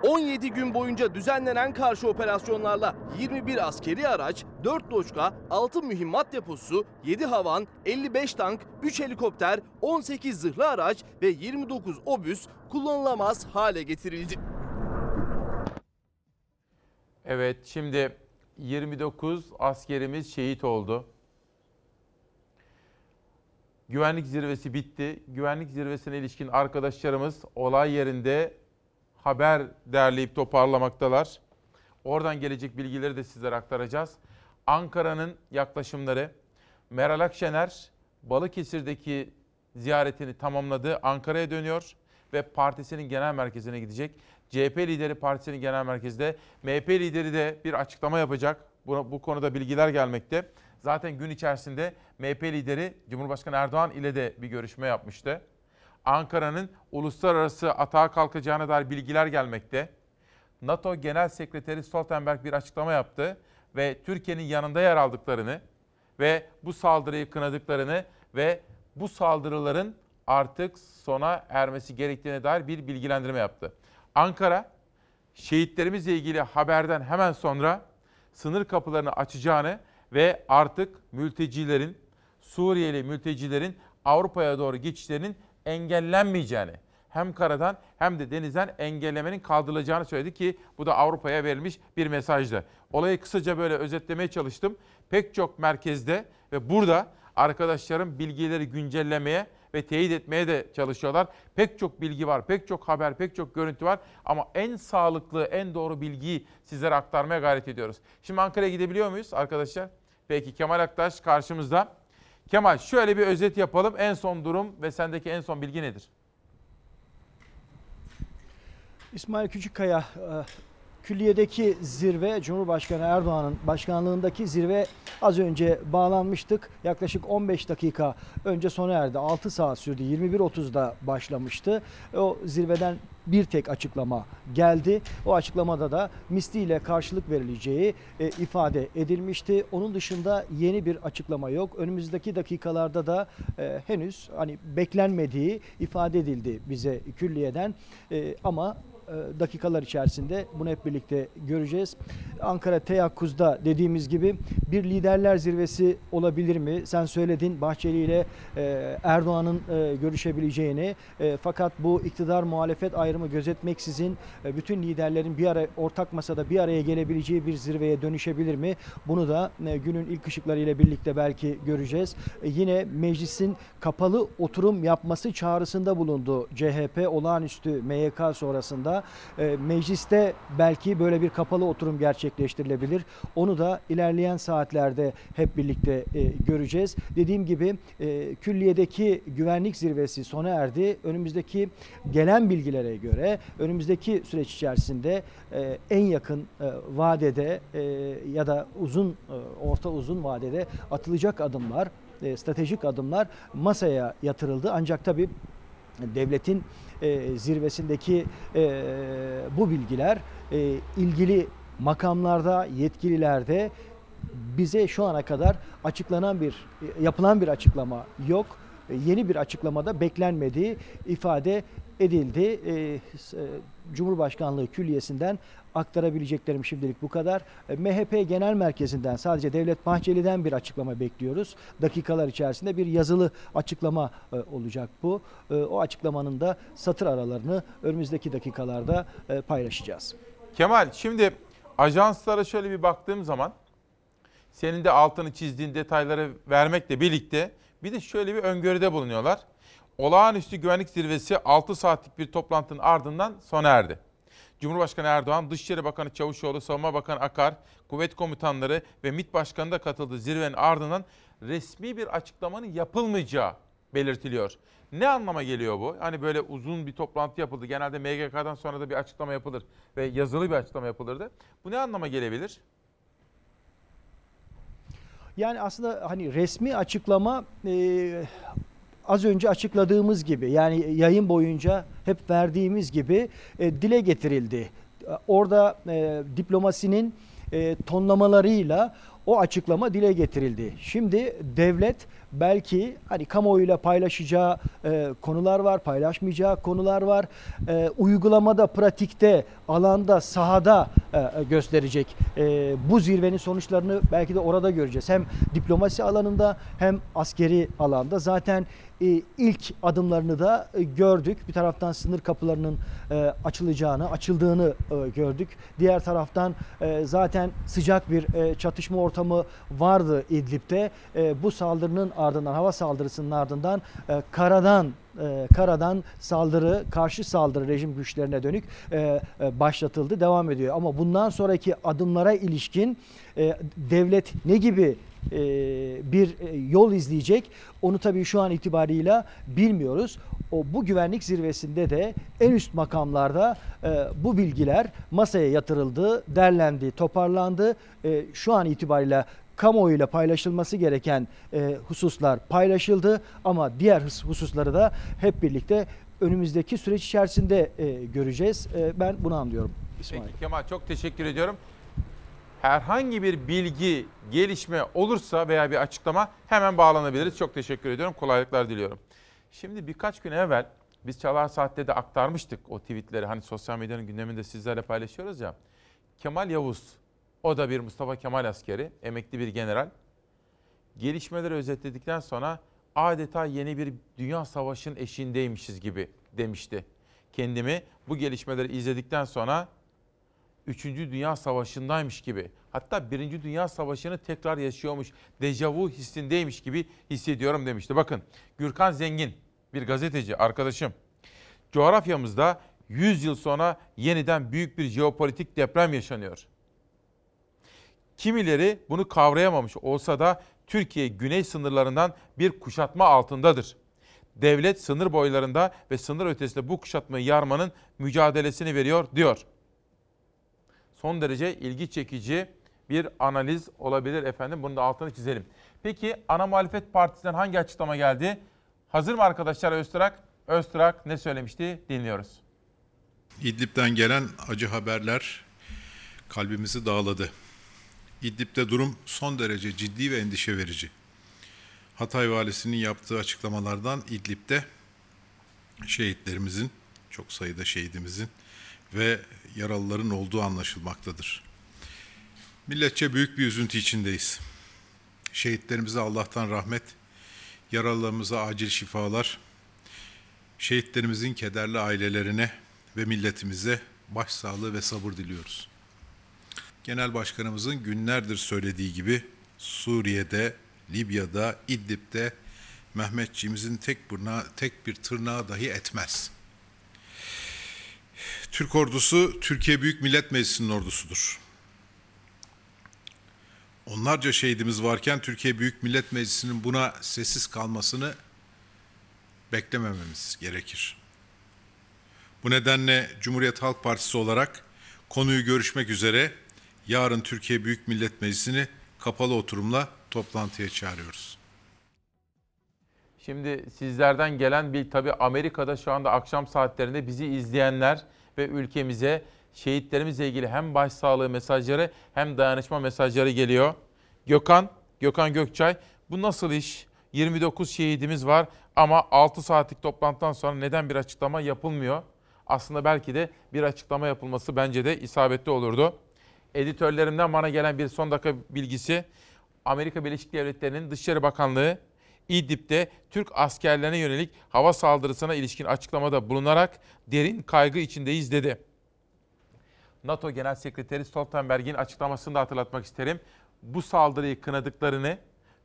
17 gün boyunca düzenlenen karşı operasyonlarla 21 askeri araç, 4 doçka, 6 mühimmat deposu, 7 havan, 55 tank, 3 helikopter, 18 zırhlı araç ve 29 obüs kullanılamaz hale getirildi. Evet şimdi 29 askerimiz şehit oldu. Güvenlik zirvesi bitti. Güvenlik zirvesine ilişkin arkadaşlarımız olay yerinde haber derleyip toparlamaktalar. Oradan gelecek bilgileri de sizlere aktaracağız. Ankara'nın yaklaşımları Meral Akşener Balıkesir'deki ziyaretini tamamladı. Ankara'ya dönüyor ve partisinin genel merkezine gidecek. CHP lideri partisinin genel merkezde. MHP lideri de bir açıklama yapacak. Bu, bu konuda bilgiler gelmekte. Zaten gün içerisinde MHP lideri Cumhurbaşkanı Erdoğan ile de bir görüşme yapmıştı. Ankara'nın uluslararası atağa kalkacağına dair bilgiler gelmekte. NATO Genel Sekreteri Stoltenberg bir açıklama yaptı ve Türkiye'nin yanında yer aldıklarını ve bu saldırıyı kınadıklarını ve bu saldırıların artık sona ermesi gerektiğine dair bir bilgilendirme yaptı. Ankara, şehitlerimizle ilgili haberden hemen sonra sınır kapılarını açacağını ve artık mültecilerin, Suriyeli mültecilerin Avrupa'ya doğru geçişlerinin engellenmeyeceğini, hem karadan hem de denizden engellemenin kaldırılacağını söyledi ki bu da Avrupa'ya verilmiş bir mesajdı. Olayı kısaca böyle özetlemeye çalıştım. Pek çok merkezde ve burada arkadaşlarım bilgileri güncellemeye ve teyit etmeye de çalışıyorlar. Pek çok bilgi var, pek çok haber, pek çok görüntü var ama en sağlıklı, en doğru bilgiyi sizlere aktarmaya gayret ediyoruz. Şimdi Ankara'ya gidebiliyor muyuz arkadaşlar? Peki Kemal Aktaş karşımızda. Kemal şöyle bir özet yapalım. En son durum ve sendeki en son bilgi nedir? İsmail Küçükkaya e, Külliye'deki zirve Cumhurbaşkanı Erdoğan'ın başkanlığındaki zirve az önce bağlanmıştık. Yaklaşık 15 dakika önce sona erdi. 6 saat sürdü. 21.30'da başlamıştı. O zirveden bir tek açıklama geldi. O açıklamada da misliyle karşılık verileceği e, ifade edilmişti. Onun dışında yeni bir açıklama yok. Önümüzdeki dakikalarda da e, henüz hani beklenmediği ifade edildi bize külliyeden. E, ama dakikalar içerisinde bunu hep birlikte göreceğiz. Ankara Teyakkuz'da dediğimiz gibi bir liderler zirvesi olabilir mi? Sen söyledin Bahçeli ile e, Erdoğan'ın e, görüşebileceğini. Fakat bu iktidar muhalefet ayrımı gözetmeksizin bütün liderlerin bir ara ortak masada bir araya gelebileceği bir zirveye dönüşebilir mi? Bunu da günün ilk ışıkları ile birlikte belki göreceğiz. Yine meclisin kapalı oturum yapması çağrısında bulundu CHP olağanüstü MYK sonrasında e, mecliste belki böyle bir kapalı oturum gerçekleştirilebilir. Onu da ilerleyen saatlerde hep birlikte e, göreceğiz. Dediğim gibi e, külliyedeki güvenlik zirvesi sona erdi. Önümüzdeki gelen bilgilere göre önümüzdeki süreç içerisinde e, en yakın e, vadede e, ya da uzun e, orta uzun vadede atılacak adımlar e, stratejik adımlar masaya yatırıldı. Ancak tabii devletin e, zirvesindeki e, bu bilgiler e, ilgili makamlarda, yetkililerde bize şu ana kadar açıklanan bir, yapılan bir açıklama yok. E, yeni bir açıklamada beklenmediği ifade edildi. E, e, Cumhurbaşkanlığı Külliyesi'nden aktarabileceklerim şimdilik bu kadar. E, MHP Genel Merkezi'nden sadece Devlet Bahçeli'den bir açıklama bekliyoruz. Dakikalar içerisinde bir yazılı açıklama e, olacak bu. E, o açıklamanın da satır aralarını önümüzdeki dakikalarda paylaşacağız. Kemal şimdi ajanslara şöyle bir baktığım zaman senin de altını çizdiğin detayları vermekle birlikte bir de şöyle bir öngörüde bulunuyorlar. Olağanüstü güvenlik zirvesi 6 saatlik bir toplantının ardından sona erdi. Cumhurbaşkanı Erdoğan, Dışişleri Bakanı Çavuşoğlu, Savunma Bakanı Akar, kuvvet komutanları ve MİT Başkanı da katıldığı zirvenin ardından resmi bir açıklamanın yapılmayacağı belirtiliyor. Ne anlama geliyor bu? Hani böyle uzun bir toplantı yapıldı. Genelde MGK'dan sonra da bir açıklama yapılır ve yazılı bir açıklama yapılırdı. Bu ne anlama gelebilir? Yani aslında hani resmi açıklama e, az önce açıkladığımız gibi yani yayın boyunca hep verdiğimiz gibi e, dile getirildi. Orada e, diplomasinin e, tonlamalarıyla o açıklama dile getirildi. Şimdi devlet belki hani kamuoyuyla paylaşacağı e, konular var, paylaşmayacağı konular var. E, uygulamada, pratikte alanda, sahada e, gösterecek. E, bu zirvenin sonuçlarını belki de orada göreceğiz. Hem diplomasi alanında hem askeri alanda. Zaten e, ilk adımlarını da e, gördük. Bir taraftan sınır kapılarının e, açılacağını, açıldığını e, gördük. Diğer taraftan e, zaten sıcak bir e, çatışma ortamı vardı İdlib'de. E, bu saldırının ardından, hava saldırısının ardından e, karadan e, karadan saldırı, karşı saldırı rejim güçlerine dönük e, e, başlatıldı, devam ediyor. Ama bundan sonraki adımlara ilişkin e, devlet ne gibi e, bir e, yol izleyecek onu tabii şu an itibarıyla bilmiyoruz. O bu güvenlik zirvesinde de en üst makamlarda e, bu bilgiler masaya yatırıldı, derlendi, toparlandı. E, şu an itibariyle kamuoyuyla paylaşılması gereken e, hususlar paylaşıldı ama diğer hususları da hep birlikte önümüzdeki süreç içerisinde e, göreceğiz. E, ben bunu anlıyorum İsmail. Peki Kemal çok teşekkür ediyorum. Herhangi bir bilgi, gelişme olursa veya bir açıklama hemen bağlanabiliriz. Çok teşekkür ediyorum. Kolaylıklar diliyorum. Şimdi birkaç gün evvel biz Çalar Saat'te de aktarmıştık o tweetleri. Hani sosyal medyanın gündeminde sizlerle paylaşıyoruz ya. Kemal Yavuz, o da bir Mustafa Kemal askeri, emekli bir general. Gelişmeleri özetledikten sonra adeta yeni bir dünya savaşının eşiğindeymişiz gibi demişti. Kendimi bu gelişmeleri izledikten sonra 3. Dünya Savaşı'ndaymış gibi hatta 1. Dünya Savaşı'nı tekrar yaşıyormuş, dejavu hissindeymiş gibi hissediyorum demişti. Bakın Gürkan Zengin bir gazeteci arkadaşım. Coğrafyamızda 100 yıl sonra yeniden büyük bir jeopolitik deprem yaşanıyor. Kimileri bunu kavrayamamış olsa da Türkiye güney sınırlarından bir kuşatma altındadır. Devlet sınır boylarında ve sınır ötesinde bu kuşatmayı yarmanın mücadelesini veriyor diyor. Son derece ilgi çekici bir analiz olabilir efendim. Bunu da altını çizelim. Peki ana muhalefet partisinden hangi açıklama geldi? Hazır mı arkadaşlar Öztürk? Öztürk ne söylemişti? Dinliyoruz. İdlib'den gelen acı haberler kalbimizi dağladı. İdlib'de durum son derece ciddi ve endişe verici. Hatay valisinin yaptığı açıklamalardan İdlib'de şehitlerimizin, çok sayıda şehidimizin ve yaralıların olduğu anlaşılmaktadır. Milletçe büyük bir üzüntü içindeyiz. Şehitlerimize Allah'tan rahmet, yaralılarımıza acil şifalar, şehitlerimizin kederli ailelerine ve milletimize başsağlığı ve sabır diliyoruz. Genel Başkanımızın günlerdir söylediği gibi Suriye'de, Libya'da, İdlib'de Mehmetçiğimizin tek, burna, tek bir tırnağı dahi etmez. Türk ordusu Türkiye Büyük Millet Meclisi'nin ordusudur. Onlarca şehidimiz varken Türkiye Büyük Millet Meclisi'nin buna sessiz kalmasını beklemememiz gerekir. Bu nedenle Cumhuriyet Halk Partisi olarak konuyu görüşmek üzere yarın Türkiye Büyük Millet Meclisi'ni kapalı oturumla toplantıya çağırıyoruz. Şimdi sizlerden gelen bir tabii Amerika'da şu anda akşam saatlerinde bizi izleyenler ve ülkemize şehitlerimizle ilgili hem başsağlığı mesajları hem dayanışma mesajları geliyor. Gökhan, Gökhan Gökçay bu nasıl iş? 29 şehidimiz var ama 6 saatlik toplantıdan sonra neden bir açıklama yapılmıyor? Aslında belki de bir açıklama yapılması bence de isabetli olurdu. Editörlerimden bana gelen bir son dakika bilgisi. Amerika Birleşik Devletleri'nin Dışişleri Bakanlığı İdlib'de Türk askerlerine yönelik hava saldırısına ilişkin açıklamada bulunarak derin kaygı içindeyiz dedi. NATO Genel Sekreteri Stoltenberg'in açıklamasını da hatırlatmak isterim. Bu saldırıyı kınadıklarını,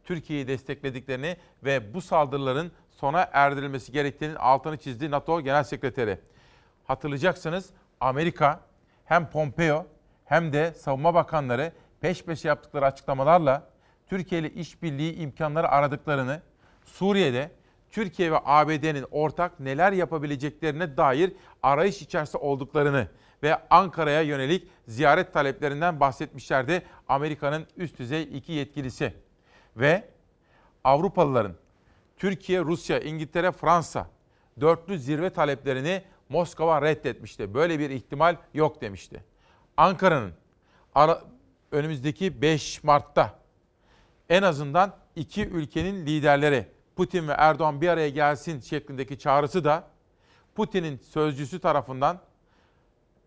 Türkiye'yi desteklediklerini ve bu saldırıların sona erdirilmesi gerektiğinin altını çizdi NATO Genel Sekreteri. Hatırlayacaksınız Amerika hem Pompeo hem de savunma bakanları peş peşe yaptıkları açıklamalarla Türkiye ile işbirliği imkanları aradıklarını, Suriye'de Türkiye ve ABD'nin ortak neler yapabileceklerine dair arayış içerisinde olduklarını ve Ankara'ya yönelik ziyaret taleplerinden bahsetmişlerdi Amerika'nın üst düzey iki yetkilisi. Ve Avrupalıların Türkiye, Rusya, İngiltere, Fransa dörtlü zirve taleplerini Moskova reddetmişti. Böyle bir ihtimal yok demişti. Ankara'nın önümüzdeki 5 Mart'ta en azından iki ülkenin liderleri Putin ve Erdoğan bir araya gelsin şeklindeki çağrısı da Putin'in sözcüsü tarafından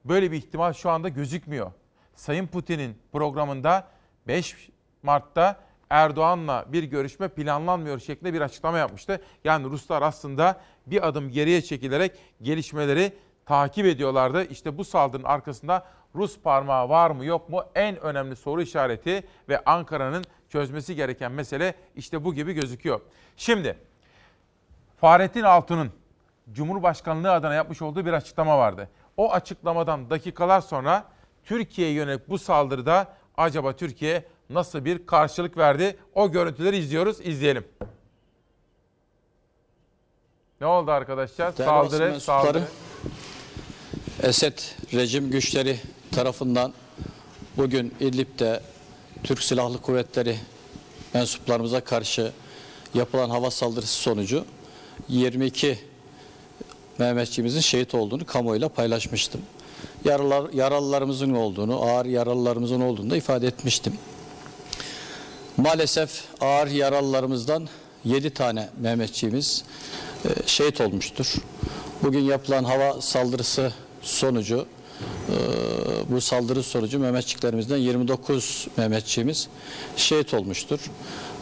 böyle bir ihtimal şu anda gözükmüyor. Sayın Putin'in programında 5 Mart'ta Erdoğan'la bir görüşme planlanmıyor şeklinde bir açıklama yapmıştı. Yani Ruslar aslında bir adım geriye çekilerek gelişmeleri takip ediyorlardı. İşte bu saldırının arkasında Rus parmağı var mı yok mu en önemli soru işareti ve Ankara'nın çözmesi gereken mesele işte bu gibi gözüküyor. Şimdi Fahrettin Altun'un Cumhurbaşkanlığı adına yapmış olduğu bir açıklama vardı. O açıklamadan dakikalar sonra Türkiye'ye yönelik bu saldırıda acaba Türkiye nasıl bir karşılık verdi? O görüntüleri izliyoruz, izleyelim. Ne oldu arkadaşlar? Değerli saldırı, saldırı. Esed rejim güçleri tarafından bugün İdlib'de Türk Silahlı Kuvvetleri mensuplarımıza karşı yapılan hava saldırısı sonucu 22 Mehmetçiğimizin şehit olduğunu kamuoyuyla paylaşmıştım. Yaralar, yaralılarımızın olduğunu, ağır yaralılarımızın olduğunu da ifade etmiştim. Maalesef ağır yaralılarımızdan 7 tane Mehmetçiğimiz e, şehit olmuştur. Bugün yapılan hava saldırısı sonucu bu saldırı sonucu Mehmetçiklerimizden 29 Mehmetçiğimiz şehit olmuştur.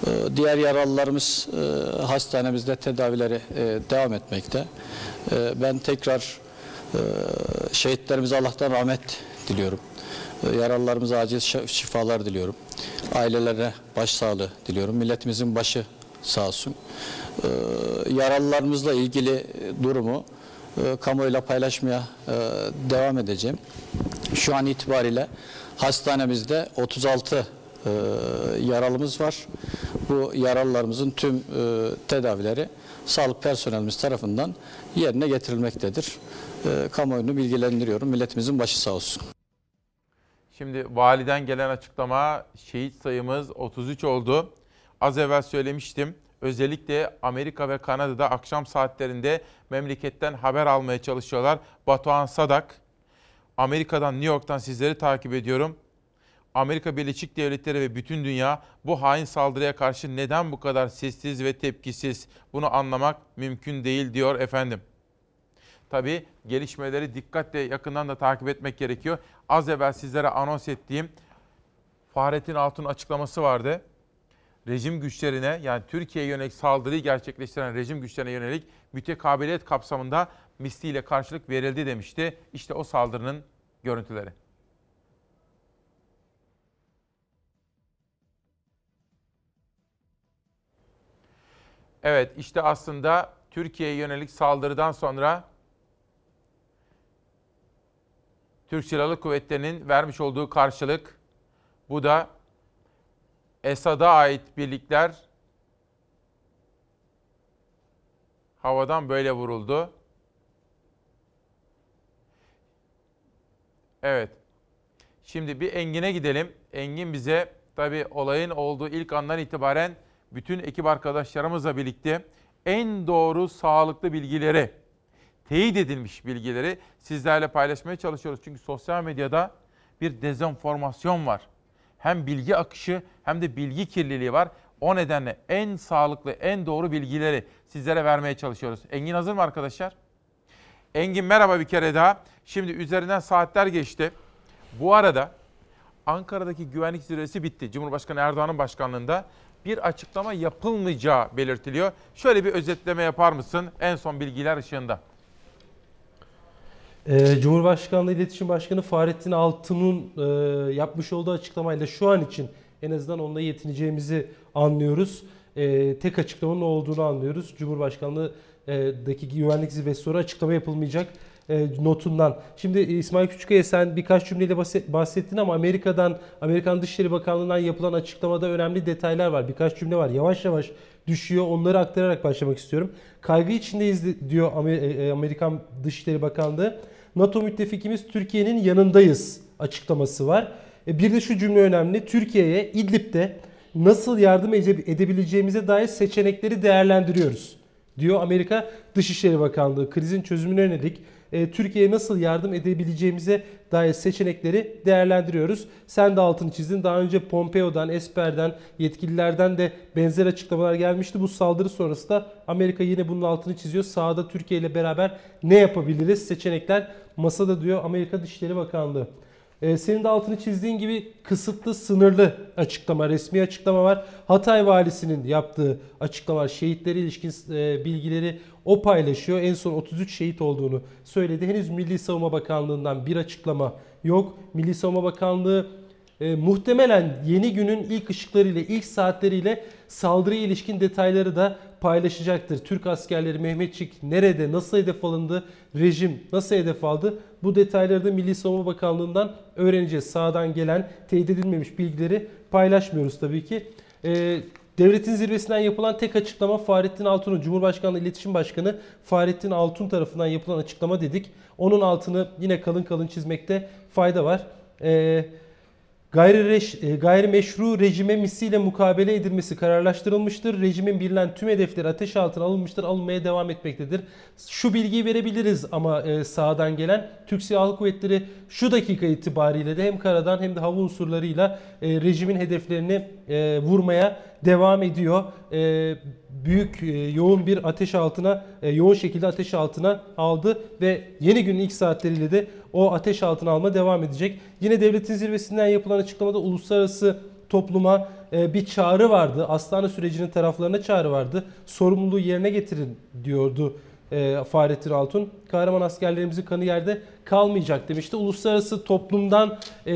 E, Diğer yaralılarımız e, hastanemizde tedavileri e, devam etmekte. E, Ben tekrar e, şehitlerimize Allah'tan rahmet diliyorum. Yaralılarımıza acil şi- şifalar diliyorum. Ailelerine başsağlığı diliyorum. Milletimizin başı sağ olsun. Yaralılarımızla ilgili durumu e, kamuoyuyla paylaşmaya e, devam edeceğim. Şu an itibariyle hastanemizde 36 e, yaralımız var. Bu yaralılarımızın tüm e, tedavileri sağlık personelimiz tarafından yerine getirilmektedir. Kamuoyunu bilgilendiriyorum. Milletimizin başı sağ olsun. Şimdi validen gelen açıklama şehit sayımız 33 oldu. Az evvel söylemiştim. Özellikle Amerika ve Kanada'da akşam saatlerinde memleketten haber almaya çalışıyorlar. Batuhan Sadak, Amerika'dan, New York'tan sizleri takip ediyorum. Amerika Birleşik Devletleri ve bütün dünya bu hain saldırıya karşı neden bu kadar sessiz ve tepkisiz? Bunu anlamak mümkün değil diyor efendim. Tabii gelişmeleri dikkatle yakından da takip etmek gerekiyor. Az evvel sizlere anons ettiğim Fahrettin Altun açıklaması vardı. Rejim güçlerine yani Türkiye'ye yönelik saldırıyı gerçekleştiren rejim güçlerine yönelik mütekabiliyet kapsamında misliyle karşılık verildi demişti. İşte o saldırının görüntüleri. Evet işte aslında Türkiye'ye yönelik saldırıdan sonra Türk Silahlı Kuvvetleri'nin vermiş olduğu karşılık bu da Esad'a ait birlikler havadan böyle vuruldu. Evet. Şimdi bir Engin'e gidelim. Engin bize tabii olayın olduğu ilk andan itibaren bütün ekip arkadaşlarımızla birlikte en doğru sağlıklı bilgileri, teyit edilmiş bilgileri sizlerle paylaşmaya çalışıyoruz. Çünkü sosyal medyada bir dezenformasyon var. Hem bilgi akışı hem de bilgi kirliliği var. O nedenle en sağlıklı, en doğru bilgileri sizlere vermeye çalışıyoruz. Engin hazır mı arkadaşlar? Engin merhaba bir kere daha. Şimdi üzerinden saatler geçti. Bu arada Ankara'daki güvenlik zirvesi bitti. Cumhurbaşkanı Erdoğan'ın başkanlığında bir açıklama yapılmayacağı belirtiliyor. Şöyle bir özetleme yapar mısın en son bilgiler ışığında? Ee, Cumhurbaşkanlığı İletişim Başkanı Fahrettin Altun'un e, yapmış olduğu açıklamayla şu an için en azından onunla yetineceğimizi anlıyoruz. E, tek açıklamanın olduğunu anlıyoruz. Cumhurbaşkanlığı'daki güvenlik zirvesi sonra açıklama yapılmayacak e, notundan. Şimdi İsmail Küçükkaya sen birkaç cümleyle bahset- bahsettin ama Amerika'dan, Amerikan Dışişleri Bakanlığı'ndan yapılan açıklamada önemli detaylar var. Birkaç cümle var. Yavaş yavaş düşüyor. Onları aktararak başlamak istiyorum. Kaygı içindeyiz diyor e, Amerikan Dışişleri Bakanlığı. NATO müttefikimiz Türkiye'nin yanındayız açıklaması var. E, Bir de şu cümle önemli. Türkiye'ye İdlib'de nasıl yardım ede- edebileceğimize dair seçenekleri değerlendiriyoruz diyor Amerika Dışişleri Bakanlığı. Krizin çözümüne yönelik e, Türkiye'ye nasıl yardım edebileceğimize dair seçenekleri değerlendiriyoruz. Sen de altını çizdin. Daha önce Pompeo'dan, Esper'den, yetkililerden de benzer açıklamalar gelmişti. Bu saldırı sonrası da Amerika yine bunun altını çiziyor. Sahada Türkiye ile beraber ne yapabiliriz? Seçenekler masada diyor Amerika Dışişleri Bakanlığı. Ee, senin de altını çizdiğin gibi kısıtlı, sınırlı açıklama, resmi açıklama var. Hatay valisinin yaptığı açıklama var. Şehitlere ilişkin e, bilgileri o paylaşıyor. En son 33 şehit olduğunu söyledi. Henüz Milli Savunma Bakanlığı'ndan bir açıklama yok. Milli Savunma Bakanlığı e, muhtemelen yeni günün ilk ışıklarıyla, ilk saatleriyle saldırıya ilişkin detayları da paylaşacaktır. Türk askerleri Mehmetçik nerede, nasıl hedef alındı, rejim nasıl hedef aldı? Bu detayları da Milli Savunma Bakanlığı'ndan öğreneceğiz. Sağdan gelen teyit edilmemiş bilgileri paylaşmıyoruz tabii ki. E, Devletin zirvesinden yapılan tek açıklama Fahrettin Altun'un Cumhurbaşkanlığı İletişim Başkanı Fahrettin Altun tarafından yapılan açıklama dedik. Onun altını yine kalın kalın çizmekte fayda var. Ee, Gayri e, gayrimeşru rejime misiyle mukabele edilmesi kararlaştırılmıştır. Rejimin bilinen tüm hedefleri ateş altına alınmıştır, alınmaya devam etmektedir. Şu bilgiyi verebiliriz ama e, sağdan gelen Türk Silahlı Kuvvetleri şu dakika itibariyle de hem karadan hem de hava unsurlarıyla e, rejimin hedeflerini vurmaya devam ediyor. Büyük yoğun bir ateş altına, yoğun şekilde ateş altına aldı ve yeni günün ilk saatleriyle de o ateş altına alma devam edecek. Yine devletin zirvesinden yapılan açıklamada uluslararası topluma e, bir çağrı vardı. Astana sürecinin taraflarına çağrı vardı. Sorumluluğu yerine getirin diyordu e, Fahrettin Altun. Kahraman askerlerimizin kanı yerde kalmayacak demişti. Uluslararası toplumdan e,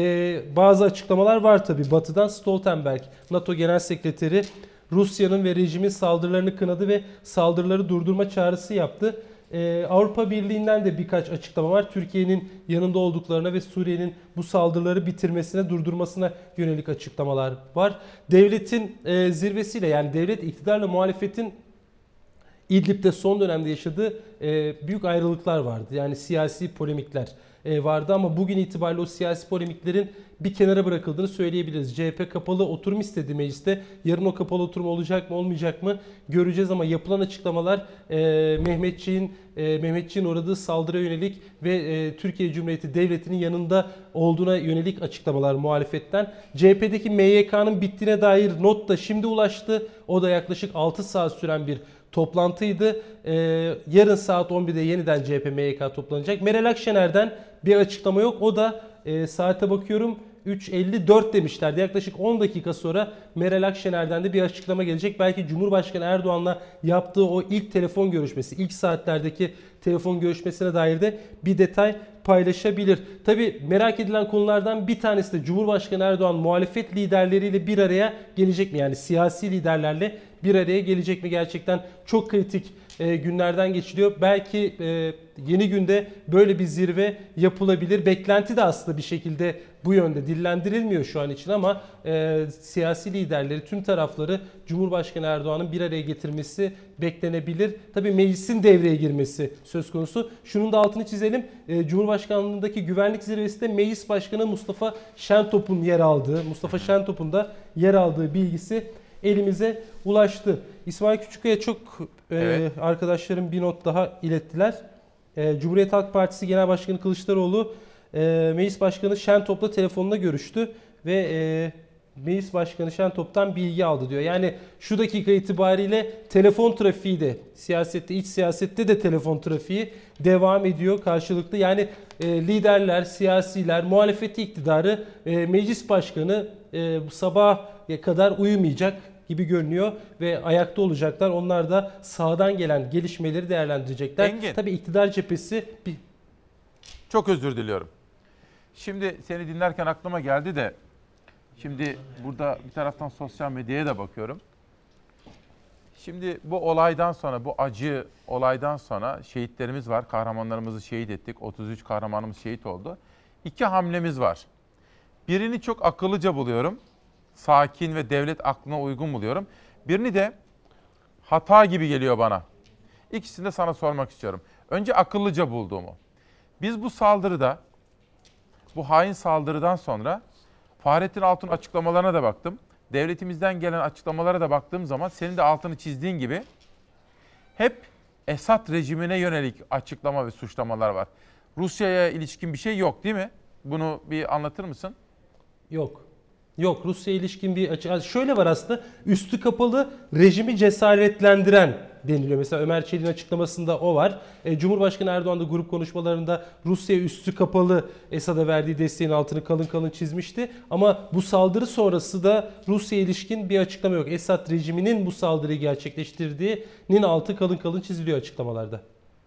bazı açıklamalar var tabi. Batı'dan Stoltenberg, NATO Genel Sekreteri Rusya'nın ve rejimin saldırılarını kınadı ve saldırıları durdurma çağrısı yaptı. Ee, Avrupa Birliği'nden de birkaç açıklama var. Türkiye'nin yanında olduklarına ve Suriye'nin bu saldırıları bitirmesine, durdurmasına yönelik açıklamalar var. Devletin e, zirvesiyle yani devlet iktidarla muhalefetin İdlib'de son dönemde yaşadığı e, büyük ayrılıklar vardı. Yani siyasi polemikler vardı ama bugün itibariyle o siyasi polemiklerin bir kenara bırakıldığını söyleyebiliriz. CHP kapalı oturum istedi mecliste. Yarın o kapalı oturum olacak mı olmayacak mı göreceğiz ama yapılan açıklamalar e, Mehmetçiğin e, Mehmetçiğin uğradığı saldırıya yönelik ve e, Türkiye Cumhuriyeti Devleti'nin yanında olduğuna yönelik açıklamalar muhalefetten. CHP'deki MYK'nın bittiğine dair not da şimdi ulaştı. O da yaklaşık 6 saat süren bir toplantıydı. Ee, yarın saat 11'de yeniden CHP MYK toplanacak. Meral Akşener'den bir açıklama yok. O da e, saate bakıyorum 3.54 demişlerdi. Yaklaşık 10 dakika sonra Meral Akşener'den de bir açıklama gelecek. Belki Cumhurbaşkanı Erdoğan'la yaptığı o ilk telefon görüşmesi, ilk saatlerdeki telefon görüşmesine dair de bir detay paylaşabilir. Tabi merak edilen konulardan bir tanesi de Cumhurbaşkanı Erdoğan muhalefet liderleriyle bir araya gelecek mi? Yani siyasi liderlerle bir araya gelecek mi? Gerçekten çok kritik e, günlerden geçiliyor. Belki e, yeni günde böyle bir zirve yapılabilir. Beklenti de aslında bir şekilde bu yönde dillendirilmiyor şu an için ama e, siyasi liderleri, tüm tarafları Cumhurbaşkanı Erdoğan'ın bir araya getirmesi beklenebilir. Tabii meclisin devreye girmesi söz konusu. Şunun da altını çizelim. Cumhurbaşkanlığındaki güvenlik zirvesinde Meclis Başkanı Mustafa Şentop'un yer aldığı, Mustafa Şentop'un da yer aldığı bilgisi elimize ulaştı. İsmail Küçükkaya çok e, Evet. arkadaşlarım bir not daha ilettiler. E, Cumhuriyet Halk Partisi Genel Başkanı Kılıçdaroğlu e, Meclis Başkanı Şentop'la telefonla görüştü ve e, Meclis Başkanı Şentop'tan bilgi aldı diyor. Yani şu dakika itibariyle telefon trafiği de siyasette, iç siyasette de telefon trafiği devam ediyor karşılıklı. Yani e, liderler, siyasiler, muhalefeti iktidarı, e, meclis başkanı e, bu sabah kadar uyumayacak gibi görünüyor ve ayakta olacaklar. Onlar da sağdan gelen gelişmeleri değerlendirecekler. Engin. Tabii iktidar cephesi bir Çok özür diliyorum. Şimdi seni dinlerken aklıma geldi de şimdi burada bir taraftan sosyal medyaya da bakıyorum. Şimdi bu olaydan sonra, bu acı olaydan sonra şehitlerimiz var. Kahramanlarımızı şehit ettik. 33 kahramanımız şehit oldu. İki hamlemiz var. Birini çok akıllıca buluyorum. Sakin ve devlet aklına uygun buluyorum. Birini de hata gibi geliyor bana. İkisini de sana sormak istiyorum. Önce akıllıca bulduğumu. Biz bu saldırıda, bu hain saldırıdan sonra Fahrettin Altun açıklamalarına da baktım. Devletimizden gelen açıklamalara da baktığım zaman senin de altını çizdiğin gibi hep Esad rejimine yönelik açıklama ve suçlamalar var. Rusya'ya ilişkin bir şey yok değil mi? Bunu bir anlatır mısın? Yok. Yok Rusya ilişkin bir açı. Şöyle var aslında üstü kapalı rejimi cesaretlendiren deniliyor. Mesela Ömer Çelik'in açıklamasında o var. E, Cumhurbaşkanı Erdoğan da grup konuşmalarında Rusya üstü kapalı Esad'a verdiği desteğin altını kalın kalın çizmişti. Ama bu saldırı sonrası da Rusya ilişkin bir açıklama yok. Esad rejiminin bu saldırıyı gerçekleştirdiğinin altı kalın kalın çiziliyor açıklamalarda.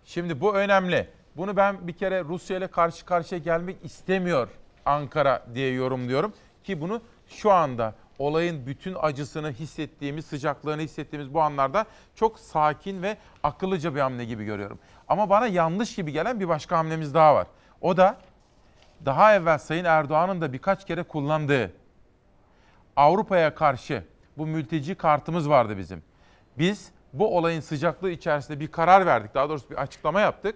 Şimdi bu önemli. Bunu ben bir kere Rusya ile karşı karşıya gelmek istemiyor Ankara diye yorumluyorum. Ki bunu şu anda olayın bütün acısını hissettiğimiz, sıcaklığını hissettiğimiz bu anlarda çok sakin ve akıllıca bir hamle gibi görüyorum. Ama bana yanlış gibi gelen bir başka hamlemiz daha var. O da daha evvel Sayın Erdoğan'ın da birkaç kere kullandığı Avrupa'ya karşı bu mülteci kartımız vardı bizim. Biz bu olayın sıcaklığı içerisinde bir karar verdik. Daha doğrusu bir açıklama yaptık.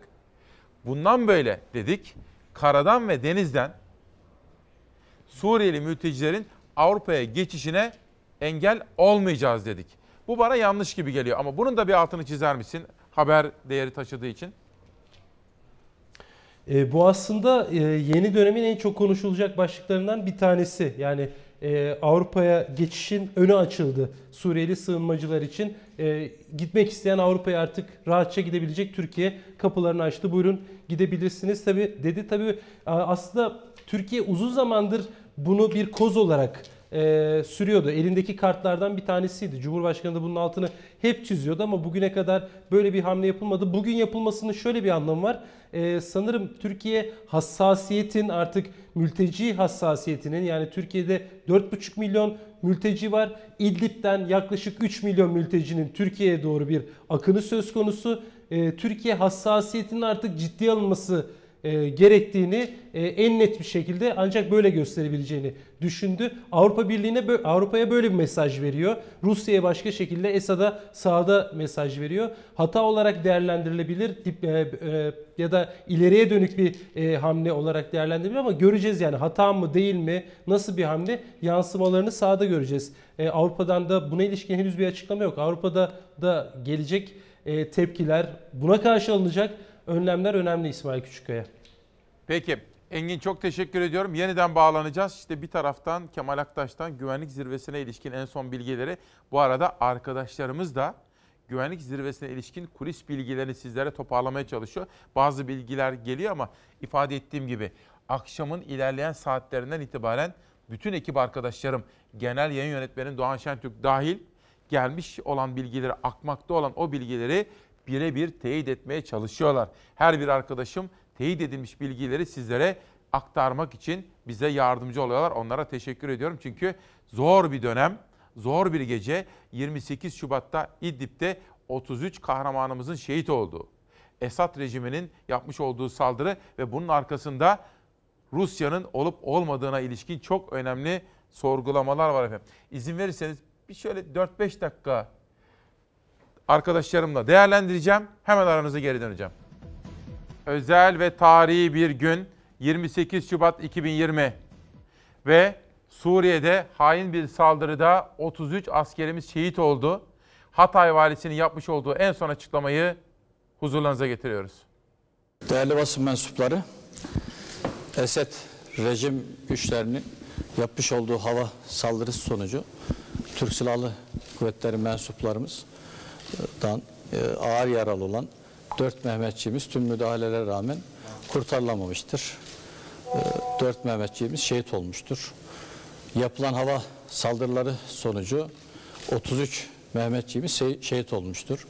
Bundan böyle dedik. Karadan ve denizden Suriyeli mültecilerin Avrupa'ya geçişine engel olmayacağız dedik. Bu bana yanlış gibi geliyor ama bunun da bir altını çizer misin? Haber değeri taşıdığı için. E, bu aslında e, yeni dönemin en çok konuşulacak başlıklarından bir tanesi. Yani e, Avrupa'ya geçişin önü açıldı Suriyeli sığınmacılar için. E, gitmek isteyen Avrupa'ya artık rahatça gidebilecek Türkiye kapılarını açtı. Buyurun gidebilirsiniz. Tabi dedi tabi aslında Türkiye uzun zamandır bunu bir koz olarak e, sürüyordu. Elindeki kartlardan bir tanesiydi. Cumhurbaşkanı da bunun altını hep çiziyordu ama bugüne kadar böyle bir hamle yapılmadı. Bugün yapılmasının şöyle bir anlamı var. E, sanırım Türkiye hassasiyetin artık mülteci hassasiyetinin yani Türkiye'de 4,5 milyon mülteci var. İdlib'den yaklaşık 3 milyon mültecinin Türkiye'ye doğru bir akını söz konusu. E, Türkiye hassasiyetinin artık ciddiye alınması e, gerektiğini e, en net bir şekilde ancak böyle gösterebileceğini düşündü. Avrupa Birliği'ne Avrupa'ya böyle bir mesaj veriyor. Rusya'ya başka şekilde Esad'a sağda mesaj veriyor. Hata olarak değerlendirilebilir e, e, ya da ileriye dönük bir e, hamle olarak değerlendirilebilir ama göreceğiz yani hata mı değil mi nasıl bir hamle yansımalarını sahada göreceğiz. E, Avrupa'dan da buna ilişkin henüz bir açıklama yok. Avrupa'da da gelecek e, tepkiler buna karşı alınacak önlemler önemli İsmail Küçükkaya. Peki Engin çok teşekkür ediyorum. Yeniden bağlanacağız. İşte bir taraftan Kemal Aktaş'tan güvenlik zirvesine ilişkin en son bilgileri. Bu arada arkadaşlarımız da güvenlik zirvesine ilişkin kulis bilgilerini sizlere toparlamaya çalışıyor. Bazı bilgiler geliyor ama ifade ettiğim gibi akşamın ilerleyen saatlerinden itibaren bütün ekip arkadaşlarım, genel yayın yönetmenim Doğan Şentürk dahil gelmiş olan bilgileri, akmakta olan o bilgileri birebir teyit etmeye çalışıyorlar. Her bir arkadaşım teyit edilmiş bilgileri sizlere aktarmak için bize yardımcı oluyorlar. Onlara teşekkür ediyorum. Çünkü zor bir dönem, zor bir gece 28 Şubat'ta İdlib'de 33 kahramanımızın şehit olduğu, Esad rejiminin yapmış olduğu saldırı ve bunun arkasında Rusya'nın olup olmadığına ilişkin çok önemli sorgulamalar var efendim. İzin verirseniz bir şöyle 4-5 dakika arkadaşlarımla değerlendireceğim. Hemen aranıza geri döneceğim. Özel ve tarihi bir gün 28 Şubat 2020 ve Suriye'de hain bir saldırıda 33 askerimiz şehit oldu. Hatay valisinin yapmış olduğu en son açıklamayı huzurlarınıza getiriyoruz. Değerli basın mensupları, Esed rejim güçlerinin yapmış olduğu hava saldırısı sonucu Türk Silahlı Kuvvetleri mensuplarımız dan e, ağır yaralı olan dört Mehmetçiğimiz tüm müdahalelere rağmen kurtarılamamıştır. E, dört Mehmetçiğimiz şehit olmuştur. Yapılan hava saldırıları sonucu 33 Mehmetçiğimiz şehit olmuştur.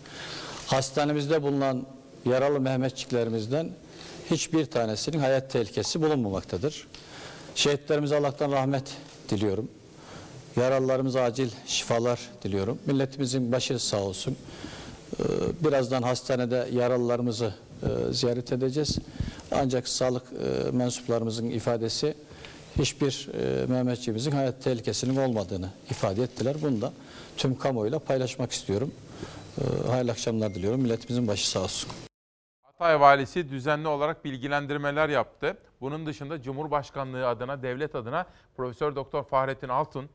Hastanemizde bulunan yaralı Mehmetçiklerimizden hiçbir tanesinin hayat tehlikesi bulunmamaktadır. Şehitlerimize Allah'tan rahmet diliyorum. Yaralılarımıza acil şifalar diliyorum. Milletimizin başı sağ olsun. Ee, birazdan hastanede yaralılarımızı e, ziyaret edeceğiz. Ancak sağlık e, mensuplarımızın ifadesi hiçbir e, Mehmetçiğimizin hayat tehlikesinin olmadığını ifade ettiler. Bunu da tüm kamuoyuyla paylaşmak istiyorum. Ee, hayırlı akşamlar diliyorum. Milletimizin başı sağ olsun. Hatay valisi düzenli olarak bilgilendirmeler yaptı. Bunun dışında Cumhurbaşkanlığı adına, devlet adına Profesör Doktor Fahrettin Altun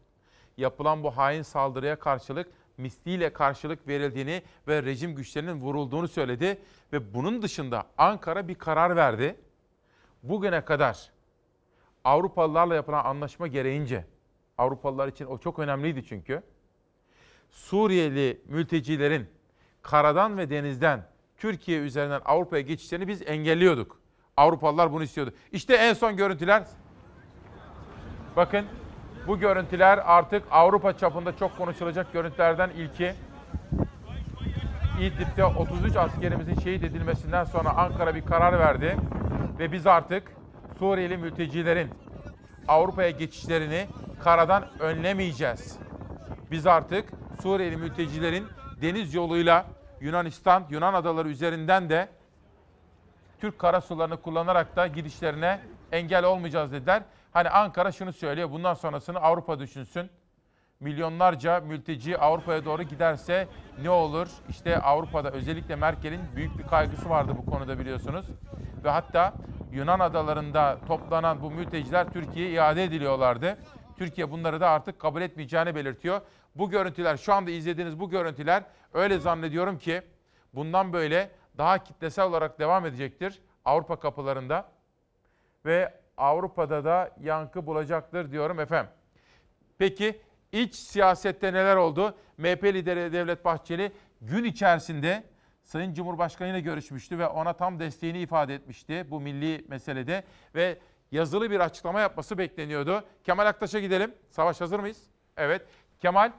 yapılan bu hain saldırıya karşılık misliyle karşılık verildiğini ve rejim güçlerinin vurulduğunu söyledi ve bunun dışında Ankara bir karar verdi. Bugüne kadar Avrupalılarla yapılan anlaşma gereğince Avrupalılar için o çok önemliydi çünkü. Suriyeli mültecilerin karadan ve denizden Türkiye üzerinden Avrupa'ya geçişlerini biz engelliyorduk. Avrupalılar bunu istiyordu. İşte en son görüntüler. Bakın bu görüntüler artık Avrupa çapında çok konuşulacak görüntülerden ilki. İdlib'de 33 askerimizin şehit edilmesinden sonra Ankara bir karar verdi ve biz artık Suriyeli mültecilerin Avrupa'ya geçişlerini karadan önlemeyeceğiz. Biz artık Suriyeli mültecilerin deniz yoluyla Yunanistan, Yunan adaları üzerinden de Türk karasularını kullanarak da gidişlerine engel olmayacağız dediler. Hani Ankara şunu söylüyor, bundan sonrasını Avrupa düşünsün. Milyonlarca mülteci Avrupa'ya doğru giderse ne olur? İşte Avrupa'da özellikle Merkel'in büyük bir kaygısı vardı bu konuda biliyorsunuz. Ve hatta Yunan adalarında toplanan bu mülteciler Türkiye'ye iade ediliyorlardı. Türkiye bunları da artık kabul etmeyeceğini belirtiyor. Bu görüntüler, şu anda izlediğiniz bu görüntüler öyle zannediyorum ki bundan böyle daha kitlesel olarak devam edecektir Avrupa kapılarında. Ve Avrupa'da da yankı bulacaktır diyorum efendim. Peki iç siyasette neler oldu? MHP lideri Devlet Bahçeli gün içerisinde Sayın Cumhurbaşkanı ile görüşmüştü ve ona tam desteğini ifade etmişti bu milli meselede ve yazılı bir açıklama yapması bekleniyordu. Kemal Aktaş'a gidelim. Savaş hazır mıyız? Evet. Kemal,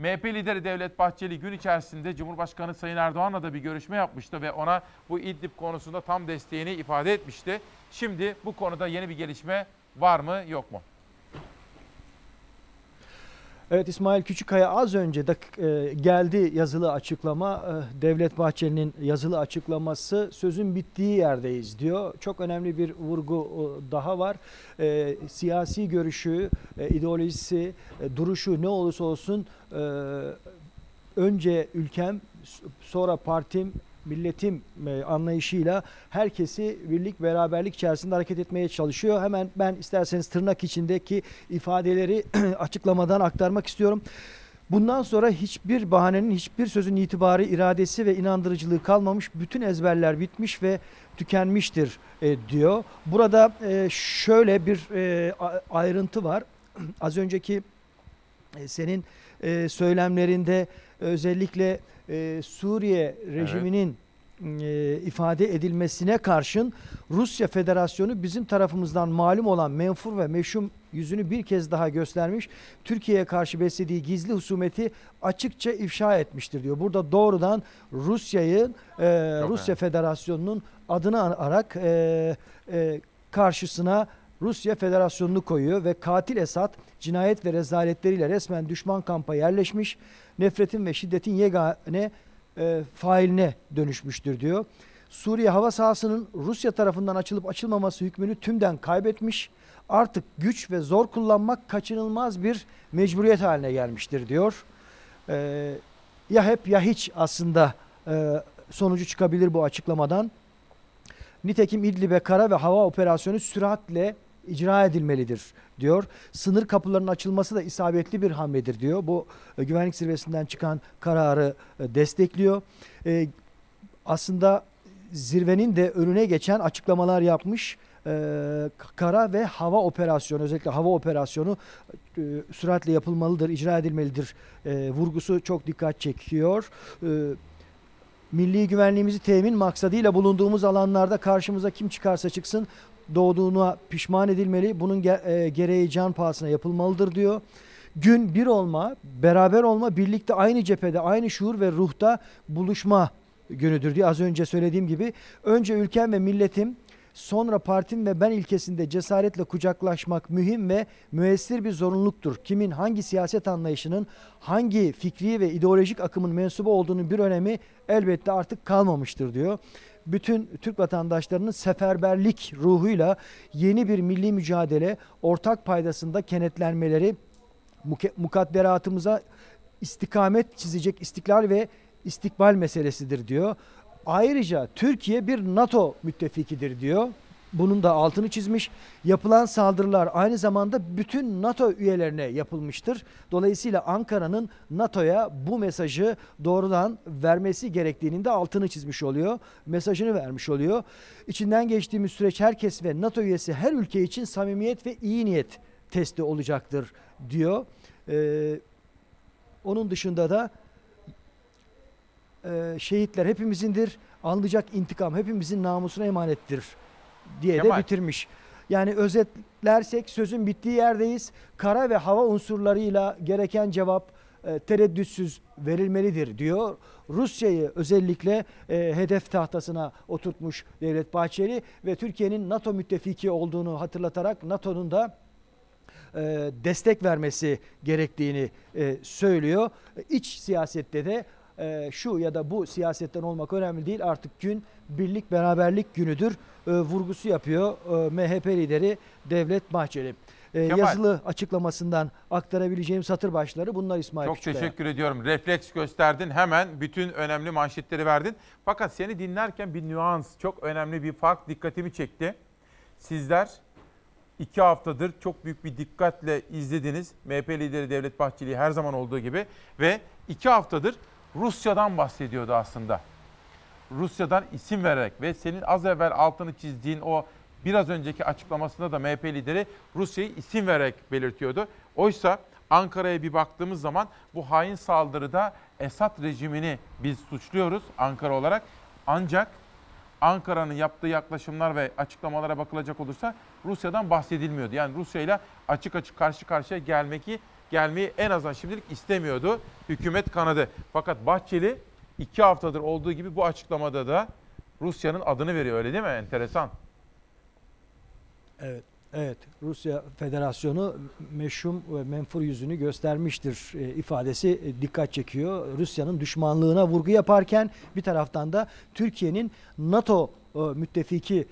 MHP lideri Devlet Bahçeli gün içerisinde Cumhurbaşkanı Sayın Erdoğan'la da bir görüşme yapmıştı ve ona bu İdlib konusunda tam desteğini ifade etmişti. Şimdi bu konuda yeni bir gelişme var mı yok mu? Evet İsmail Küçükkaya az önce de geldi yazılı açıklama. E, Devlet Bahçeli'nin yazılı açıklaması sözün bittiği yerdeyiz diyor. Çok önemli bir vurgu daha var. E, siyasi görüşü, e, ideolojisi, duruşu ne olursa olsun önce ülkem sonra partim milletim e, anlayışıyla herkesi birlik beraberlik içerisinde hareket etmeye çalışıyor. Hemen ben isterseniz tırnak içindeki ifadeleri <clears throat> açıklamadan aktarmak istiyorum. Bundan sonra hiçbir bahanenin, hiçbir sözün itibarı, iradesi ve inandırıcılığı kalmamış. Bütün ezberler bitmiş ve tükenmiştir e, diyor. Burada e, şöyle bir ayrıntı var. <clears throat> Az önceki senin söylemlerinde özellikle e, Suriye rejiminin evet. ifade edilmesine karşın Rusya Federasyonu bizim tarafımızdan malum olan menfur ve meşhum yüzünü bir kez daha göstermiş. Türkiye'ye karşı beslediği gizli husumeti açıkça ifşa etmiştir diyor. Burada doğrudan Rusya'yı e, Rusya Federasyonu'nun adını anarak e, e, karşısına Rusya Federasyonu'nu koyuyor ve katil Esad cinayet ve rezaletleriyle resmen düşman kampa yerleşmiş nefretin ve şiddetin yegane e, failine dönüşmüştür diyor. Suriye hava sahasının Rusya tarafından açılıp açılmaması hükmünü tümden kaybetmiş. Artık güç ve zor kullanmak kaçınılmaz bir mecburiyet haline gelmiştir diyor. Ee, ya hep ya hiç aslında e, sonucu çıkabilir bu açıklamadan. Nitekim İdlib'e kara ve hava operasyonu süratle icra edilmelidir diyor. Sınır kapılarının açılması da isabetli bir hamledir diyor. Bu e, güvenlik zirvesinden çıkan kararı e, destekliyor. E, aslında zirvenin de önüne geçen açıklamalar yapmış. E, kara ve hava operasyonu özellikle hava operasyonu e, süratle yapılmalıdır, icra edilmelidir e, vurgusu çok dikkat çekiyor. E, milli güvenliğimizi temin maksadıyla bulunduğumuz alanlarda karşımıza kim çıkarsa çıksın doğduğuna pişman edilmeli. Bunun e, gereği can pahasına yapılmalıdır diyor. Gün bir olma, beraber olma, birlikte aynı cephede, aynı şuur ve ruhta buluşma günüdür diye az önce söylediğim gibi. Önce ülkem ve milletim, sonra partim ve ben ilkesinde cesaretle kucaklaşmak mühim ve müessir bir zorunluluktur. Kimin hangi siyaset anlayışının, hangi fikri ve ideolojik akımın mensubu olduğunun bir önemi elbette artık kalmamıştır diyor bütün Türk vatandaşlarının seferberlik ruhuyla yeni bir milli mücadele ortak paydasında kenetlenmeleri mukadderatımıza istikamet çizecek istiklal ve istikbal meselesidir diyor. Ayrıca Türkiye bir NATO müttefikidir diyor. Bunun da altını çizmiş. Yapılan saldırılar aynı zamanda bütün NATO üyelerine yapılmıştır. Dolayısıyla Ankara'nın NATO'ya bu mesajı doğrudan vermesi gerektiğinin de altını çizmiş oluyor. Mesajını vermiş oluyor. İçinden geçtiğimiz süreç herkes ve NATO üyesi her ülke için samimiyet ve iyi niyet testi olacaktır diyor. Ee, onun dışında da e, şehitler hepimizindir. Alınacak intikam hepimizin namusuna emanettir diye Kemal. de bitirmiş. Yani özetlersek sözün bittiği yerdeyiz. Kara ve hava unsurlarıyla gereken cevap e, tereddütsüz verilmelidir diyor. Rusya'yı özellikle e, hedef tahtasına oturtmuş Devlet Bahçeli ve Türkiye'nin NATO müttefiki olduğunu hatırlatarak NATO'nun da e, destek vermesi gerektiğini e, söylüyor. İç siyasette de şu ya da bu siyasetten olmak önemli değil. Artık gün birlik beraberlik günüdür e, vurgusu yapıyor e, MHP lideri Devlet Bahçeli. E, Kemal. yazılı açıklamasından aktarabileceğim satır başları bunlar İsmail Çok Küçükkaya. teşekkür ediyorum. Refleks gösterdin. Hemen bütün önemli manşetleri verdin. Fakat seni dinlerken bir nüans, çok önemli bir fark dikkatimi çekti. Sizler iki haftadır çok büyük bir dikkatle izlediniz. MHP lideri Devlet Bahçeli'yi her zaman olduğu gibi ve iki haftadır Rusya'dan bahsediyordu aslında. Rusya'dan isim vererek ve senin az evvel altını çizdiğin o biraz önceki açıklamasında da MHP lideri Rusya'yı isim vererek belirtiyordu. Oysa Ankara'ya bir baktığımız zaman bu hain saldırıda Esad rejimini biz suçluyoruz Ankara olarak. Ancak Ankara'nın yaptığı yaklaşımlar ve açıklamalara bakılacak olursa Rusya'dan bahsedilmiyordu. Yani Rusya ile açık açık karşı karşıya gelmek gelmeyi en azından şimdilik istemiyordu hükümet kanadı. Fakat Bahçeli iki haftadır olduğu gibi bu açıklamada da Rusya'nın adını veriyor öyle değil mi? Enteresan. Evet. Evet, Rusya Federasyonu meşhum ve menfur yüzünü göstermiştir e, ifadesi e, dikkat çekiyor. Rusya'nın düşmanlığına vurgu yaparken bir taraftan da Türkiye'nin NATO e, müttefiki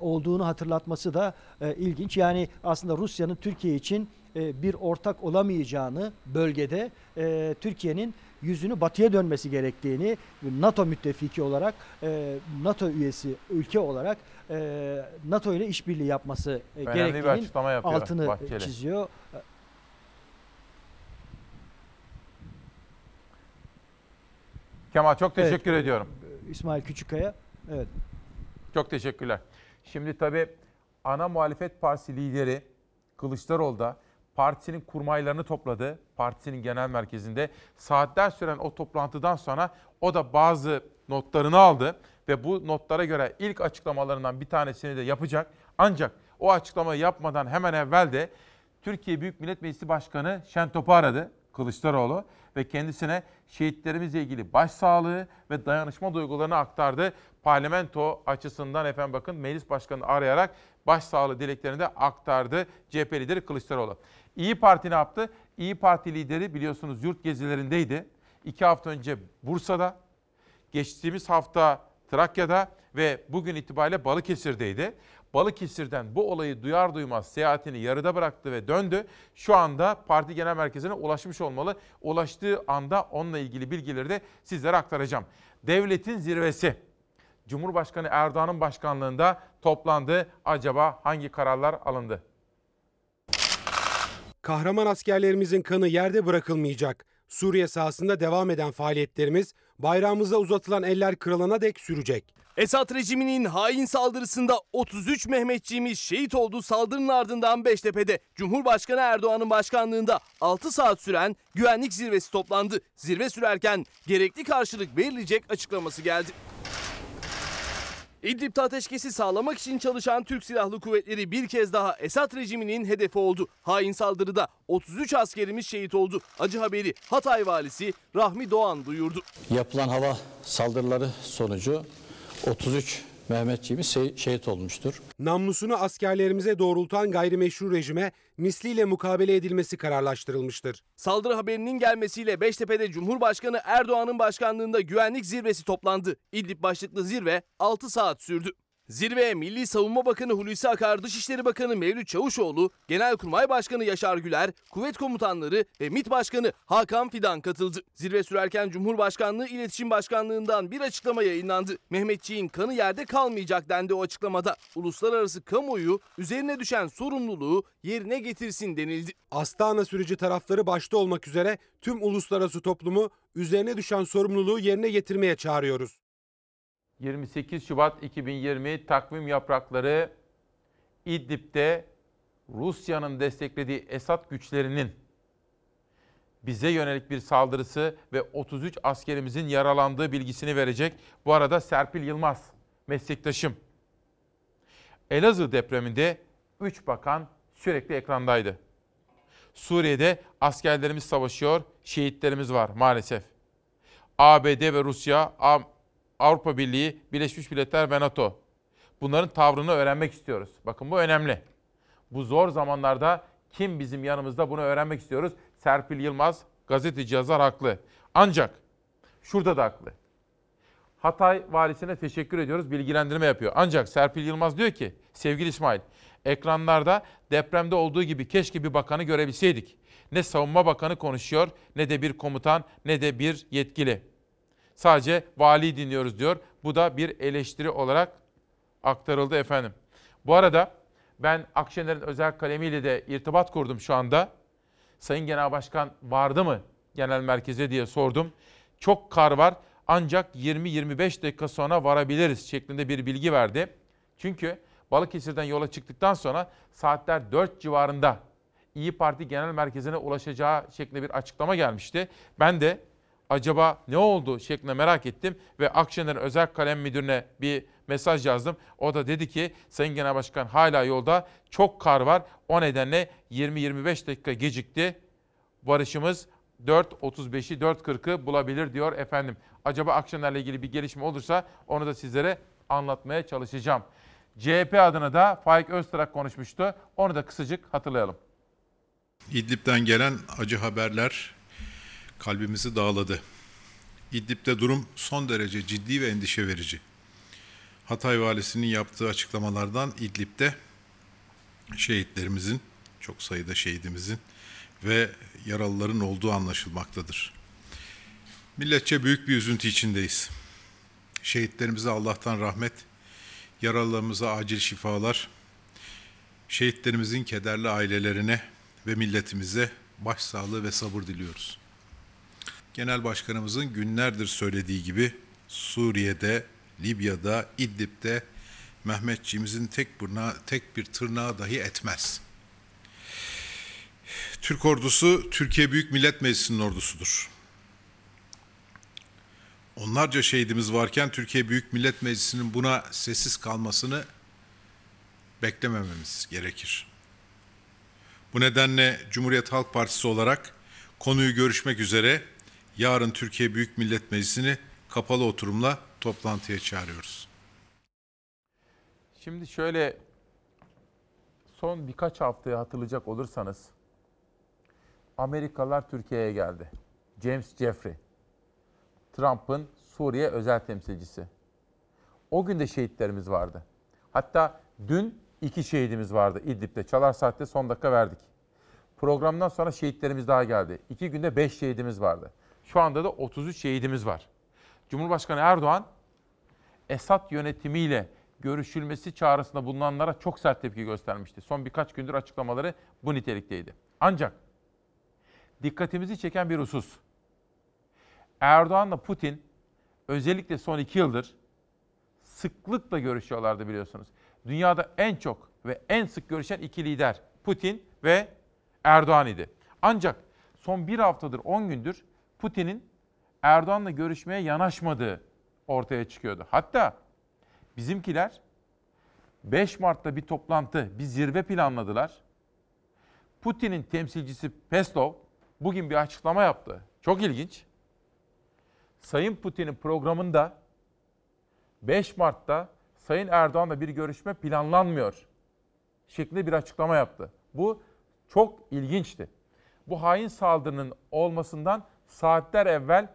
olduğunu hatırlatması da ilginç. Yani aslında Rusya'nın Türkiye için e, bir ortak olamayacağını bölgede e, Türkiye'nin yüzünü batıya dönmesi gerektiğini NATO müttefiki olarak e, NATO üyesi ülke olarak e, NATO ile işbirliği yapması e, gerektiğinin altını Bahçeli. çiziyor. Kemal çok Evet. teşekkür ediyorum. İsmail Küçükkaya. Evet. Çok teşekkürler. Şimdi tabii ana muhalefet partisi lideri Kılıçdaroğlu da partisinin kurmaylarını topladı. Partisinin genel merkezinde saatler süren o toplantıdan sonra o da bazı notlarını aldı ve bu notlara göre ilk açıklamalarından bir tanesini de yapacak. Ancak o açıklamayı yapmadan hemen evvel de Türkiye Büyük Millet Meclisi Başkanı Şentop'u aradı Kılıçdaroğlu ve kendisine şehitlerimizle ilgili başsağlığı ve dayanışma duygularını aktardı. Parlamento açısından efendim bakın meclis başkanını arayarak başsağlığı dileklerini de aktardı CHP lideri Kılıçdaroğlu. İyi Parti ne yaptı? İyi Parti lideri biliyorsunuz yurt gezilerindeydi. İki hafta önce Bursa'da, geçtiğimiz hafta Trakya'da ve bugün itibariyle Balıkesir'deydi. Balıkesir'den bu olayı duyar duymaz seyahatini yarıda bıraktı ve döndü. Şu anda parti genel merkezine ulaşmış olmalı. Ulaştığı anda onunla ilgili bilgileri de sizlere aktaracağım. Devletin zirvesi Cumhurbaşkanı Erdoğan'ın başkanlığında toplandı. Acaba hangi kararlar alındı? Kahraman askerlerimizin kanı yerde bırakılmayacak. Suriye sahasında devam eden faaliyetlerimiz bayrağımıza uzatılan eller kırılana dek sürecek. Esad rejiminin hain saldırısında 33 Mehmetçiğimiz şehit olduğu saldırının ardından Beştepe'de Cumhurbaşkanı Erdoğan'ın başkanlığında 6 saat süren güvenlik zirvesi toplandı. Zirve sürerken gerekli karşılık verilecek açıklaması geldi. İdlib'de ateşkesi sağlamak için çalışan Türk Silahlı Kuvvetleri bir kez daha Esad rejiminin hedefi oldu. Hain saldırıda 33 askerimiz şehit oldu. Acı haberi Hatay valisi Rahmi Doğan duyurdu. Yapılan hava saldırıları sonucu 33 Mehmetçiğimiz şeh- şehit olmuştur. Namlusunu askerlerimize doğrultan gayrimeşru rejime misliyle mukabele edilmesi kararlaştırılmıştır. Saldırı haberinin gelmesiyle Beştepe'de Cumhurbaşkanı Erdoğan'ın başkanlığında güvenlik zirvesi toplandı. İdlib başlıklı zirve 6 saat sürdü. Zirveye Milli Savunma Bakanı Hulusi Akar, Dışişleri Bakanı Mevlüt Çavuşoğlu, Genelkurmay Başkanı Yaşar Güler, kuvvet komutanları ve MİT Başkanı Hakan Fidan katıldı. Zirve sürerken Cumhurbaşkanlığı İletişim Başkanlığı'ndan bir açıklama yayınlandı. Mehmetçiğin kanı yerde kalmayacak dendi o açıklamada. Uluslararası kamuoyu üzerine düşen sorumluluğu yerine getirsin denildi. Astana süreci tarafları başta olmak üzere tüm uluslararası toplumu üzerine düşen sorumluluğu yerine getirmeye çağırıyoruz. 28 Şubat 2020 takvim yaprakları İdlib'de Rusya'nın desteklediği Esad güçlerinin bize yönelik bir saldırısı ve 33 askerimizin yaralandığı bilgisini verecek. Bu arada Serpil Yılmaz, meslektaşım. Elazığ depreminde 3 bakan sürekli ekrandaydı. Suriye'de askerlerimiz savaşıyor, şehitlerimiz var maalesef. ABD ve Rusya, Avrupa Birliği, Birleşmiş Milletler ve NATO. Bunların tavrını öğrenmek istiyoruz. Bakın bu önemli. Bu zor zamanlarda kim bizim yanımızda bunu öğrenmek istiyoruz. Serpil Yılmaz, gazeteci yazar haklı. Ancak şurada da haklı. Hatay valisine teşekkür ediyoruz, bilgilendirme yapıyor. Ancak Serpil Yılmaz diyor ki, sevgili İsmail, ekranlarda depremde olduğu gibi keşke bir bakanı görebilseydik. Ne savunma bakanı konuşuyor, ne de bir komutan, ne de bir yetkili. Sadece vali dinliyoruz diyor. Bu da bir eleştiri olarak aktarıldı efendim. Bu arada ben Akşener'in özel kalemiyle de irtibat kurdum şu anda. Sayın Genel Başkan vardı mı genel merkeze diye sordum. Çok kar var ancak 20-25 dakika sonra varabiliriz şeklinde bir bilgi verdi. Çünkü Balıkesir'den yola çıktıktan sonra saatler 4 civarında İyi Parti Genel Merkezi'ne ulaşacağı şeklinde bir açıklama gelmişti. Ben de acaba ne oldu şeklinde merak ettim ve Akşener'in özel kalem müdürüne bir mesaj yazdım. O da dedi ki Sayın Genel Başkan hala yolda çok kar var. O nedenle 20-25 dakika gecikti. Varışımız 4.35'i 4.40'ı bulabilir diyor efendim. Acaba Akşener'le ilgili bir gelişme olursa onu da sizlere anlatmaya çalışacağım. CHP adına da Faik Öztrak konuşmuştu. Onu da kısacık hatırlayalım. İdlib'den gelen acı haberler kalbimizi dağladı. İdlib'de durum son derece ciddi ve endişe verici. Hatay valisinin yaptığı açıklamalardan İdlib'de şehitlerimizin, çok sayıda şehidimizin ve yaralıların olduğu anlaşılmaktadır. Milletçe büyük bir üzüntü içindeyiz. Şehitlerimize Allah'tan rahmet, yaralılarımıza acil şifalar, şehitlerimizin kederli ailelerine ve milletimize başsağlığı ve sabır diliyoruz. Genel Başkanımızın günlerdir söylediği gibi Suriye'de, Libya'da, İdlib'de Mehmetçiğimizin tek, burna, tek bir tırnağı dahi etmez. Türk ordusu Türkiye Büyük Millet Meclisi'nin ordusudur. Onlarca şehidimiz varken Türkiye Büyük Millet Meclisi'nin buna sessiz kalmasını beklemememiz gerekir. Bu nedenle Cumhuriyet Halk Partisi olarak konuyu görüşmek üzere yarın Türkiye Büyük Millet Meclisi'ni kapalı oturumla toplantıya çağırıyoruz. Şimdi şöyle son birkaç haftayı hatırlayacak olursanız Amerikalılar Türkiye'ye geldi. James Jeffrey, Trump'ın Suriye özel temsilcisi. O gün de şehitlerimiz vardı. Hatta dün iki şehidimiz vardı İdlib'de. Çalar Saat'te son dakika verdik. Programdan sonra şehitlerimiz daha geldi. İki günde beş şehidimiz vardı. Şu anda da 33 şehidimiz var. Cumhurbaşkanı Erdoğan, Esad yönetimiyle görüşülmesi çağrısında bulunanlara çok sert tepki göstermişti. Son birkaç gündür açıklamaları bu nitelikteydi. Ancak dikkatimizi çeken bir husus. Erdoğan'la Putin özellikle son iki yıldır sıklıkla görüşüyorlardı biliyorsunuz. Dünyada en çok ve en sık görüşen iki lider Putin ve Erdoğan idi. Ancak son bir haftadır, on gündür Putin'in Erdoğan'la görüşmeye yanaşmadığı ortaya çıkıyordu. Hatta bizimkiler 5 Mart'ta bir toplantı, bir zirve planladılar. Putin'in temsilcisi Peslov bugün bir açıklama yaptı. Çok ilginç. Sayın Putin'in programında 5 Mart'ta Sayın Erdoğan'la bir görüşme planlanmıyor şeklinde bir açıklama yaptı. Bu çok ilginçti. Bu hain saldırının olmasından saatler evvel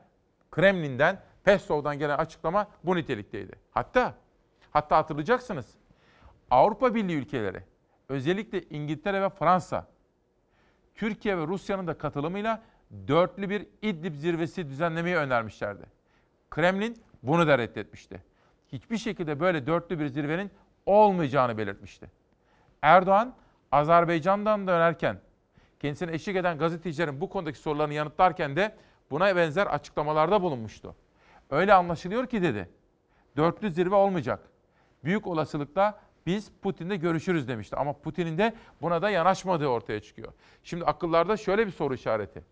Kremlin'den, Pestov'dan gelen açıklama bu nitelikteydi. Hatta Hatta hatırlayacaksınız. Avrupa Birliği ülkeleri, özellikle İngiltere ve Fransa, Türkiye ve Rusya'nın da katılımıyla dörtlü bir İdlib zirvesi düzenlemeyi önermişlerdi. Kremlin bunu da reddetmişti. Hiçbir şekilde böyle dörtlü bir zirvenin olmayacağını belirtmişti. Erdoğan, Azerbaycan'dan dönerken kendisine eşlik eden gazetecilerin bu konudaki sorularını yanıtlarken de buna benzer açıklamalarda bulunmuştu. Öyle anlaşılıyor ki dedi, dörtlü zirve olmayacak. Büyük olasılıkla biz Putin'le görüşürüz demişti. Ama Putin'in de buna da yanaşmadığı ortaya çıkıyor. Şimdi akıllarda şöyle bir soru işareti.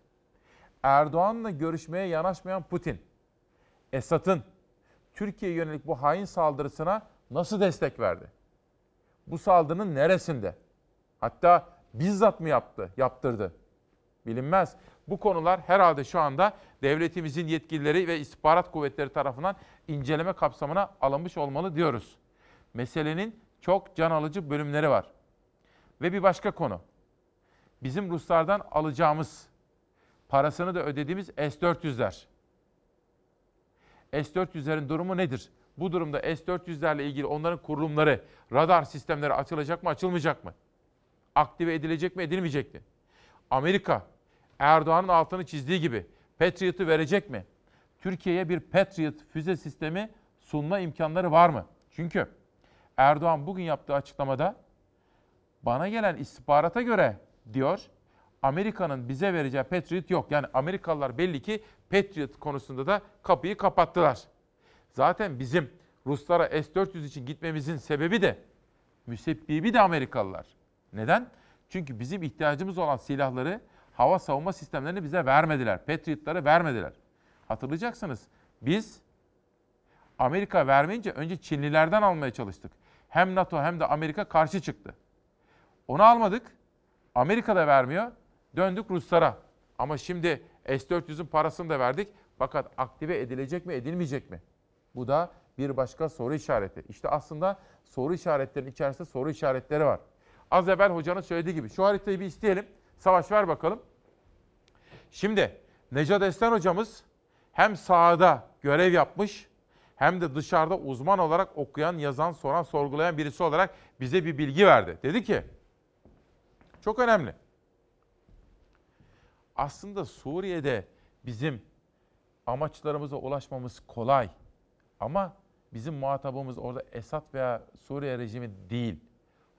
Erdoğan'la görüşmeye yanaşmayan Putin, Esad'ın Türkiye'ye yönelik bu hain saldırısına nasıl destek verdi? Bu saldırının neresinde? Hatta bizzat mı yaptı, yaptırdı? Bilinmez. Bu konular herhalde şu anda devletimizin yetkilileri ve istihbarat kuvvetleri tarafından inceleme kapsamına alınmış olmalı diyoruz. Meselenin çok can alıcı bölümleri var. Ve bir başka konu. Bizim Ruslardan alacağımız, parasını da ödediğimiz S-400'ler. S-400'lerin durumu nedir? Bu durumda S-400'lerle ilgili onların kurulumları, radar sistemleri açılacak mı, açılmayacak mı? Aktive edilecek mi, edilmeyecek mi? Amerika, Erdoğan'ın altını çizdiği gibi Patriot'u verecek mi? Türkiye'ye bir Patriot füze sistemi sunma imkanları var mı? Çünkü Erdoğan bugün yaptığı açıklamada bana gelen istihbarata göre diyor Amerika'nın bize vereceği Patriot yok. Yani Amerikalılar belli ki Patriot konusunda da kapıyı kapattılar. Zaten bizim Ruslara S-400 için gitmemizin sebebi de müsebbibi de Amerikalılar. Neden? Çünkü bizim ihtiyacımız olan silahları hava savunma sistemlerini bize vermediler. Patriot'ları vermediler. Hatırlayacaksınız biz Amerika vermeyince önce Çinlilerden almaya çalıştık. Hem NATO hem de Amerika karşı çıktı. Onu almadık. Amerika da vermiyor. Döndük Ruslara. Ama şimdi S-400'ün parasını da verdik. Fakat aktive edilecek mi edilmeyecek mi? Bu da bir başka soru işareti. İşte aslında soru işaretlerinin içerisinde soru işaretleri var. Az evvel hocanın söylediği gibi. Şu haritayı bir isteyelim. Savaş ver bakalım. Şimdi Necat Esen hocamız hem sahada görev yapmış hem de dışarıda uzman olarak okuyan, yazan, soran, sorgulayan birisi olarak bize bir bilgi verdi. Dedi ki, çok önemli. Aslında Suriye'de bizim amaçlarımıza ulaşmamız kolay. Ama bizim muhatabımız orada Esad veya Suriye rejimi değil.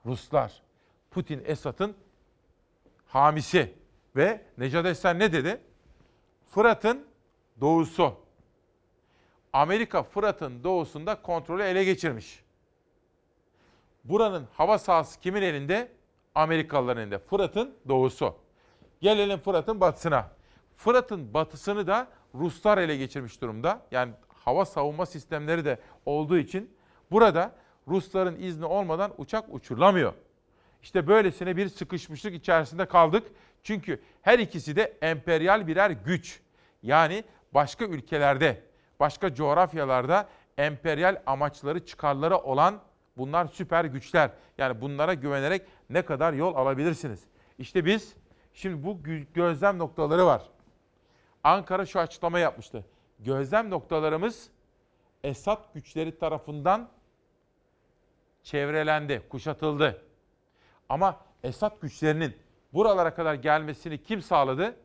Ruslar. Putin Esad'ın hamisi. Ve Necat Esen ne dedi? Fırat'ın doğusu. Amerika Fırat'ın doğusunda kontrolü ele geçirmiş. Buranın hava sahası kimin elinde? Amerikalıların elinde. Fırat'ın doğusu. Gelelim Fırat'ın batısına. Fırat'ın batısını da Ruslar ele geçirmiş durumda. Yani hava savunma sistemleri de olduğu için burada Rusların izni olmadan uçak uçurulamıyor. İşte böylesine bir sıkışmışlık içerisinde kaldık. Çünkü her ikisi de emperyal birer güç. Yani başka ülkelerde, başka coğrafyalarda emperyal amaçları, çıkarları olan bunlar süper güçler. Yani bunlara güvenerek ne kadar yol alabilirsiniz? İşte biz şimdi bu gözlem noktaları var. Ankara şu açıklama yapmıştı. Gözlem noktalarımız Esad güçleri tarafından çevrelendi, kuşatıldı. Ama Esad güçlerinin buralara kadar gelmesini kim sağladı?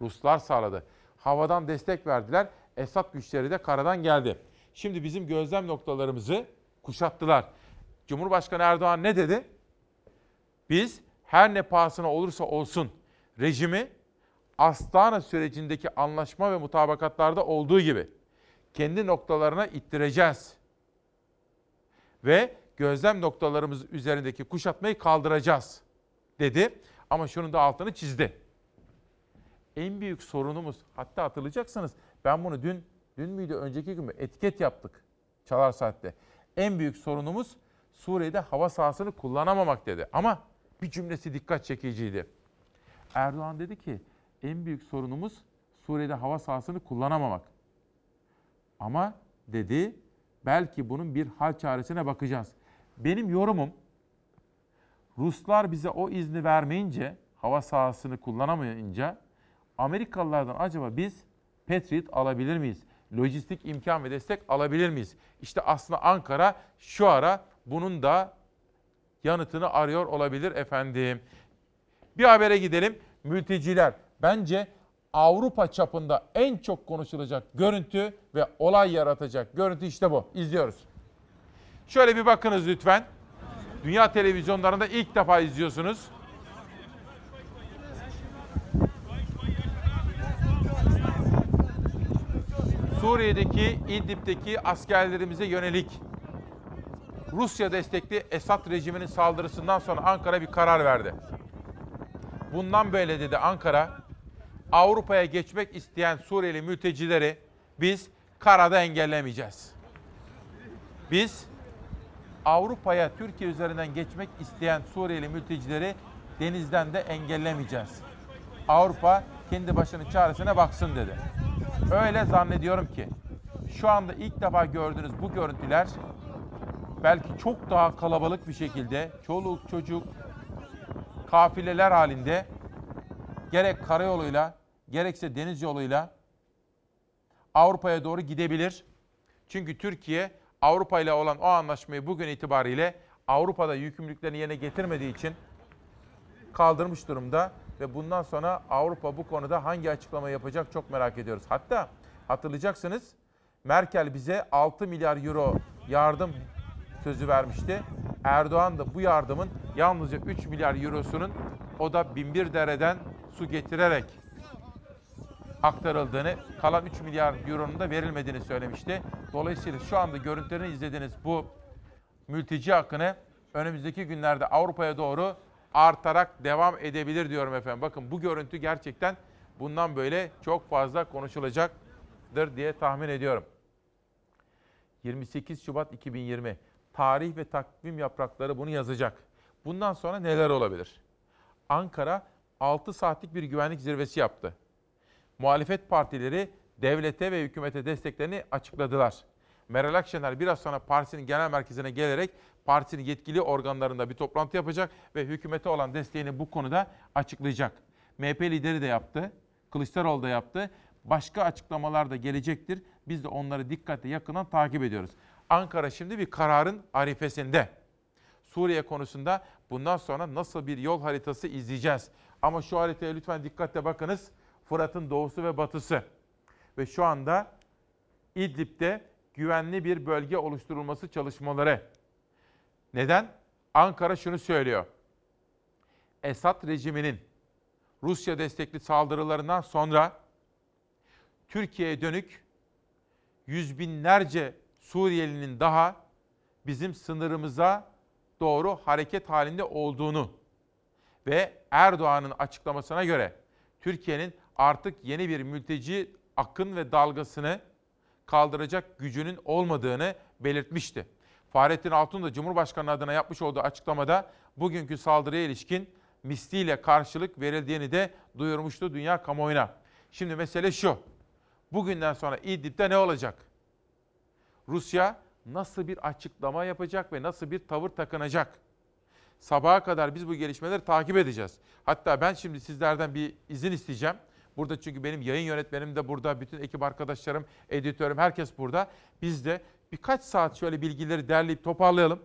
Ruslar sağladı. Havadan destek verdiler. Esad güçleri de karadan geldi. Şimdi bizim gözlem noktalarımızı kuşattılar. Cumhurbaşkanı Erdoğan ne dedi? Biz her ne pahasına olursa olsun rejimi Astana sürecindeki anlaşma ve mutabakatlarda olduğu gibi kendi noktalarına ittireceğiz. Ve gözlem noktalarımız üzerindeki kuşatmayı kaldıracağız dedi. Ama şunun da altını çizdi. En büyük sorunumuz hatta hatırlayacaksınız ben bunu dün dün müydü önceki gün mü etiket yaptık Çalar Saat'te. En büyük sorunumuz Suriye'de hava sahasını kullanamamak dedi. Ama bir cümlesi dikkat çekiciydi. Erdoğan dedi ki en büyük sorunumuz Suriye'de hava sahasını kullanamamak. Ama dedi belki bunun bir hal çaresine bakacağız. Benim yorumum Ruslar bize o izni vermeyince, hava sahasını kullanamayınca Amerikalılardan acaba biz Patriot alabilir miyiz? lojistik imkan ve destek alabilir miyiz? İşte aslında Ankara şu ara bunun da yanıtını arıyor olabilir efendim. Bir habere gidelim. Mülteciler bence Avrupa çapında en çok konuşulacak görüntü ve olay yaratacak görüntü işte bu. İzliyoruz. Şöyle bir bakınız lütfen. Dünya televizyonlarında ilk defa izliyorsunuz. Suriye'deki İdlib'deki askerlerimize yönelik Rusya destekli Esad rejiminin saldırısından sonra Ankara bir karar verdi. Bundan böyle dedi Ankara, Avrupa'ya geçmek isteyen Suriyeli mültecileri biz karada engellemeyeceğiz. Biz Avrupa'ya Türkiye üzerinden geçmek isteyen Suriyeli mültecileri denizden de engellemeyeceğiz. Avrupa kendi başının çaresine baksın dedi. Öyle zannediyorum ki şu anda ilk defa gördüğünüz bu görüntüler belki çok daha kalabalık bir şekilde çoluk çocuk kafileler halinde gerek karayoluyla gerekse deniz yoluyla Avrupa'ya doğru gidebilir. Çünkü Türkiye Avrupa ile olan o anlaşmayı bugün itibariyle Avrupa'da yükümlülüklerini yerine getirmediği için kaldırmış durumda ve bundan sonra Avrupa bu konuda hangi açıklama yapacak çok merak ediyoruz. Hatta hatırlayacaksınız Merkel bize 6 milyar euro yardım sözü vermişti. Erdoğan da bu yardımın yalnızca 3 milyar eurosunun o da binbir dereden su getirerek aktarıldığını, kalan 3 milyar euronun da verilmediğini söylemişti. Dolayısıyla şu anda görüntülerini izlediğiniz bu mülteci akını önümüzdeki günlerde Avrupa'ya doğru artarak devam edebilir diyorum efendim. Bakın bu görüntü gerçekten bundan böyle çok fazla konuşulacaktır diye tahmin ediyorum. 28 Şubat 2020 tarih ve takvim yaprakları bunu yazacak. Bundan sonra neler olabilir? Ankara 6 saatlik bir güvenlik zirvesi yaptı. Muhalefet partileri devlete ve hükümete desteklerini açıkladılar. Meral Akşener biraz sonra partisinin genel merkezine gelerek partisinin yetkili organlarında bir toplantı yapacak ve hükümete olan desteğini bu konuda açıklayacak. MHP lideri de yaptı, Kılıçdaroğlu da yaptı. Başka açıklamalar da gelecektir. Biz de onları dikkatle yakından takip ediyoruz. Ankara şimdi bir kararın arifesinde. Suriye konusunda bundan sonra nasıl bir yol haritası izleyeceğiz? Ama şu haritaya lütfen dikkatle bakınız. Fırat'ın doğusu ve batısı. Ve şu anda İdlib'de güvenli bir bölge oluşturulması çalışmaları. Neden? Ankara şunu söylüyor. Esad rejiminin Rusya destekli saldırılarından sonra Türkiye'ye dönük yüz binlerce Suriyelinin daha bizim sınırımıza doğru hareket halinde olduğunu ve Erdoğan'ın açıklamasına göre Türkiye'nin artık yeni bir mülteci akın ve dalgasını kaldıracak gücünün olmadığını belirtmişti. Fahrettin Altun da Cumhurbaşkanı adına yapmış olduğu açıklamada bugünkü saldırıya ilişkin misliyle karşılık verildiğini de duyurmuştu dünya kamuoyuna. Şimdi mesele şu. Bugünden sonra İdlib'de ne olacak? Rusya nasıl bir açıklama yapacak ve nasıl bir tavır takınacak? Sabaha kadar biz bu gelişmeleri takip edeceğiz. Hatta ben şimdi sizlerden bir izin isteyeceğim. Burada çünkü benim yayın yönetmenim de burada, bütün ekip arkadaşlarım, editörüm, herkes burada. Biz de birkaç saat şöyle bilgileri derleyip toparlayalım.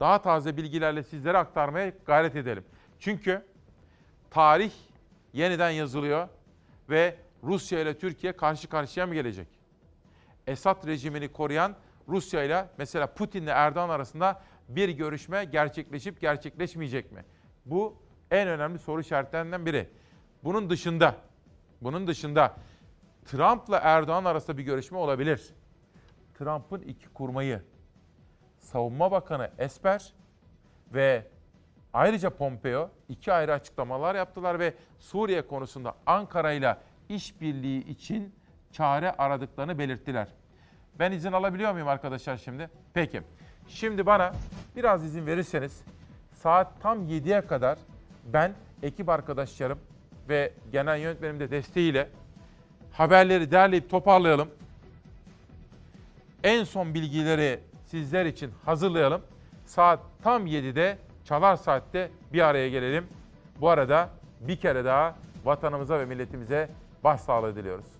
Daha taze bilgilerle sizlere aktarmaya gayret edelim. Çünkü tarih yeniden yazılıyor ve Rusya ile Türkiye karşı karşıya mı gelecek? Esad rejimini koruyan Rusya ile mesela Putin ile Erdoğan arasında bir görüşme gerçekleşip gerçekleşmeyecek mi? Bu en önemli soru işaretlerinden biri. Bunun dışında, bunun dışında Trump'la Erdoğan arasında bir görüşme olabilir. Trump'ın iki kurmayı, Savunma Bakanı Esper ve ayrıca Pompeo iki ayrı açıklamalar yaptılar ve Suriye konusunda Ankara ile işbirliği için çare aradıklarını belirttiler. Ben izin alabiliyor muyum arkadaşlar şimdi? Peki. Şimdi bana biraz izin verirseniz saat tam 7'ye kadar ben ekip arkadaşlarım ve genel yönetmenim de desteğiyle haberleri derleyip toparlayalım. En son bilgileri sizler için hazırlayalım. Saat tam 7'de çalar saatte bir araya gelelim. Bu arada bir kere daha vatanımıza ve milletimize başsağlığı diliyoruz.